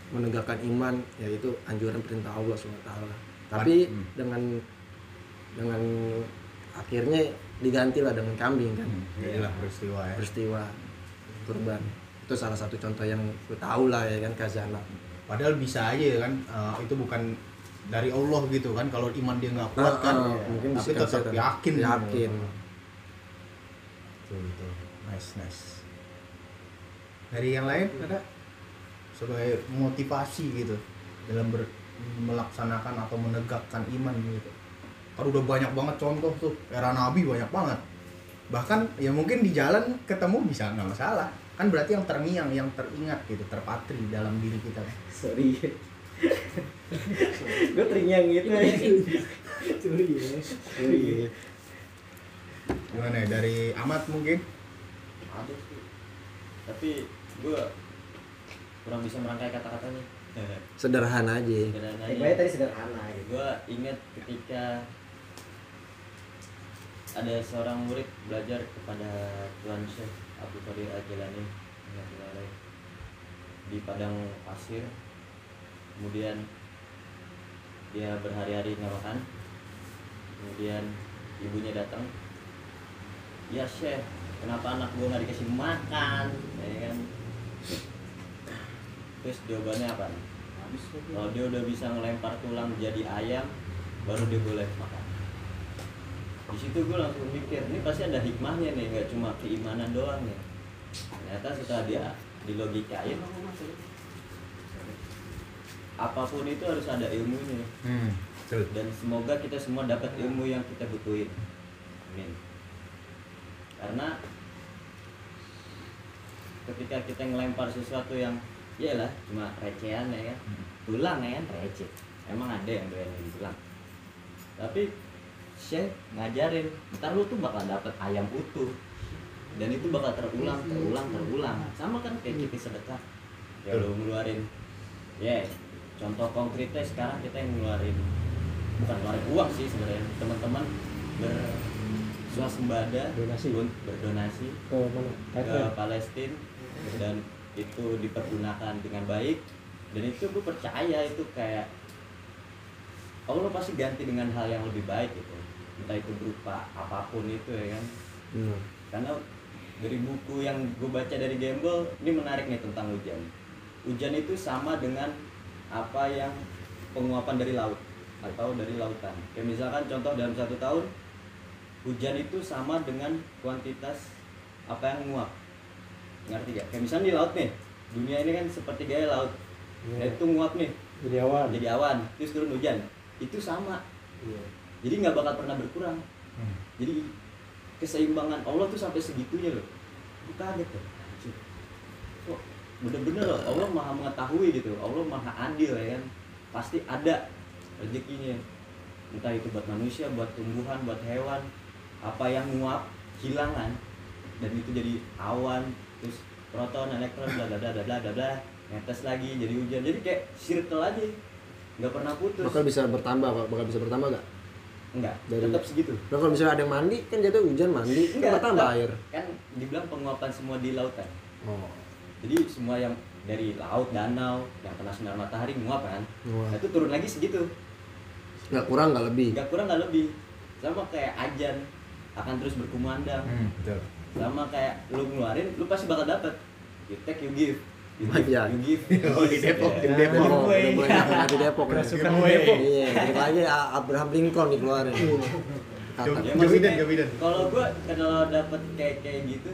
menegakkan iman yaitu anjuran perintah Allah swt tapi Hmm. dengan dengan akhirnya digantilah dengan kambing kan? Inilah peristiwa ya. Peristiwa kurban. Itu salah satu contoh yang gue tahu lah ya kan kazana padahal bisa aja ya kan eh, itu bukan dari Allah gitu kan. Kalau iman dia nggak kuat kan. Ah, ah, mungkin tapi tetap yakin. Yakin betul betul. Nice nice. Dari yang lain ada? Sebagai motivasi gitu dalam ber- melaksanakan atau menegakkan iman gitu. Kan udah banyak banget contoh tuh era nabi banyak banget. Bahkan ya mungkin di jalan ketemu bisa nggak masalah. Kan berarti yang terngiang yang teringat gitu terpatri dalam diri kita. Sorry. Gue teringat gitu. Iya. Gimana ya dari Ahmad mungkin? Ada sih. Tapi gue kurang bisa merangkai kata-katanya sederhana aja. Hikmahnya tadi sederhana gitu. Gue ingat ketika ada seorang murid belajar kepada Tuan Syekh Abu Qadir alaih, di padang pasir. Kemudian dia berhari-hari nggak makan kemudian ibunya datang ya Syekh kenapa anak gua nggak dikasih makan? Ya kan? Terus jawabannya apa kalau dia udah bisa ngelempar tulang jadi ayam baru dia boleh makan. Di situ gue langsung mikir ini pasti ada hikmahnya nih nggak cuma keimanan doang nih. Ternyata setelah dia dilogikain apa pun itu harus ada ilmunya. Hmm, betul. dan semoga kita semua dapat ilmu yang kita butuhin. Amin karena ketika kita ngelempar sesuatu yang ya lah cuma recehan ya kan. Tulang ya kan. Receh. Emang ada yang doyan yang tulang tapi Syekh ngajarin ntar lu tuh bakal dapet ayam utuh. Dan itu bakal terulang terulang terulang. Sama kan kayak kita sedekah. Ya lu ngeluarin ya contoh konkretnya sekarang kita yang ngeluarin bukan ngeluarin uang sih sebenarnya. Teman-teman bersuasembada Donasi. berdonasi ke mana? ke Palestina. Dan itu dipergunakan dengan baik. Dan itu gue percaya itu kayak Allah pasti ganti dengan hal yang lebih baik gitu. Entah itu berupa apa pun itu ya kan? Hmm. karena dari buku yang gue baca dari Gamble ini menarik nih tentang hujan. Hujan itu sama dengan apa yang penguapan dari laut atau dari lautan. Kayak misalkan contoh dalam satu tahun hujan itu sama dengan kuantitas apa yang nguap. Ngerti gak? kayak misalnya di laut nih dunia ini kan seperti gaya laut. Nah Iya. itu nguap nih. Jadi awan. Jadi awan terus turun hujan. Itu sama. Iya. jadi nggak bakal pernah berkurang. Hmm. jadi keseimbangan Allah tuh sampai segitunya loh. Gue kaget tuh. Anjir. kok bener-bener loh Allah maha mengetahui gitu. Allah maha adil ya kan? Pasti ada rezekinya. Entah itu buat manusia buat tumbuhan buat hewan apa yang nguap hilangan. Dan itu jadi awan terus proton elektron bla bla bla bla bla bla. Bla netes lagi jadi hujan. Jadi kayak circle aja. Nggak pernah putus. Bakal bisa bertambah Pak. bakal bisa bertambah gak? enggak Dari- tetap segitu. Nah, kalau misalnya ada yang mandi kan jatuh hujan mandi kan Enggak, bertambah tetap. air. Kan dibilang penguapan semua di lautan. Oh. Jadi semua yang dari laut danau yang kena sinar matahari nguap kan? Nah, itu turun lagi segitu. Nggak kurang nggak lebih. Nggak kurang nggak lebih. Sama kayak ajan akan terus berkumandang Hmm, betul. sama kayak lu ngeluarin lu pasti bakal dapet you take you give you give Iya. you give Oh, di Depok, di Ya. Depok. Oh, udah mulai di Depok nih. Kerasukan Depok. Iya, lagi Abraham Lincoln dikeluarin. Ya, maksudnya, Joe Biden. kalau gua kalau dapet kayak kayak gitu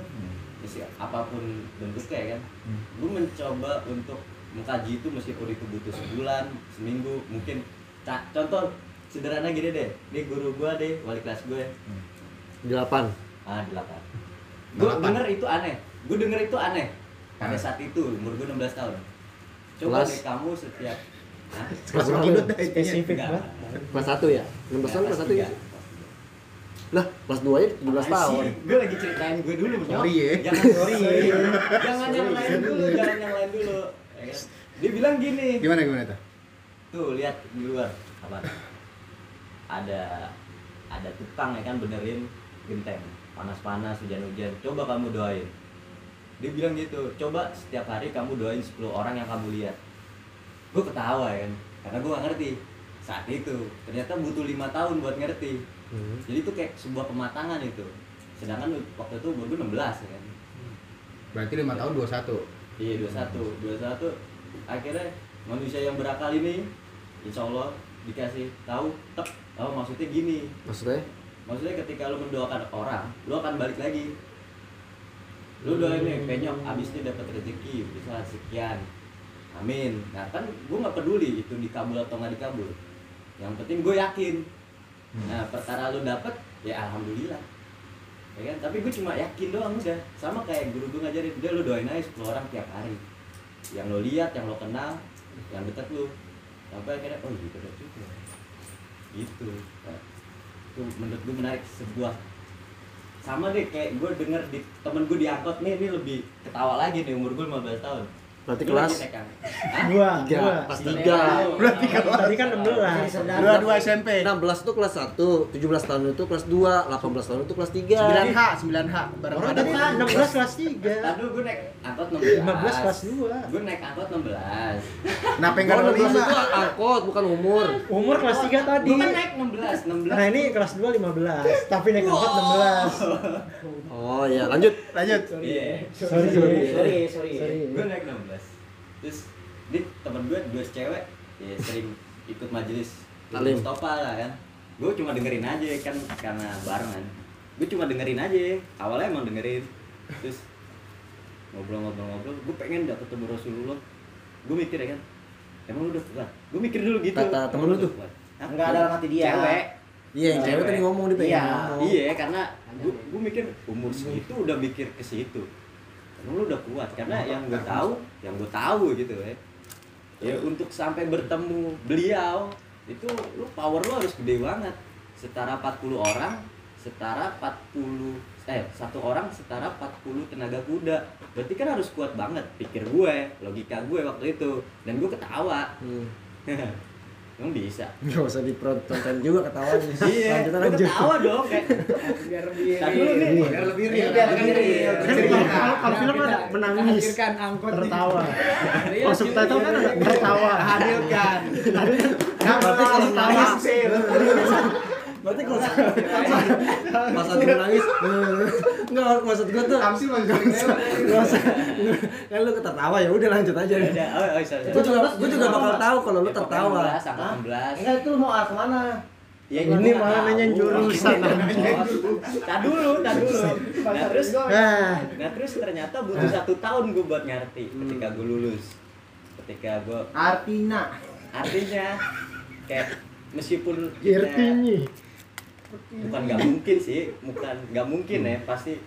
ya sih, apa pun bentuknya ya kan Hmm. gue mencoba untuk mengkaji itu meskipun itu butuh sebulan seminggu mungkin contoh sederhana gini deh ini guru gua deh wali kelas gue Delapan. ah delapan gue denger itu aneh gue denger itu aneh pada saat itu umur gue 16 tahun coba Kelas? deh kamu setiap Hah? Kelas dah intinya. spesifik Enggak. banget Kelas satu ya? 16 tahun kelas satu ya? Lah, kelas 2 ya 17 tahun. Gue lagi ceritain gue dulu bro. Sorry ya. Jangan sorry. jangan yang lain dulu, jangan yang lain dulu. Ya kan? Dia bilang gini. Gimana gimana tuh? Tuh lihat di luar apa? ada ada tukang ya kan benerin genteng panas-panas hujan-hujan. Coba kamu doain. Dia bilang gitu coba setiap hari kamu doain 10 orang yang kamu lihat. Gue ketawa ya kan? Karena gue gak ngerti. Saat itu ternyata butuh lima tahun buat ngerti. Jadi itu kayak sebuah kematangan itu. Sedangkan waktu itu umur gue 16 ya kan? Berarti lima tahun 21 Iya 21 21 akhirnya manusia yang berakal ini insya Allah dikasih tahu tep oh maksudnya gini. Maksudnya maksudnya ketika lu mendoakan orang lu akan balik lagi. Lu doain nih penyok abis ini dapat rezeki bisa sekian. Amin. Nah kan gue nggak peduli itu dikabul atau nggak dikabul. Yang penting gue yakin. Nah perkara lu dapet ya alhamdulillah. Ya kan? Tapi gue cuma yakin doang udah. Sama kayak guru gue ngajarin udah lu doain aja 10 orang tiap hari. Yang lo lihat yang lo kenal yang dekat lu. Sampai akhirnya oh gitu deh juga. Gitu. Nah, itu menurut gue menarik sebuah. Sama deh kayak gue denger di temen gue diangkut nih ini lebih ketawa lagi nih umur gue 15 tahun berarti kelas? Dua, tiga dua. kelas Tiga. tiga Berarti kan Tadi kan 16. dua dua SMP 16 itu kelas 1, 17 tahun itu kelas 2, 18 tahun itu kelas 3 9 H 9 H bareng Orang tadi 16 kelas 3. Aduh gue naik angkot 16 15 kelas 2. Gue naik angkot 16 Kenapa enggak Gua 16 itu 25? angkot, bukan umur Umur kelas 3 tadi. Gue kan naik 16 16 Nah ini kelas 2 15, tapi naik angkot 16. Oh iya, lanjut Lanjut. Sorry, sorry. sorry sorry Sorry. gue naik 16 terus di temen gue dua cewek ya sering ikut majelis. Alim. Mustafa lah kan. Gue cuma dengerin aja kan karena barengan gue cuma dengerin aja awalnya emang dengerin. Terus ngobrol-ngobrol-ngobrol gue pengen gak ketemu Rasulullah. Gue mikir ya kan emang lu udah kuat? Gue mikir dulu gitu. Kata temen lu tuh? Enggak ada hati dia. cewek? Iya, yang cewek tadi ngomong dia pengen Iya. Iya, karena gue mikir umur. segitu udah mikir ke situ. Emang lu udah kuat karena yang gue tahu, yang gue tahu gitu ya. Ya untuk sampai bertemu beliau itu lu power lu harus gede banget. Setara 40 orang, setara 40 eh satu orang setara 40 tenaga kuda. Berarti kan harus kuat banget pikir gue, logika gue waktu itu. Dan gue ketawa. Hmm. Emang bisa. Gak usah dipertonton juga ketawanya Iya, Lanjut lanjut ketawa dong kayak biar lebih nih. Biar lebih real. Biar lebih real. Kan kalau- kalau kalau film ada menangis, hadirkan angkot tertawa. Iya, Kalau subtitle kan ada tertawa. Hadirkan. Berarti kalau nangis Berarti kalau Pas lagi nangis Enggak, maksud gue tuh Tamsil masih paling lewat. Gak usah Kan lu tertawa ya udah lanjut aja. Udah, oh, oh, sorry, Gue juga, gue juga bakal tahu kalau lu Ya, tertawa pokoknya 16, angka 16. Enggak itu lu mau arah ke mana? Ya, Ini nggak malah nanyain jurusan, Tak dulu, tak dulu. Nah terus, Nah, nah terus ternyata butuh satu tahun gue buat ngerti ketika gue lulus. Ketika gue Artinya artinya kayak meskipun kita Gertinya. bukan nggak mungkin sih, bukan nggak mungkin ya pasti.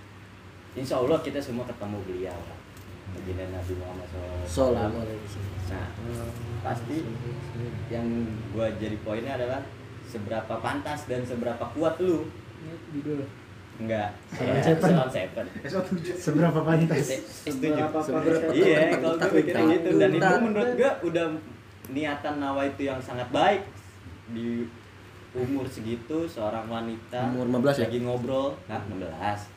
Insya Allah kita semua ketemu beliau. Baginda Nabi Muhammad SAW. Nah, pasti yang gua jadi poinnya adalah seberapa pantas dan seberapa kuat lu enggak Salon ya, Seven. Salon Seven Seberapa pantas? Seberapa pantas? iya kalau gue mikirnya gitu dan itu menurut gua udah niatan nawa itu yang sangat baik di umur segitu seorang wanita Umur 15 ya? lagi ngobrol nah 16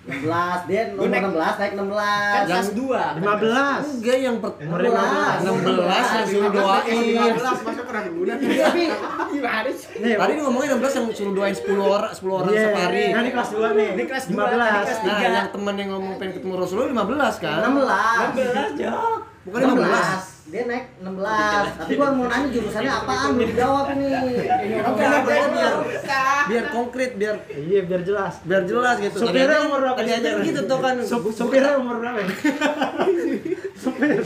16 dia nomor naik- 16 naik 16. kan kelas 2 15. Enggak yang per Umur 16. 16 yang suruh doain 15 masa pernah berguna. Tapi gimana sih Tadi dia ngomongin 16 yang suruh doain 10 orang 10 orang Iya. sehari Nah, ini kelas 2 nih. Ini kelas dua, 15. tadi kelas Nah, tiga. yang temen yang ngomong pengen ketemu Rasulullah 15 kan? 16. 16 jauh Bukan 15. Dia naik 16. Tapi gua mau nanya jurusannya apaan belum dijawab ini. Oke, Oke, pokoknya biar biar konkret, biar Iya, biar jelas. biar jelas gitu. Supirnya aja- umur berapa? Tadi aja Supirnya? gitu tuh kan. Sup- Supirnya umur berapa? ya? Supir.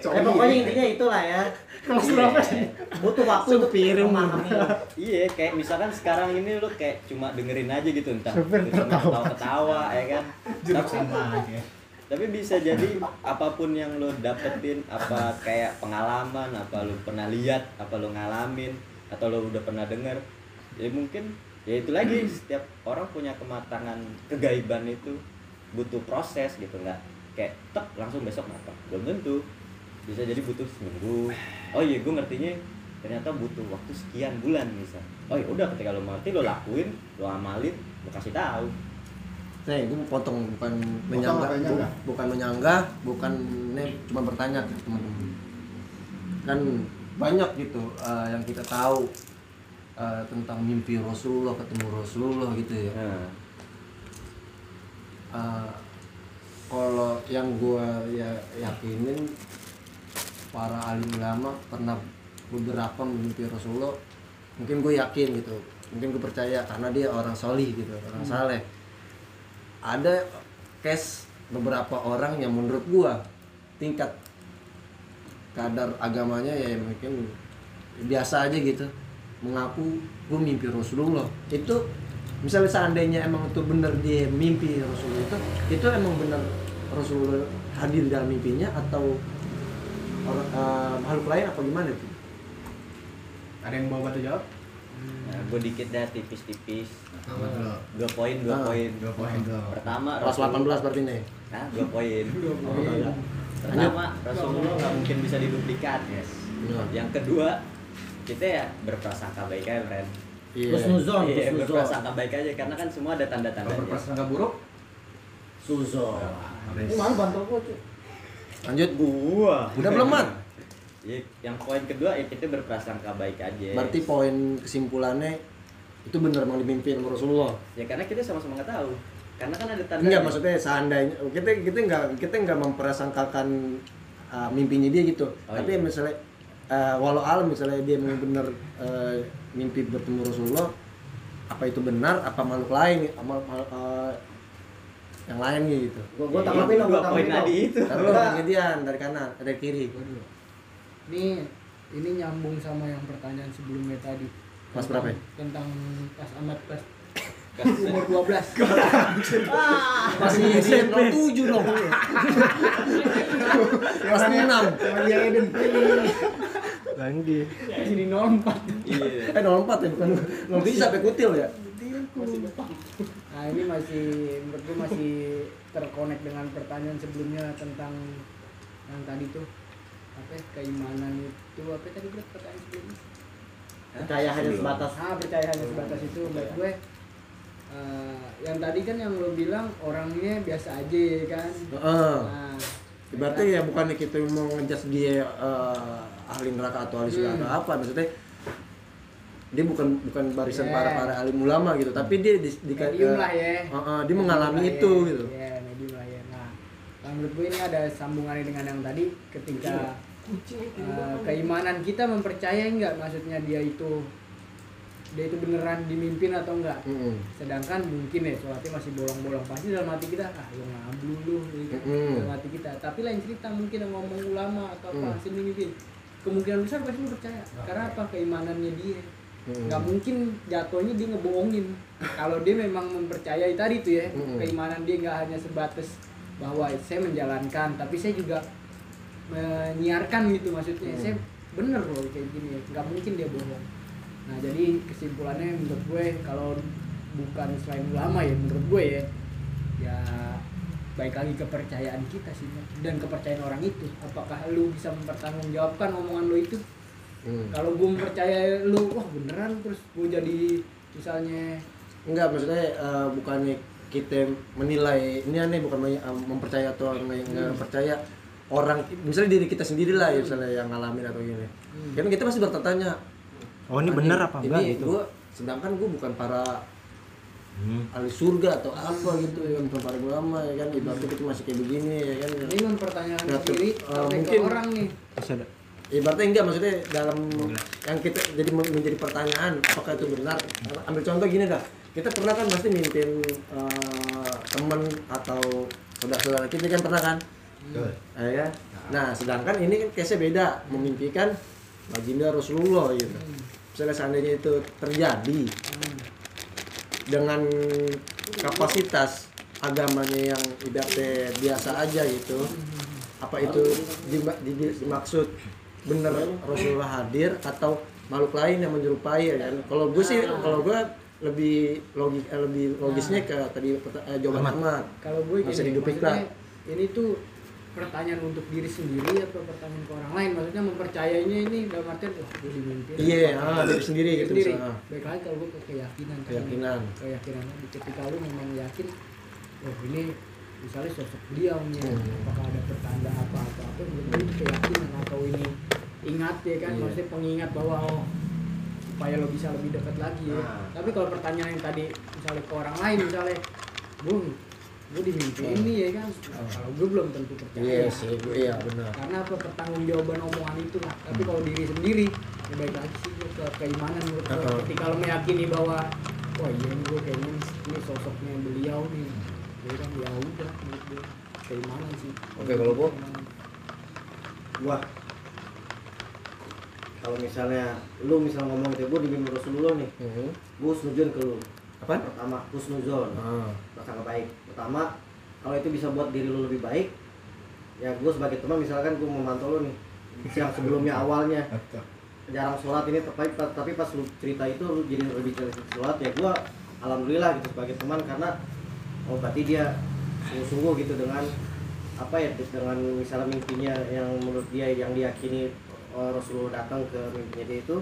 Eh, pokoknya intinya itulah ya. Kelas berapa sih? Butuh waktu untuk memahami. Iya, kayak misalkan sekarang ini lu kayak cuma dengerin aja gitu entah Supir tertawa. ketawa-ketawa ya kan. Tapi, aja. Tapi bisa jadi apa pun yang lu dapetin apa kayak pengalaman, apa lu pernah lihat, apa lu ngalamin atau lu udah pernah denger ya mungkin ya itu lagi. Setiap orang punya kematangan kegaiban itu butuh proses gitu nggak kayak tek langsung besok matang. Belum tentu. Bisa jadi butuh seminggu. Oh iya gue ngertinya ternyata butuh waktu sekian bulan misal. Oh ya udah ketika lo mengerti lo lakuin lo amalin lo kasih tahu Nih, gue potong bukan menyanggah, menyanggah? bu- bukan menyanggah, bukan nih cuma bertanya ke teman-teman. Kan banyak gitu eh, yang kita tahu eh, tentang mimpi Rasulullah ketemu Rasulullah gitu ya. nah, Eh, kalau yang gue ya yakinin para alim ulama pernah beberapa mimpi Rasulullah mungkin gue yakin gitu mungkin gue percaya karena dia orang solih gitu orang saleh ada case beberapa orang yang menurut gue tingkat kadar agamanya ya mungkin biasa aja gitu mengaku gue mimpi Rasulullah itu misalnya seandainya emang itu bener dia mimpi Rasulullah itu itu emang bener Rasulullah hadir dalam mimpinya atau orang eh, makhluk lain apa gimana itu? Ada yang mau bantu jawab? nah gue dikit dah tipis-tipis? Dua poin dua Ah, poin Dua poin tuh. pertama Kelas 18 berarti nih. nah dua poin pertama Rasulullah nggak mungkin bisa diduplikat Yes. Iya. yang kedua kita ya berprasangka baik aja friend Iya. Husnuzon, iya husnuzon. berprasangka baik aja karena kan semua ada Kalau tanda-tandanya berprasangka buruk, Suzon. habis. Ini mana bantu gua cuy. Lanjut. gua Udah belum, Mat? Ya, yang poin kedua ya kita berprasangka baik aja Berarti poin kesimpulannya itu bener emang dimimpin sama Rasulullah. ya karena kita sama-sama nggak tahu karena kan ada tanda Enggak maksudnya seandainya kita kita enggak kita enggak memprasangkakan uh, mimpinya dia gitu. Oh, Tapi iya. misalnya uh, walau alam misalnya dia memang bener uh, mimpi bertemu Rasulullah apa itu benar apa makhluk lain apa uh, yang lain gitu. Gua gua Ya, tanggapin dong, dua gua poin tadi itu Taruh lo dari kanan, dari kiri. Ini ini nyambung sama yang pertanyaan sebelumnya tadi. Kelas Tentang- berapa ya? Tentang pas amat kelas umur 12. Masih SMP 7 dong. Kelas 6. Lagi Eden Bangdi. masih di 04. iya Eh 04 ya bukan 03 sampai kutil ya. Nah ini masih menurut gue masih terkonek dengan pertanyaan sebelumnya tentang yang tadi tuh apa ya, keimanan itu apa tadi Bro, pertanyaan sebelumnya Percaya hanya sebatas. Ah percaya hanya sebatas itu menurut gue eh, yang tadi kan yang lo bilang orangnya biasa aja ya kan? Heeh. nah Berarti ya bukannya kita mau ngejudge dia eh, ahli neraka atau ahli surga Hmm. atau apa. Maksudnya dia bukan bukan barisan Yeah. para para alim ulama gitu. Tapi dia di, di medium lah ya. Heeh, dia mengalami Medium lah itu ya. gitu. Ya medium lah ya. Nah kalau menurut gue ini ada sambungannya dengan yang tadi ketika eh, keimanan kita mempercayai nggak maksudnya dia itu dia itu beneran dimimpin atau enggak Mm-mm. sedangkan mungkin ya sholatnya masih bolong-bolong pasti dalam hati kita ah lu ngablu lu gitu. Mm-mm. dalam hati kita tapi lain cerita mungkin yang ngomong ulama atau apa Mm. hasil memimpin kemungkinan besar pasti lu percaya karena apa keimanannya dia Mm. nggak mungkin jatuhnya dia ngebohongin kalau dia memang mempercayai tadi tuh ya Mm-mm. keimanan dia nggak hanya sebatas bahwa saya menjalankan tapi saya juga menyiarkan gitu maksudnya. Mm. saya bener loh kayak gini nggak mungkin dia bohong. Nah jadi kesimpulannya menurut gue kalau bukan selain ulama ya menurut gue ya ya baik lagi kepercayaan kita sih dan kepercayaan orang itu. Apakah lu bisa mempertanggungjawabkan omongan lu itu? Mm. kalau gue mempercayai lu wah beneran terus gue jadi misalnya enggak maksudnya eh, bukannya kita menilai ini aneh bukan eh, mempercaya atau nggak nggak percaya orang misalnya diri kita sendiri lah ya misalnya yang ngalamin atau gini. Kan kita pasti bertanya Oh ini "Anjing, benar apa enggak? Ini gitu? gua sedangkan gue bukan para Hmm. ahli surga atau apa gitu ya bukan para ulama ya kan ibaratnya kita masih kayak begini ya kan. Ini mempertanyakan Ya, sendiri eh, sampai ke mungkin- orang nih. Masih ada. ibaratnya enggak maksudnya dalam yang kita jadi men- menjadi pertanyaan apakah itu benar? Ambil contoh gini dah. Kita pernah kan pasti mimpin eh, teman atau saudara-saudara kita kan pernah kan Betul. ya. Kan? nah sedangkan ini kan case beda. Memimpikan baginda Rasulullah gitu. Misalnya seandainya itu terjadi dengan kapasitas agamanya yang ibaratnya biasa aja gitu apa itu dima- di- dimaksud bener Rasulullah hadir atau makhluk lain yang menyerupai ya kan? Kalau gue sih kalau gue lebih logik eh, lebih logisnya ke tadi eh, jawaban Ahmad. Kalau gue bisa diduplik maksudnya ini tuh pertanyaan untuk diri sendiri atau pertanyaan ke orang lain maksudnya mempercayainya ini dalam artian wah gue dimimpin Iya, ah, diri sendiri gitu sendiri misalnya. baik lagi kalau gue ke keyakinan tadi. Keyakinan. keyakinan ketika lu memang yakin oh ini misalnya sosok beliau nih Hmm. apakah ada pertanda apa apa apa menurut itu keyakinan atau ini ingat ya kan Iya. maksudnya pengingat bahwa oh supaya lo bisa lebih dekat lagi ya. Nah. tapi kalau pertanyaan yang tadi misalnya ke orang lain misalnya bung gue dimimpi ini ya kan Nah, kalau gue belum tentu percaya Iya sih, gue iya benar. karena apa pertanggungjawaban omongan itu lah tapi kalau diri sendiri ya baik lagi sih gue ke keimanan menurut gue Uh-uh. ketika lo meyakini bahwa wah iya nih gue kayaknya ini, sosoknya beliau nih ya kan ya udah menurut gue keimanan sih Oke, kalau gua? Keimanan. gua kalau misalnya lu misal ngomong gitu gua dibimbing Rasulullah nih Mhm. gua husnuzon ke lu Apaan? pertama husnuzon Ah. prasangka baik pertama kalau itu bisa buat diri lu lebih baik ya gua sebagai teman misalkan gua memantau lu nih yang sebelumnya awalnya. Jarang sholat ini tapi tapi pas lu cerita itu lu jadi lebih cerita sholat ya gua alhamdulillah gitu sebagai teman karena oh berarti dia sungguh-sungguh gitu dengan apa ya dengan misalnya mimpinya yang menurut dia yang diyakini oh, Rasulullah datang ke mimpinya dia itu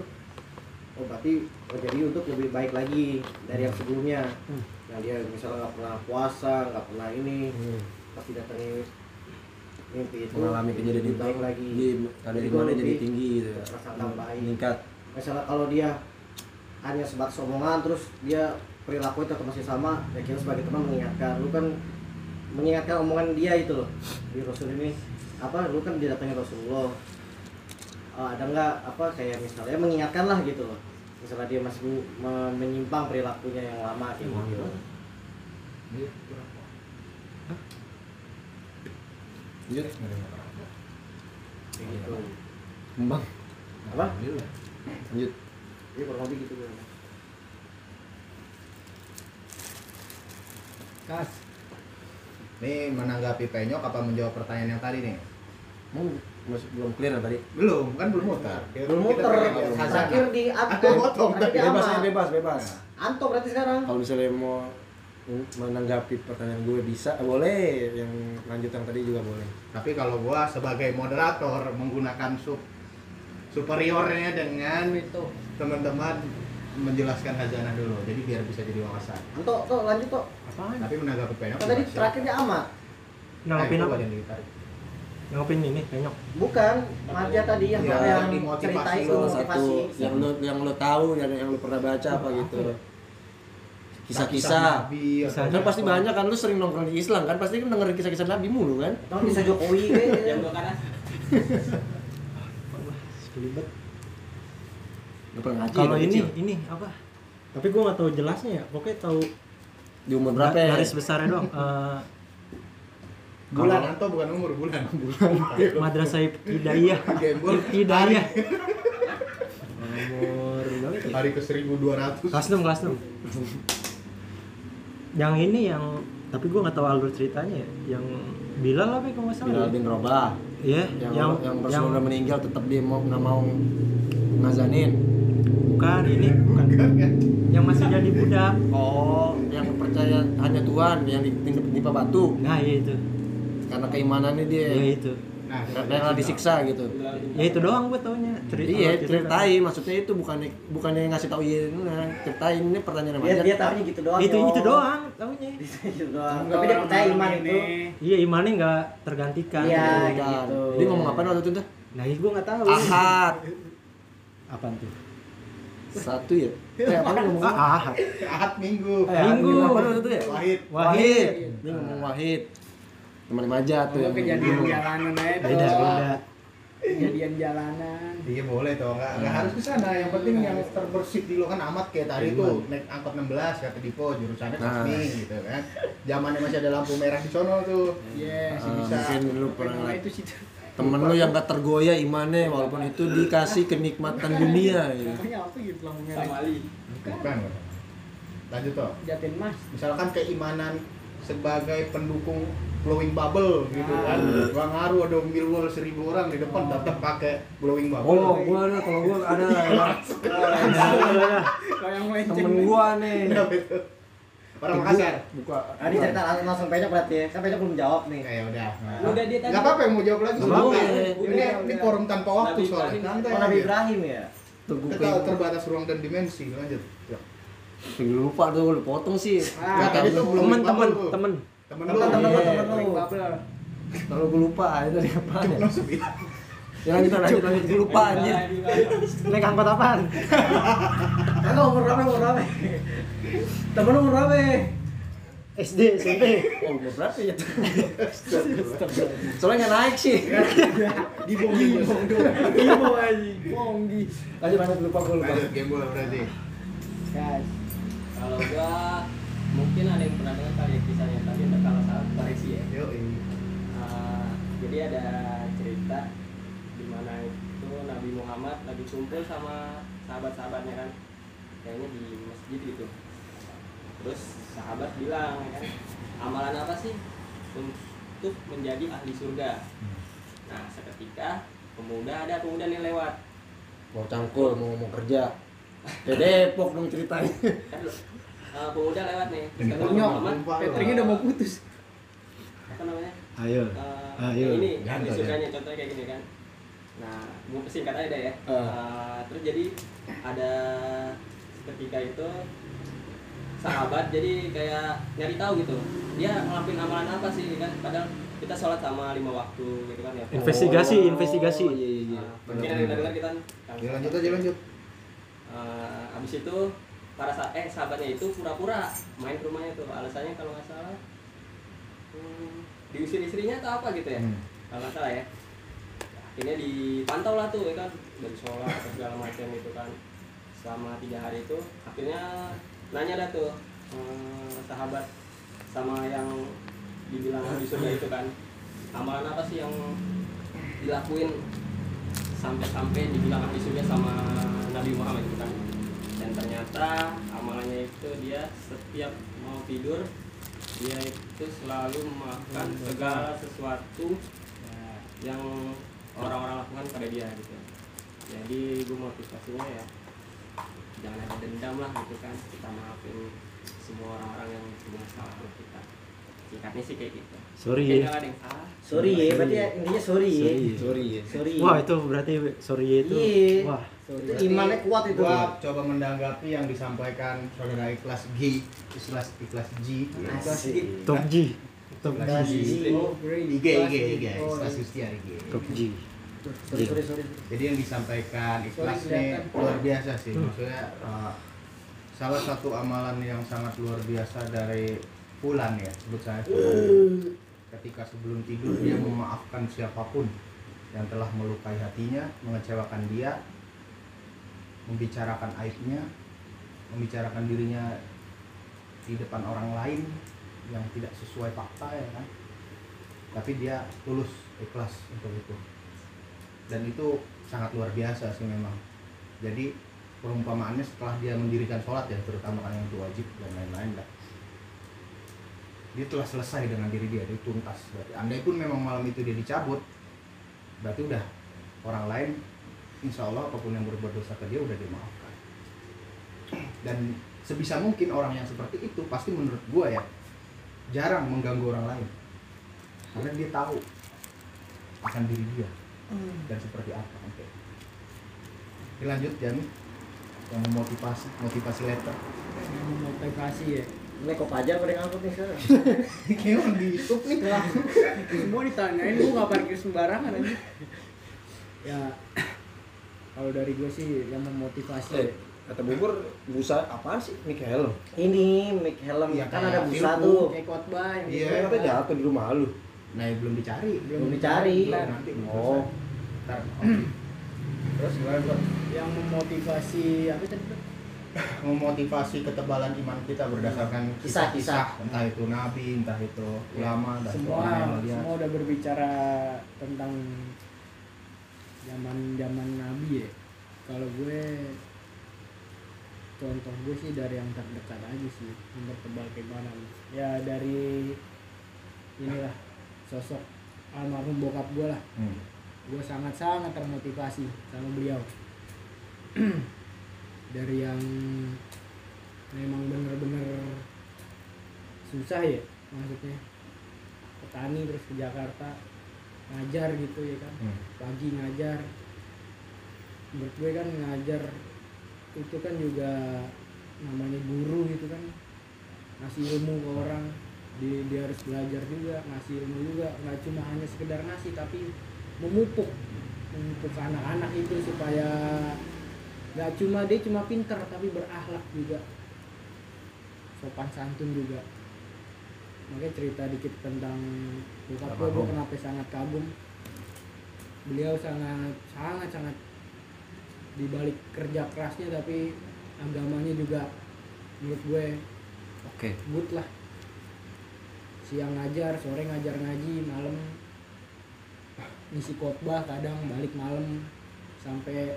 oh berarti oh, jadi untuk lebih baik lagi dari yang sebelumnya yang dia misalnya nggak pernah puasa nggak pernah ini Hmm. pasti datangi mimpi itu Mengalami kejadian itu baik lagi. Di ada di mana jadi tinggi gitu. ya. baik Meningkat. misalnya kalau dia hanya sebatas omongan terus dia perilaku tetap masih sama ya kita sebagai teman mengingatkan. Lu kan mengingatkan omongan dia itu loh di Rasul ini. Apa lu kan didatangi Rasulullah. Eh, ada nggak apa kayak misalnya mengingatkan lah gitu loh misalnya dia masih me- menyimpang perilakunya yang lama kayak gitu. Lanjut. kayak gitu. Kembang. apa? Lanjut. ini kurang lebih gitu kas. Nih menanggapi penyok apa menjawab pertanyaan yang tadi nih? Mau masih belum clear ya tadi? Belum, kan belum muter. belum muter pengen terakhir di Aku Anto potong Bebas bebas, bebas. Anto berarti sekarang Kalau misalnya mau menanggapi pertanyaan gue bisa, boleh. Yang lanjut yang tadi juga boleh. Tapi kalau gua sebagai moderator menggunakan sub superiornya dengan itu teman-teman menjelaskan khazanah dulu. Jadi biar bisa jadi wawasan. Anto tuh lanjut tuh Apaan? Tapi menanggapi kan tadi gua terakhir di Ahmad Nanggapin Eh, apa? yang ditarik. Nanggapin ini, penyok. bukan Maja tadi yang Ya, yang dimotivasi cerita itu lo, satu yang lo yang lo tahu yang yang lo pernah baca apa gitu. Kisah-kisah. Atau Kan pasti apa. banyak kan lu sering nongkrong di Islam kan pasti kan dengerin kisah-kisah Nabi mulu kan. Tahu bisa Jokowi kayak Yang dua kanan. Selibet. Lu pernah ngaji Kalau ini, kecil? ini apa? Tapi gue nggak tahu jelasnya ya. Pokoknya tahu di umur berapa ya? garis besarnya doang. Eh, Bulan atau bukan umur bulan. Madrasah Hidayah. Gembol. Hidayah. Nomor berapa itu? Hari ke 1200. Kelas 6, kelas 6. Yang ini yang tapi gue nggak tahu alur ceritanya ya. Yang Bilal apa ya kalau nggak salah? Bilal bin Rabah. Iya, Yang yang yang, Rasulullah meninggal tetap dia mau nggak mau ngazanin. bukan ini bukan. Yang masih jadi budak. Oh, yang percaya hanya Tuhan yang ditimpa batu Nah, iya itu. Karena keimanannya dia. Iya itu. Nah, Karena disiksa gitu. Ya itu doang gue taunya. Cerita Iya, cerita. ceritain maksudnya itu bukannya bukannya ngasih tahu iya nah, ceritain ini pertanyaan dia aja. dia tahunya gitu doang Itu Yo. itu doang taunya. gitu doang tapi dia percaya iman itu Iya imannya nggak tergantikan. Iya. Kan. gitu. Dia ngomong apa waktu itu tuh? Nah, itu gue nggak tahu. Ahad. Apaan tuh? Satu ya? Eh, apa ngomong? Ah, ahad. Ahad Minggu. Eh, Minggu. Apa itu ya? Wahid. Wahid. Dia ngomong Wahid. Teman Maja tuh yang kejadian bingung. jalanan aja tuh. Beda beda. kejadian jalanan Iya boleh tuh, nggak, nggak harus ke sana. Yang penting yang terbersih di lo kan amat kayak tadi tuh naik angkot 16 kata Dipo jurusannya Nah. Tasmi gitu kan. Zamannya masih ada lampu merah di sono tuh. iya Masih Ah, bisa. mungkin lu pernah itu sih temen lu yang gak tergoyah imannya walaupun itu dikasih kenikmatan dunia gitu. apa gitu lampu merah. Bukan. Lanjut tuh. jatin mas Misalkan keimanan sebagai pendukung blowing bubble gitu kan. Gua ngaruh ada Millwall seribu orang di depan tetap pakai blowing bubble. Oh, gua ada kalau gua ada temen gua nih. Itu? Orang Makassar. buka Nah, ini cerita langsung, langsung penyok berarti ya. Kan penyok belum jawab nih. Ya udah. Udah dia tadi. Gak apa-apa yang mau jawab lagi. Nggak. Ini Udah, ini udah. forum tanpa waktu soalnya. Oh, Nabi. Ibrahim ya. Kita terbatas ruang dan dimensi. Lanjut. Ya. lupa tuh lu potong sih Ah, tadi tuh belum temen temen temen Temen lu. temen, Iya. temen lu. kalau gue lupa itu tadi apa ya ya. lanjut lanjut lanjut gue lupa anjir Naik angkot apaan? Kagak umur berapa umur berapa? Temen lu umur berapa? SD, SMP. oh umur berapa ya soalnya nggak naik sih Gibong gibong. Ibu aja. Bonggi. lanjut lanjut lupa gue lupa game bola berarti. Guys. kalau gua mungkin ada yang pernah dengar kali ya kisahnya tapi kalau salah koreksi ya. Yo, ini. Eh, jadi ada cerita di mana itu Nabi Muhammad lagi kumpul sama sahabat-sahabatnya kan kayaknya di masjid gitu. Terus sahabat bilang ya kan amalan apa sih untuk menjadi ahli surga? Nah seketika pemuda ada pemuda nih lewat. Mau cangkul mau mau kerja. Ke Depok dong ceritanya kan eh, pemuda lewat nih. Lu. Cateringnya udah mau putus. apa namanya? Ayo. Eh, Ayo, ini ahli aja. surganya contohnya kayak gini kan. Nah mau singkat aja deh ya. Ah. Eh, terus jadi ada ketika itu sahabat jadi kayak nyari tahu gitu. Dia ngelakuin amalan apa sih kan? Padahal kita sholat sama lima waktu gitu kan ya. Investigasi, Oh, investigasi. iya iya iya. Mungkin ada yang dengar kita kan Ya, lanjut aja lanjut. Eh, abis itu para sa eh sahabatnya itu pura-pura main ke rumahnya tuh alasannya kalau nggak salah. Hmm, diusir istrinya atau apa gitu ya? Hmm. kalau nggak salah ya. Akhirnya dipantau lah tuh ya kan dari sholat atau segala macam itu kan. Selama tiga hari itu akhirnya nanya dah tuh eh, sahabat sama yang dibilang di surga itu kan amalan apa sih yang dilakuin sampai-sampai dibilang ahli surga sama Nabi Muhammad itu kan dan ternyata amalannya itu dia setiap mau tidur dia itu selalu makan segala sesuatu yang orang-orang lakukan pada dia gitu. Jadi gue motivasinya ya jangan ada dendam lah gitu kan. Kita maafin semua orang-orang yang punya salah sama kita singkatnya sih kayak gitu sorry ya Sorry ya, berarti ya, intinya sorry ya. Sorry. sorry ya Sorry. wah itu berarti sorry ya itu Iya. wah Itu imannya kuat itu. Gua coba menanggapi yang disampaikan saudara ikhlas G, ikhlas ikhlas G, Asik. top G top ikhlas G G. IG IG IG, Oh, ikhlas Yustiar IG. top G Sorry, sorry, sorry. Jadi yang disampaikan ikhlas ini luar biasa sih, maksudnya uh, salah satu amalan yang sangat luar biasa dari Fulan ya, sebut saya Fulan. Ketika sebelum tidur dia memaafkan siapa pun yang telah melukai hatinya, mengecewakan dia, membicarakan aibnya, membicarakan dirinya di depan orang lain yang tidak sesuai fakta ya kan. Tapi dia tulus ikhlas untuk itu. Dan itu sangat luar biasa sih memang. Jadi perumpamaannya setelah dia mendirikan sholat ya, terutama kan yang itu wajib dan lain-lain lah. Dia telah selesai dengan diri dia, dia tuntas. Berarti andai pun memang malam itu dia dicabut, berarti udah orang lain insya Allah apa pun yang berbuat dosa ke dia udah dimaafkan. Dan sebisa mungkin orang yang seperti itu pasti menurut gua ya jarang mengganggu orang lain. Karena dia tahu akan diri dia dan seperti apa oke. Oke, lanjut Jami yang memotivasi motivasi letter. Motivasi ya Ini kok pajar pada ngangkut nih sekarang. kayaknya di YouTube nih semua ditanyain gua nggak parkir sembarangan aja ya kalau dari gue sih yang memotivasi eh kata bubur busa apaan sih Nick Helm Ini mic helm Iya, kan ada busa tuh. kayak khotbah yang Iya. gitu. katanya jatuh di rumah lu nah ya belum dicari Belum dicari. Belum, nanti belum Oh. Ntar, oke. terus gimana Bro? yang memotivasi apa tadi? Memotivasi ketebalan iman kita berdasarkan Kisah-kisah. entah itu nabi entah itu ulama dan semua orang yang melihat. semua udah berbicara tentang zaman zaman nabi ya. Kalau gue contoh gue sih dari yang terdekat aja sih yang bertebal keimanan ya dari inilah sosok almarhum bokap gue lah. Hmm. gue sangat sangat termotivasi sama beliau dari yang memang bener-bener susah ya maksudnya. Petani terus ke Jakarta ngajar gitu ya kan. Hmm. pagi ngajar. Menurut gue kan ngajar itu kan juga namanya guru gitu kan. Ngasih ilmu ke orang. Dia, dia harus belajar juga ngasih ilmu juga. Nggak cuma hanya sekedar ngasih tapi memupuk. Memupuk anak-anak itu supaya nggak cuma dia cuma pinter tapi berakhlak juga. Sopan santun juga. Makanya cerita dikit tentang bokap gue gue kenapa sangat kagum. Beliau sangat sangat sangat dibalik kerja kerasnya tapi agamanya juga menurut gue Oke. good lah. Siang ngajar sore ngajar ngaji malam ngisi khotbah kadang balik malam sampai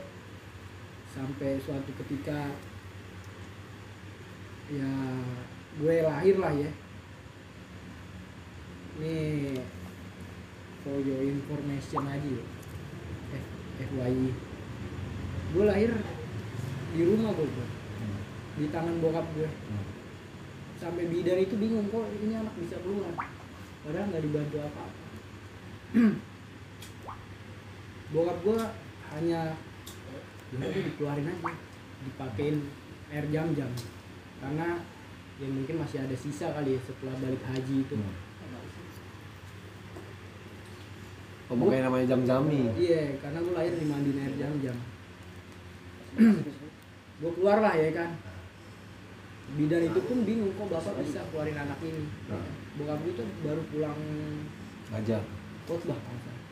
sampai suatu ketika ya gue lahir lah ya. Ini for your information aja ya. F FYI gue lahir di rumah gue Bro. di tangan bokap gue. Sampai bidan itu bingung kok ini anak bisa keluar? Padahal nggak dibantu apa bokap gue hanya ya udah dikeluarin aja dipakein air jam-jam. Karena ya mungkin masih ada sisa kali ya setelah balik haji itu. Oh, makanya namanya jam-jami. iya karena gue lahir dimandiin air jam-jam. Gue keluar lah ya kan. Bidan itu pun bingung kok bapak bisa keluarin anak ini? Bokap gue tuh baru pulang Ngajar. khotbah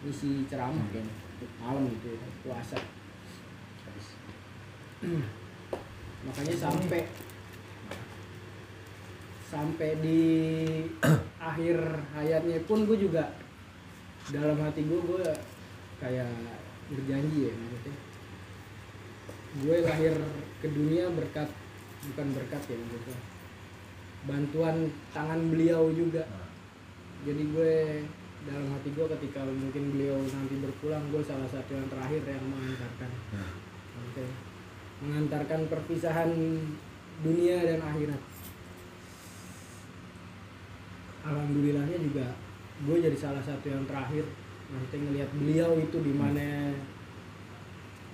ngisi ceramah kayaknya. Malam gitu ya, puasa makanya sampai sampai di akhir hayatnya pun gue juga dalam hati gue gue kayak berjanji ya maksudnya. Gue lahir ke dunia berkat bukan berkat ya maksudnya. Bantuan tangan beliau juga. Jadi gue dalam hati gue ketika mungkin beliau nanti berpulang gue salah satu yang terakhir yang mengantarkan Oke. Mengantarkan perpisahan dunia dan akhirat. Alhamdulillahnya juga gue jadi salah satu yang terakhir nanti ngelihat beliau itu di mana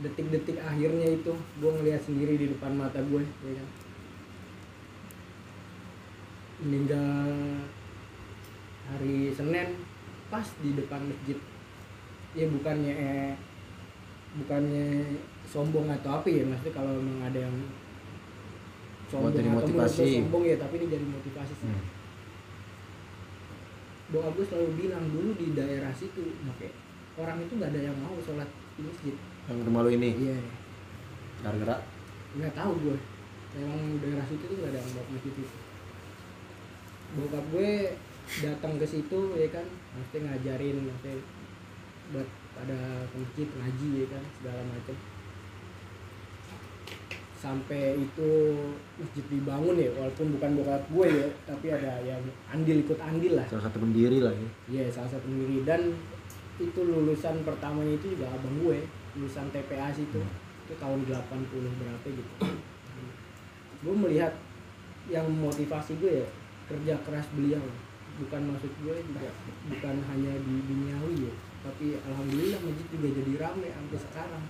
detik-detik akhirnya itu gue ngelihat sendiri di depan mata gue ya kan? Meninggal hari Senin pas di depan masjid. Ya bukannya eh, bukannya sombong atau apa ya maksudnya kalau memang ada yang sombong Buat jadi atau motivasi. sombong ya tapi ini jadi motivasi sih. Hmm. bokap gue selalu bilang dulu di daerah situ oke orang itu nggak ada yang mau sholat di masjid. Yang rumah lu ini. iya. Gara-gara? Nggak tahu gue memang daerah situ tuh nggak ada yang mau masjid itu. Bokap gue datang ke situ ya kan mesti ngajarin mesti buat pada masjid ngaji ya kan segala macam sampai itu masjid dibangun ya walaupun bukan bokap gue ya tapi ada yang andil ikut andil lah. Salah satu pendiri lah ya. Iya salah satu pendiri. Dan itu lulusan pertamanya itu juga abang gue lulusan TPA situ itu. Tahun 80 berapa gitu. Gue melihat yang motivasi gue ya kerja keras beliau. Bukan maksud gue juga bukan hanya di duniawi ya tapi alhamdulillah masjid juga jadi rame sampai sekarang.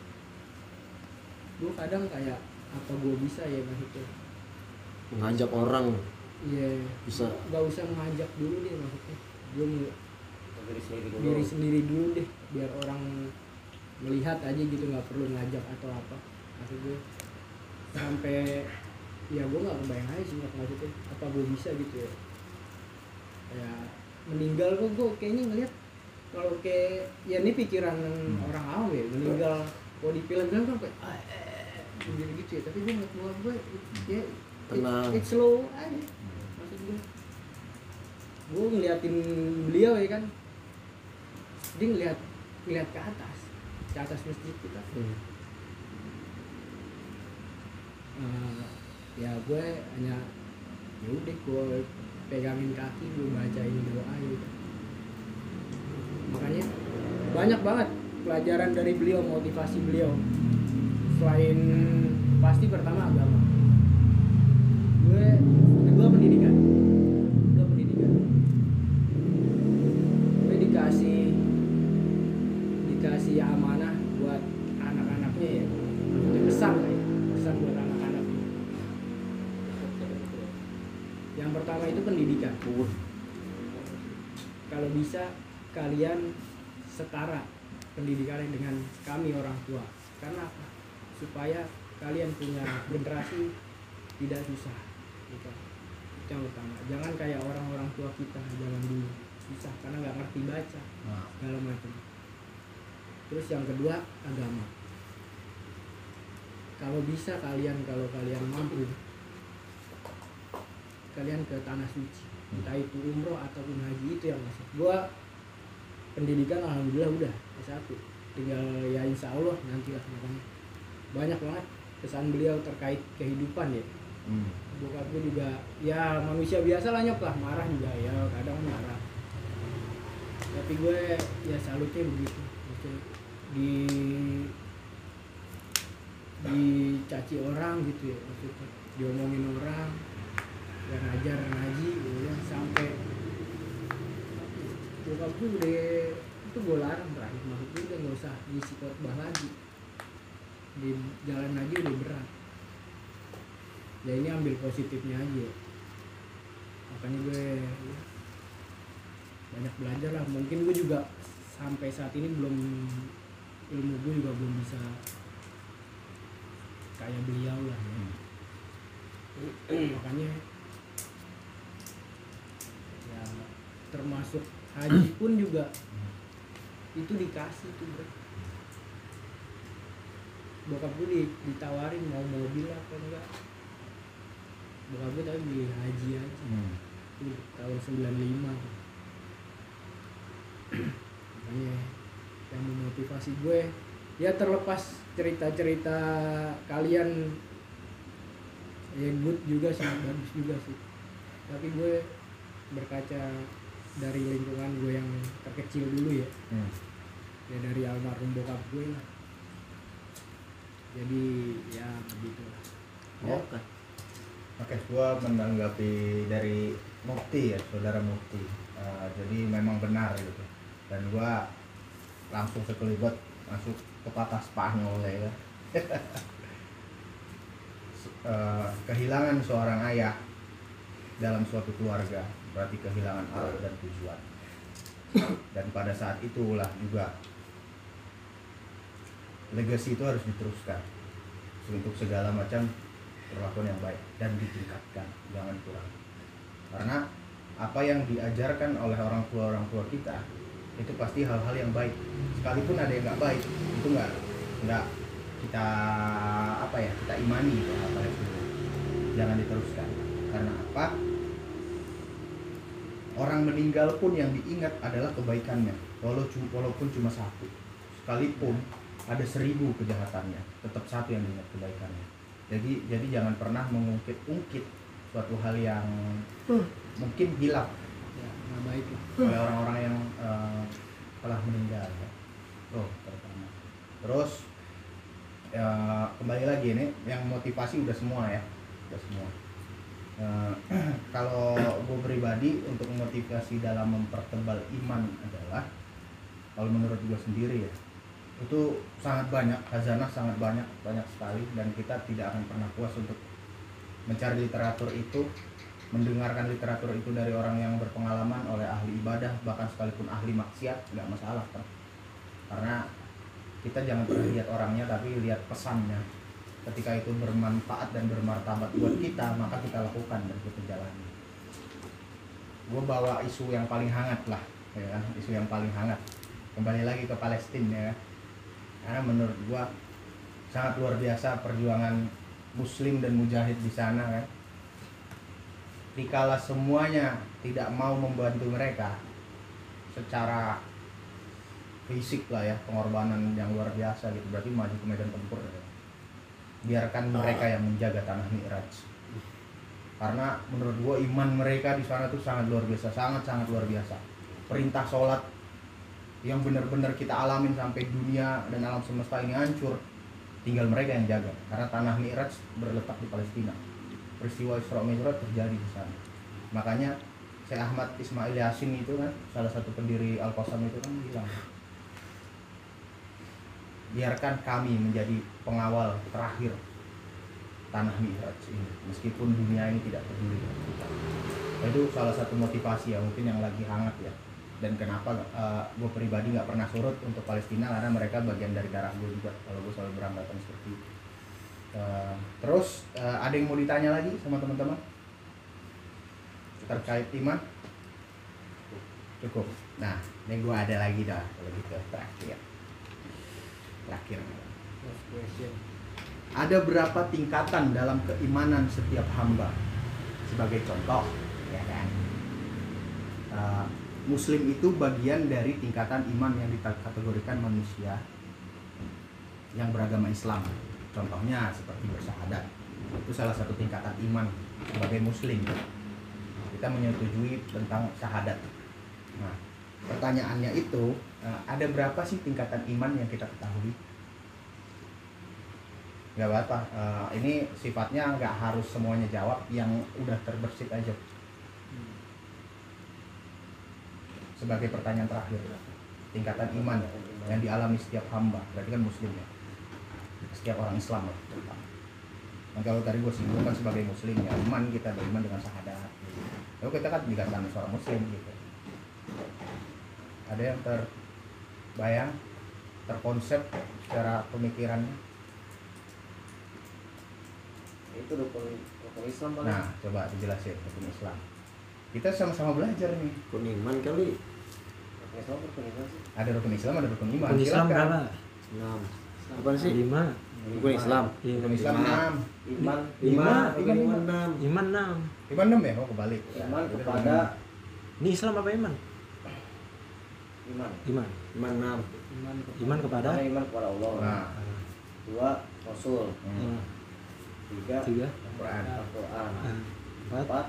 Gue kadang kayak apa gue bisa ya maksudnya Mengajak orang. Iya. Bisa. Nggak usah ngajak dulu deh maksudnya gue mau diri sendiri dulu. diri sendiri dulu deh biar orang melihat aja gitu nggak perlu ngajak atau apa. Maksud gue sampai ya gue nggak kebayang aja sih maksudnya apa gue bisa gitu ya. Kayak meninggal kok gue kayaknya ngeliat kalau kayak ya ini pikiran orang awam ya meninggal kalau di film-film kan kayak eh, gitu ya. Tapi gue ngeliat keluar gue ya it- Tenang. it's slow aja. Maksud gue. Gue ngeliatin beliau ya kan. Dia ngeliat ngeliat ke atas ke atas masjid kita. Eh, ya gue hanya ya udah gue pegangin kaki gue bacain doa gitu. Makanya banyak banget pelajaran dari beliau motivasi beliau selain pasti pertama agama. Gue kedua pendidikan. Kedua pendidikan. Gue dikasih dikasih amanah buat anak-anaknya ya. Udah besar, ya. Besar buat anak-anak. Yang pertama itu pendidikan. Kalau bisa kalian setara pendidikan dengan kami orang tua. Karena supaya kalian punya generasi tidak susah. Gitu. itu yang utama. Jangan kayak orang-orang tua kita zaman dulu. Susah karena nggak ngerti baca Nah, segala macam. Terus yang kedua agama. Kalau bisa kalian kalau kalian mampu kalian ke tanah suci. Entah itu umroh ataupun haji itu yang masuk. Gua pendidikan alhamdulillah udah S1 tinggal ya insya Allah nanti lah makanya banyak banget pesan beliau terkait kehidupan ya. Hmm. bokap gue juga ya manusia biasa lah nyok lah. Marah juga ya kadang marah. Tapi gue ya salutnya begitu. Maksudnya di dicaci orang gitu ya maksudnya. Diomongin orang yang ngajar ngaji gitu ya sampai bokap gue udah itu gue larang terakhir maksud gue udah nggak usah ngisi khotbah lagi di jalan aja udah berat. Ya ini ambil positifnya aja. Makanya gue ya, banyak belajar lah. Mungkin gue juga sampai saat ini belum ilmu gue juga belum bisa kayak beliau lah. Ya. makanya ya termasuk haji pun juga itu dikasih tuh bro bokap gue di, ditawarin mau mobil apa enggak bokap gue tapi beli haji aja Hmm. itu tahun 95 tuh. makanya yang memotivasi gue ya terlepas cerita-cerita kalian ya good juga sih bagus juga sih tapi gue berkaca dari lingkungan gue yang terkecil dulu ya Hmm. ya dari almarhum bokap gue lah jadi ya begitu lah Ya. Oke, gua menanggapi dari Mukti ya, saudara Mukti. Eh, jadi memang benar gitu. Dan gua langsung sekelibat masuk ke patah Spanyol ya. Eh, kehilangan seorang ayah dalam suatu keluarga berarti kehilangan arah dan tujuan. Dan pada saat itulah juga legacy itu harus diteruskan. Untuk segala macam perlakuan yang baik dan ditingkatkan jangan kurang. Karena apa yang diajarkan oleh orang tua orang tua kita itu pasti hal-hal yang baik. Sekalipun ada yang nggak baik itu nggak nggak kita apa ya kita imani itu hal itu jangan diteruskan. Karena apa? Orang meninggal pun yang diingat adalah kebaikannya. Walaupun cuma satu. Sekalipun ada seribu kejahatannya tetap satu yang diingat kebaikannya jadi jadi jangan pernah mengungkit-ungkit suatu hal yang mungkin hilang ya nggak baik lah oleh orang-orang yang eh, telah meninggal ya. Tuh, pertama. Terus ya, kembali lagi ini yang motivasi udah semua ya, udah semua. Eh, kalau gue pribadi untuk motivasi dalam mempertebal iman adalah kalau menurut gue sendiri ya itu sangat banyak khazanah sangat banyak banyak sekali. Dan kita tidak akan pernah puas untuk mencari literatur itu mendengarkan literatur itu dari orang yang berpengalaman oleh ahli ibadah bahkan sekalipun ahli maksiat nggak masalah kan karena kita jangan pernah lihat orangnya tapi lihat pesannya. Ketika itu bermanfaat dan bermartabat buat kita maka kita lakukan dan kita jalani. Gue bawa isu yang paling hangat lah ya kan? Isu yang paling hangat. Kembali lagi ke Palestina ya karena menurut gue sangat luar biasa perjuangan muslim dan mujahid di sana kan? Dikala semuanya tidak mau membantu mereka secara fisik lah ya pengorbanan yang luar biasa gitu. Berarti maju ke medan tempur ya. biarkan mereka yang menjaga tanah Mi'raj. Karena menurut gua iman mereka di sana tuh sangat luar biasa sangat sangat luar biasa. Perintah sholat yang benar-benar kita alamin sampai dunia dan alam semesta ini hancur tinggal mereka yang jaga. Karena tanah Mi'raj berletak di Palestina. Peristiwa Isra Mi'raj terjadi di sana. Makanya Syekh Ahmad Ismail Yasin itu kan salah satu pendiri Al Qasam itu kan bilang biarkan kami menjadi pengawal terakhir tanah Mi'raj ini meskipun dunia ini tidak peduli itu salah satu motivasi ya mungkin yang lagi hangat ya dan kenapa gue pribadi nggak pernah surut untuk Palestina karena mereka bagian dari darah gue juga kalau gue selalu beranggapan seperti itu. Eh, terus eh, ada yang mau ditanya lagi sama teman-teman? Terkait iman? Cukup. Nah ini gue ada lagi dah kalau gitu. Terakhir. Terakhir. Ada berapa tingkatan dalam keimanan setiap hamba? Sebagai contoh ya kan? Uh, muslim itu bagian dari tingkatan iman yang dikategorikan manusia yang beragama Islam. Contohnya seperti bersahadat itu salah satu tingkatan iman sebagai muslim. Kita menyetujui tentang syahadat. Nah pertanyaannya itu uh, ada berapa sih tingkatan iman yang kita ketahui? Nggak apa-apa. Eh, ini sifatnya nggak harus semuanya jawab yang udah terbersit aja sebagai pertanyaan terakhir tingkatan iman yang dialami setiap hamba berarti kan muslim ya. Setiap orang Islam lah terutama. Nah, kalau tadi gue singgung kan sebagai muslim ya iman kita beriman dengan syahadat. Lalu kita kan dikatakan seorang muslim gitu. Ada yang terbayang terkonsep secara pemikirannya? Itu rukun rukun Islam nah coba dijelasin hukum Islam kita sama-sama belajar nih. Rukun iman kali. Rukun Islam rukun sih. Ada rukun Islam ada rukun iman. Rukun Islam berapa? enam apa sih? Lima. rukun Islam. Iya, rukun Islam enam. Iman. Lima. Iman, iman. iman enam. Iman enam. iman enam ya? Oh kebalik. Iman kepada Ini Islam apa iman? iman. Iman. iman enam. Iman kepada Iman kepada? Iman Allah. Nah. Dua Rasul. Hmm. tiga tiga. Quran Al-Quran. Ah, Empat.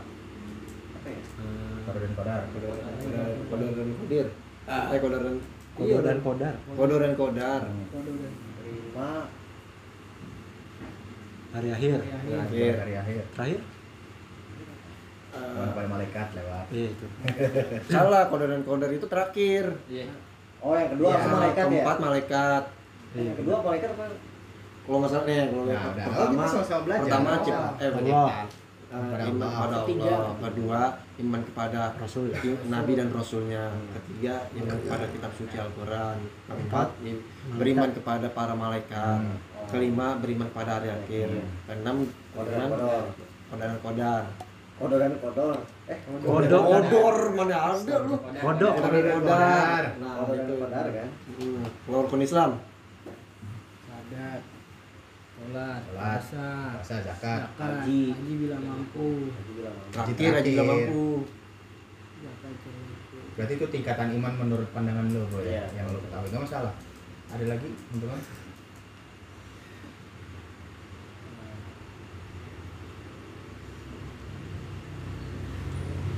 Ya Ah, Kodar dan kodar. Kodar dan kodir. Eh kodar dan Kodar dan kodar. kodar dan kodar. Lima Hari akhir. Terakhir dari akhir. Terakhir? Tuhan pada malaikat lewat. Iya itu. salah kodar dan kodar itu terakhir. Oh yang kedua Iya, langsung malaikat ya? keempat malaikat. Yang kedua malaikat apa? Kalau nggak salah nih kalau Nah, udah. Oh, pertama sama-sama belajar. pertama Oh, cipta eh Allah. Kepada iman Allah. kepada Ketiga. Allah kedua iman kepada Rasul. i- nabi dan rasulnya ketiga iman kepada kitab suci Al-Quran keempat beriman kepada para malaikat Hmm. kelima beriman pada hari akhir keenam kodor beriman kodor kodar. dan kodar. Kodor dan kodor eh Kodok. kodor mana ada lu? Kodok. kodar. Dan kodar. Nah, kodor itu kodar kan? Hmm, kalau rukun Islam. Sadat sholat puasa puasa zakat zakat Haji. haji bila mampu. Haji bila mampu. Zakat bila mampu. Berarti itu tingkatan iman menurut pandangan lo bro ya? Iya. yang lo ketahui. Nggak masalah. Ada lagi teman-teman?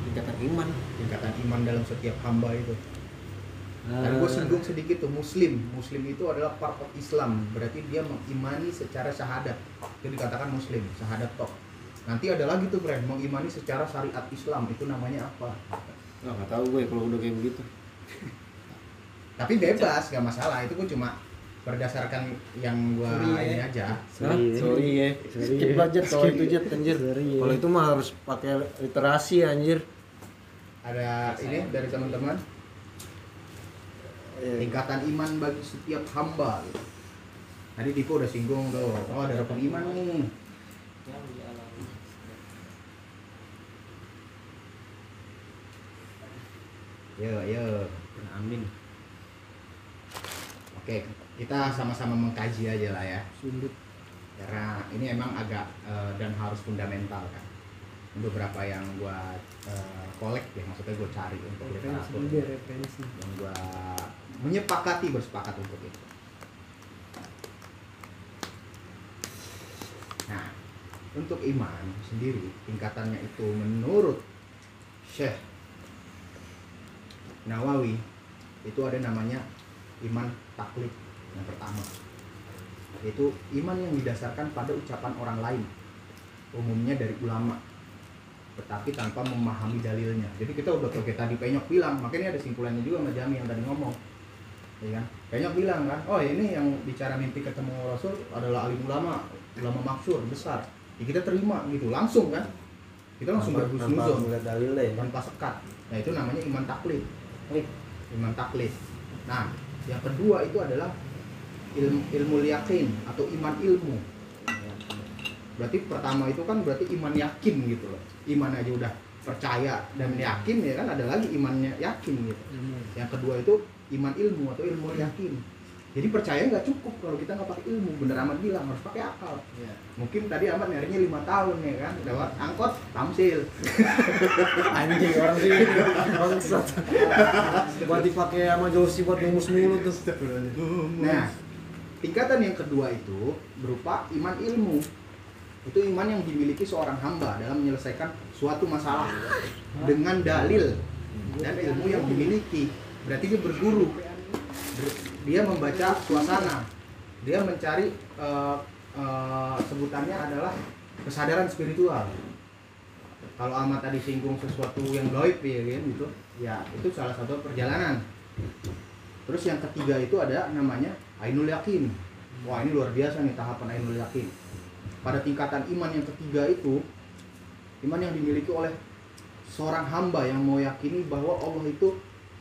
Tingkatan iman. Tingkatan iman dalam setiap hamba itu Ah, Tadi gue singgung sedikit tuh Muslim. Muslim itu adalah part of Islam. Berarti dia mengimani secara syahadat. Itu dikatakan Muslim, syahadat tok. Nanti ada lagi tuh friend, mengimani secara syariat Islam. Itu namanya apa? Nggak, nggak tahu gue kalau udah kayak begitu Tapi bebas, gak masalah. Itu gue cuma berdasarkan yang gue ini aja. Hah? sorry ya Sorry. skip budget skip itu jet anjir Sorry. kalau itu mah harus pakai literasi anjir Ada ini dari teman-teman. Tingkatan iman bagi setiap hamba. Gitu. Tadi Dipo udah singgung tuh. Oh ada rukun iman nih. Yo yo. amin Oke, kita sama-sama mengkaji aja lah ya. sundut Karena ini emang agak eh, dan harus fundamental kan. Beberapa yang gua eh, kolek ya, maksudnya gua cari untuk literatur yang gua menyepakati bersepakat untuk itu. Nah, untuk iman sendiri tingkatannya itu menurut Syekh Nawawi itu ada namanya iman taklid yang pertama. Yaitu iman yang didasarkan pada ucapan orang lain umumnya dari ulama tetapi tanpa memahami dalilnya. Jadi kita udah kayak tadi penyok bilang makanya ada simpulannya juga sama Jami yang tadi ngomong ya kan? Penyok bilang kan oh ini yang bicara mimpi ketemu Rasul adalah alim ulama ulama maksur besar. Ya kita terima gitu langsung kan? Kita langsung tanpa, tanpa berhusnuzon dalilnya ya. Tanpa sekat. Nah itu namanya iman taklid. Iman taklid. Nah yang kedua itu adalah ilmu ilmu yakin atau iman ilmu. Berarti pertama itu kan berarti iman yakin gitu loh. Iman aja udah percaya dan yakin ya kan? Ada lagi imannya yakin gitu. Yang kedua itu iman ilmu atau ilmu yakin. Jadi percaya nggak cukup kalau kita nggak pakai ilmu. Bener amat bilang harus pakai akal. Mungkin tadi amat nyarinya lima tahun ya kan? Lewat angkot tamsil. Anjing orang sih bangsat. Buat dipakai sama Josi buat ngemus mulut terus Nah, tingkatan yang kedua itu berupa iman ilmu. Itu iman yang dimiliki seorang hamba dalam menyelesaikan suatu masalah dengan dalil dan ilmu yang dimiliki. Berarti dia berguru. Ber- Dia membaca suasana. Dia mencari eh, eh, sebutannya adalah kesadaran spiritual. Kalau Ahmad tadi singgung sesuatu yang gaib ya gitu, ya itu salah satu perjalanan. Terus yang ketiga itu ada namanya Ainul Yakin. Wah ini luar biasa nih tahapan Ainul Yakin. Pada tingkatan iman yang ketiga itu, iman yang dimiliki oleh seorang hamba yang mau yakini bahwa Allah itu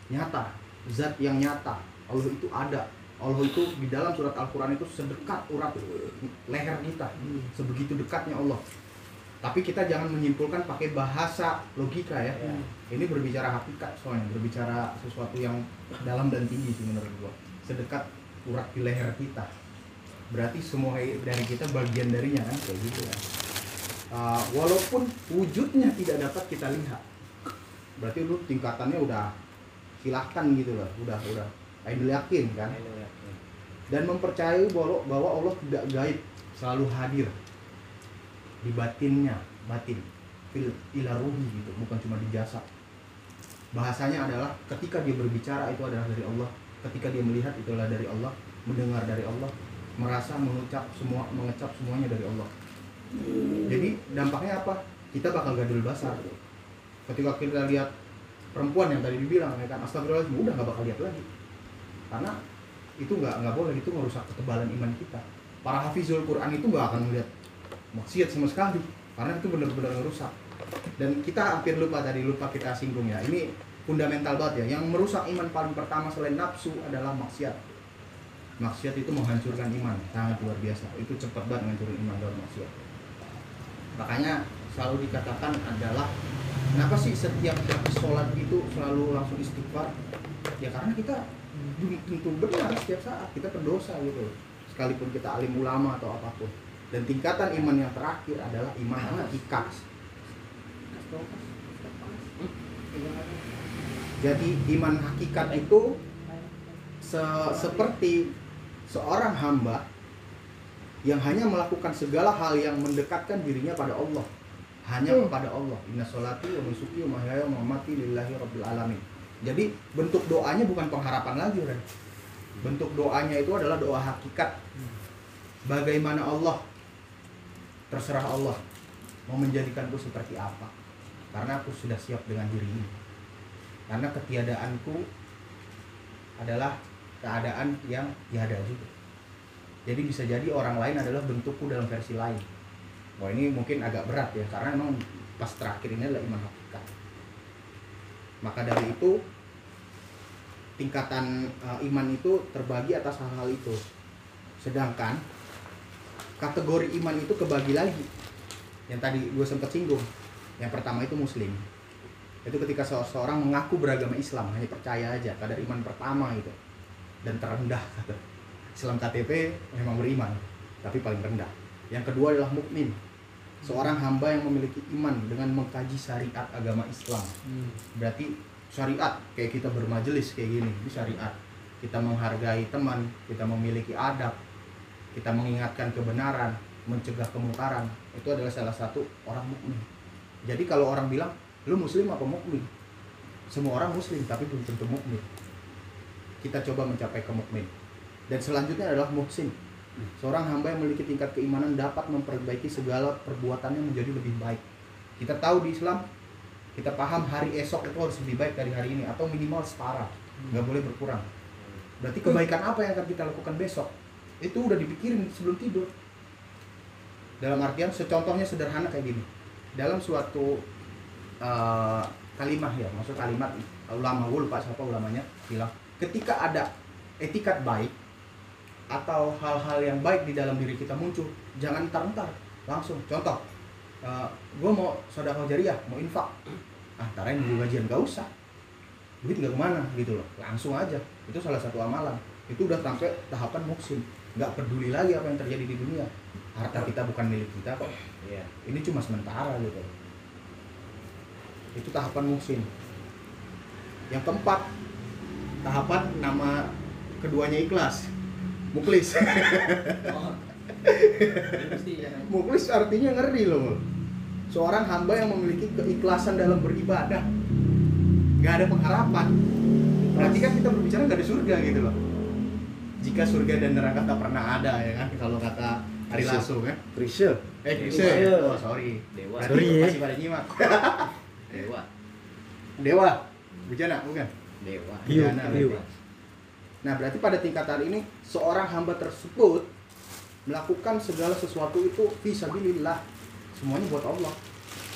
nyata, zat yang nyata. Allah itu ada. Allah itu di dalam surat Al-Quran itu sedekat urat leher kita. Sebegitu dekatnya Allah. Tapi kita jangan menyimpulkan pakai bahasa logika ya. Ini berbicara hakikat soalnya, berbicara sesuatu yang dalam dan tinggi sih menurut gua. Sedekat urat di leher kita. Berarti semua dari kita bagian darinya kan kayak gitu ya. Uh, walaupun wujudnya tidak dapat kita lihat. Berarti lu tingkatannya udah silahkan gitu loh, udah udah. Ainul yakin kan? Dan mempercayai bahwa, bahwa Allah tidak gaib selalu hadir di batinnya batin. Fil ila ruhi gitu bukan cuma di jasad bahasanya adalah ketika dia berbicara itu adalah dari Allah. Ketika dia melihat itu adalah dari Allah. Mendengar dari Allah. Merasa mengucap semua mengecap semuanya dari Allah. Jadi dampaknya apa? Kita bakal gadul basar. Ketika kita lihat perempuan yang tadi dibilang ya kan? Astagfirullahaladzim udah nggak bakal lihat lagi. Karena itu nggak nggak boleh itu merusak ketebalan iman kita. Para hafizul Quran itu nggak akan melihat maksiat sama sekali karena itu benar-benar merusak dan kita hampir lupa tadi lupa kita singgung ya ini fundamental banget ya. Yang merusak iman paling pertama selain nafsu adalah maksiat. Maksiat itu menghancurkan iman sangat luar biasa. Itu cepat banget menghancurin iman dalam maksiat. Makanya selalu dikatakan adalah kenapa sih setiap habis sholat itu selalu langsung istighfar? Ya karena kita tentu benar setiap saat kita pendosa gitu sekalipun kita alim ulama atau apa pun. Dan tingkatan iman yang terakhir adalah iman hakikat jadi iman hakikat itu se- seperti seorang hamba yang hanya melakukan segala hal yang mendekatkan dirinya pada Allah hanya kepada Allah. Inna sholati wa nusuki wa mahyaya wa mamati lillahi rabbil alamin. Jadi bentuk doanya bukan pengharapan lagi Ren. bentuk doanya itu adalah doa hakikat. Bagaimana Allah? Terserah Allah mau menjadikanku seperti apa. Karena aku sudah siap dengan diri ini. Karena ketiadaanku adalah keadaan yang tiada juga. Jadi bisa jadi orang lain adalah bentukku dalam versi lain wah ini mungkin agak berat ya karena memang pas terakhir ini adalah iman hakikat maka dari itu tingkatan uh, iman itu terbagi atas hal-hal itu. Sedangkan kategori iman itu kebagi lagi. Yang tadi gue sempat singgung. Yang pertama itu muslim. Itu ketika seseorang mengaku beragama Islam hanya percaya aja kadar iman pertama itu. Dan terendah kata. Islam KTP memang beriman tapi paling rendah. Yang kedua adalah mukmin seorang hamba yang memiliki iman dengan mengkaji syariat agama Islam. Berarti syariat kayak kita bermajelis kayak gini ini syariat. Kita menghargai teman kita memiliki adab kita mengingatkan kebenaran mencegah kemungkaran itu adalah salah satu orang mukmin. Jadi kalau orang bilang lu muslim apa mukmin? Semua orang muslim tapi belum tentu mukmin. Kita coba mencapai ke mukmin. Dan selanjutnya adalah muhsin seorang hamba yang memiliki tingkat keimanan dapat memperbaiki segala perbuatannya menjadi lebih baik. Kita tahu di Islam kita paham hari esok itu harus lebih baik dari hari ini atau minimal setara. Nggak boleh berkurang. Berarti kebaikan apa yang akan kita lakukan besok? Itu udah dipikirin sebelum tidur. Dalam artian secontohnya sederhana kayak gini. Dalam suatu eh, kalimah ya maksud kalimat ulama gue lupa siapa ulamanya bilang ketika ada etikat baik atau hal-hal yang baik di dalam diri kita muncul jangan ntar-ntar. Langsung contoh gue mau sodako jariah mau infak. Ah tarain dulu gajian gak usah. Duit nggak ke mana gitu loh. Langsung aja. Itu salah satu amalan. Itu udah sampai tahapan muksin. Nggak peduli lagi apa yang terjadi di dunia. Harta kita bukan milik kita kok. Iya. ini cuma sementara gitu. Itu tahapan muksin. Yang keempat tahapan nama keduanya ikhlas muklis. Oh. Ya. muklis artinya ngeri loh seorang hamba yang memiliki keikhlasan dalam beribadah. Nggak ada pengharapan. Berarti kan kita berbicara nggak ada surga gitu loh. Jika surga dan neraka tak pernah ada ya kan? Kalau kata Ari Lasso kan Krisya. Eh Krisya. Oh sorry. Dewa. Berarti Sorry, ya. masih pada nyimak. Dewa. dewa. Bujana bukan? Dewa. Hiu, Bujana, hiu. Nah berarti pada tingkatan ini seorang hamba tersebut melakukan segala sesuatu itu visabilillah semuanya buat Allah.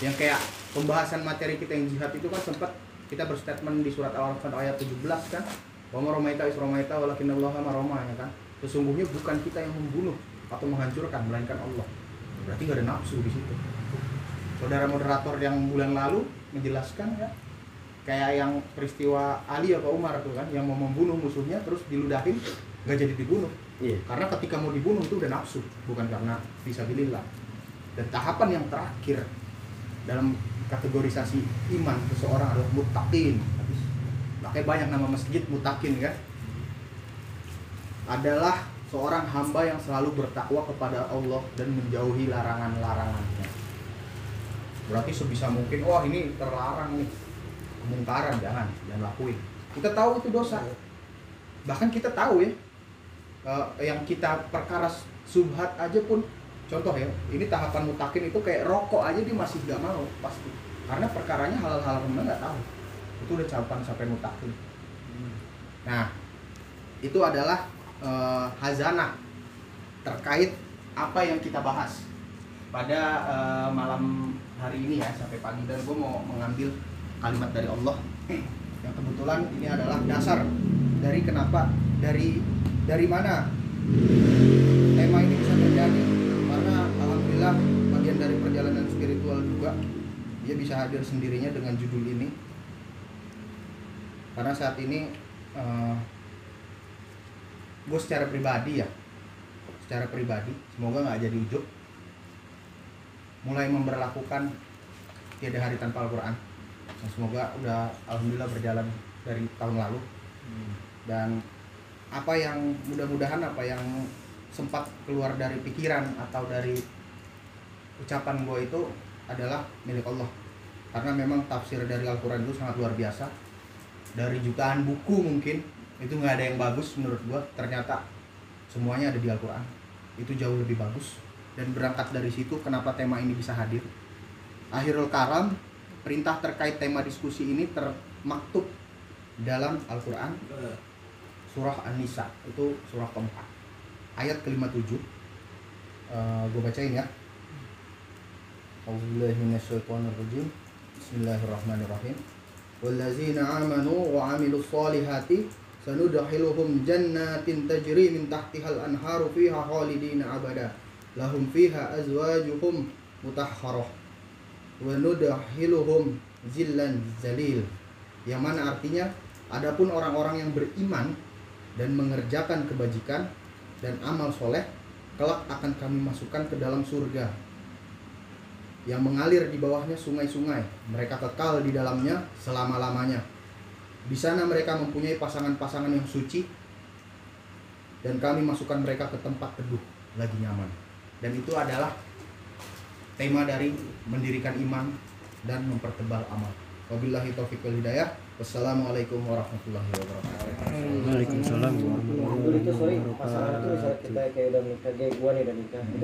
Yang kayak pembahasan materi kita yang jihad itu kan sempat kita berstatement di surat Al-Anfal ayat 17 kan? Wa ma romaita is romaita walakin Allah maroma ya kan? Sesungguhnya bukan kita yang membunuh atau menghancurkan melainkan Allah. Berarti gak ada nafsu di situ. Saudara moderator yang bulan lalu menjelaskan ya kayak yang peristiwa Ali atau Umar tuh kan yang mau membunuh musuhnya terus diludahin gak jadi dibunuh. Iya. karena ketika mau dibunuh itu udah nafsu bukan karena visabilillah. Dan tahapan yang terakhir dalam kategorisasi iman seseorang adalah mutakin makanya banyak nama masjid mutakin kan adalah seorang hamba yang selalu bertakwa kepada Allah dan menjauhi larangan-larangannya. Berarti sebisa mungkin wah ini terlarang nih kemungkaran jangan jangan lakuin. Kita tahu itu dosa. Bahkan kita tahu ya eh, yang kita perkara subhat aja pun contoh ya ini tahapan mutakin itu kayak rokok aja dia masih gak mau pasti. Karena perkaranya halal-halal mana nggak tahu. Itu udah tahapan sampai mutakin. Nah itu adalah eh, hazanah terkait apa yang kita bahas pada eh, malam hari ini ya sampai pagi. Dan gue mau mengambil kalimat dari Allah. Yang kebetulan ini adalah dasar dari kenapa dari dari mana tema ini bisa terjadi. Karena alhamdulillah bagian dari perjalanan spiritual juga dia bisa hadir sendirinya dengan judul ini. Karena saat ini eh, gue secara pribadi ya secara pribadi semoga nggak jadi ujuk mulai memberlakukan tiada hari tanpa Al-Quran Dan semoga udah alhamdulillah berjalan dari tahun lalu. Dan apa yang mudah-mudahan apa yang sempat keluar dari pikiran atau dari ucapan gue itu adalah milik Allah. Karena memang tafsir dari Al-Quran itu sangat luar biasa. Dari jutaan buku mungkin itu nggak ada yang bagus menurut gue ternyata semuanya ada di Al-Quran. Itu jauh lebih bagus. Dan berangkat dari situ kenapa tema ini bisa hadir? Akhirul karam perintah terkait tema diskusi ini termaktub dalam Al-Quran surah An-Nisa. Itu surah keempat. Ayat ke-57 Eh, gue bacain ya. Auzubillahiminasyaitonirrajim Bismillahirrahmanirrahim. Wallazina amanu wa amilus solihati sanudakhiluhum jannatin tajri min tahtihal anharu fiha khalidina abada. Lahum fiha azwajuhum mutahharah wa zillan zalil. Yang mana artinya adapun orang-orang yang beriman dan mengerjakan kebajikan dan amal soleh kelak akan kami masukkan ke dalam surga. Yang mengalir di bawahnya sungai-sungai mereka kekal di dalamnya selama-lamanya. Di sana mereka mempunyai pasangan-pasangan yang suci dan kami masukkan mereka ke tempat teduh lagi nyaman. Dan itu adalah tema dari mendirikan iman dan mempertebal amal. Wabillahi taufiq wal hidayah. Wassalamualaikum warahmatullahi wabarakatuh. Waalaikumsalam warahmatullahi Dulu itu sorry wabarakatuh. pasangan itu kita kayak udah nikah kayak gua nih udah nikah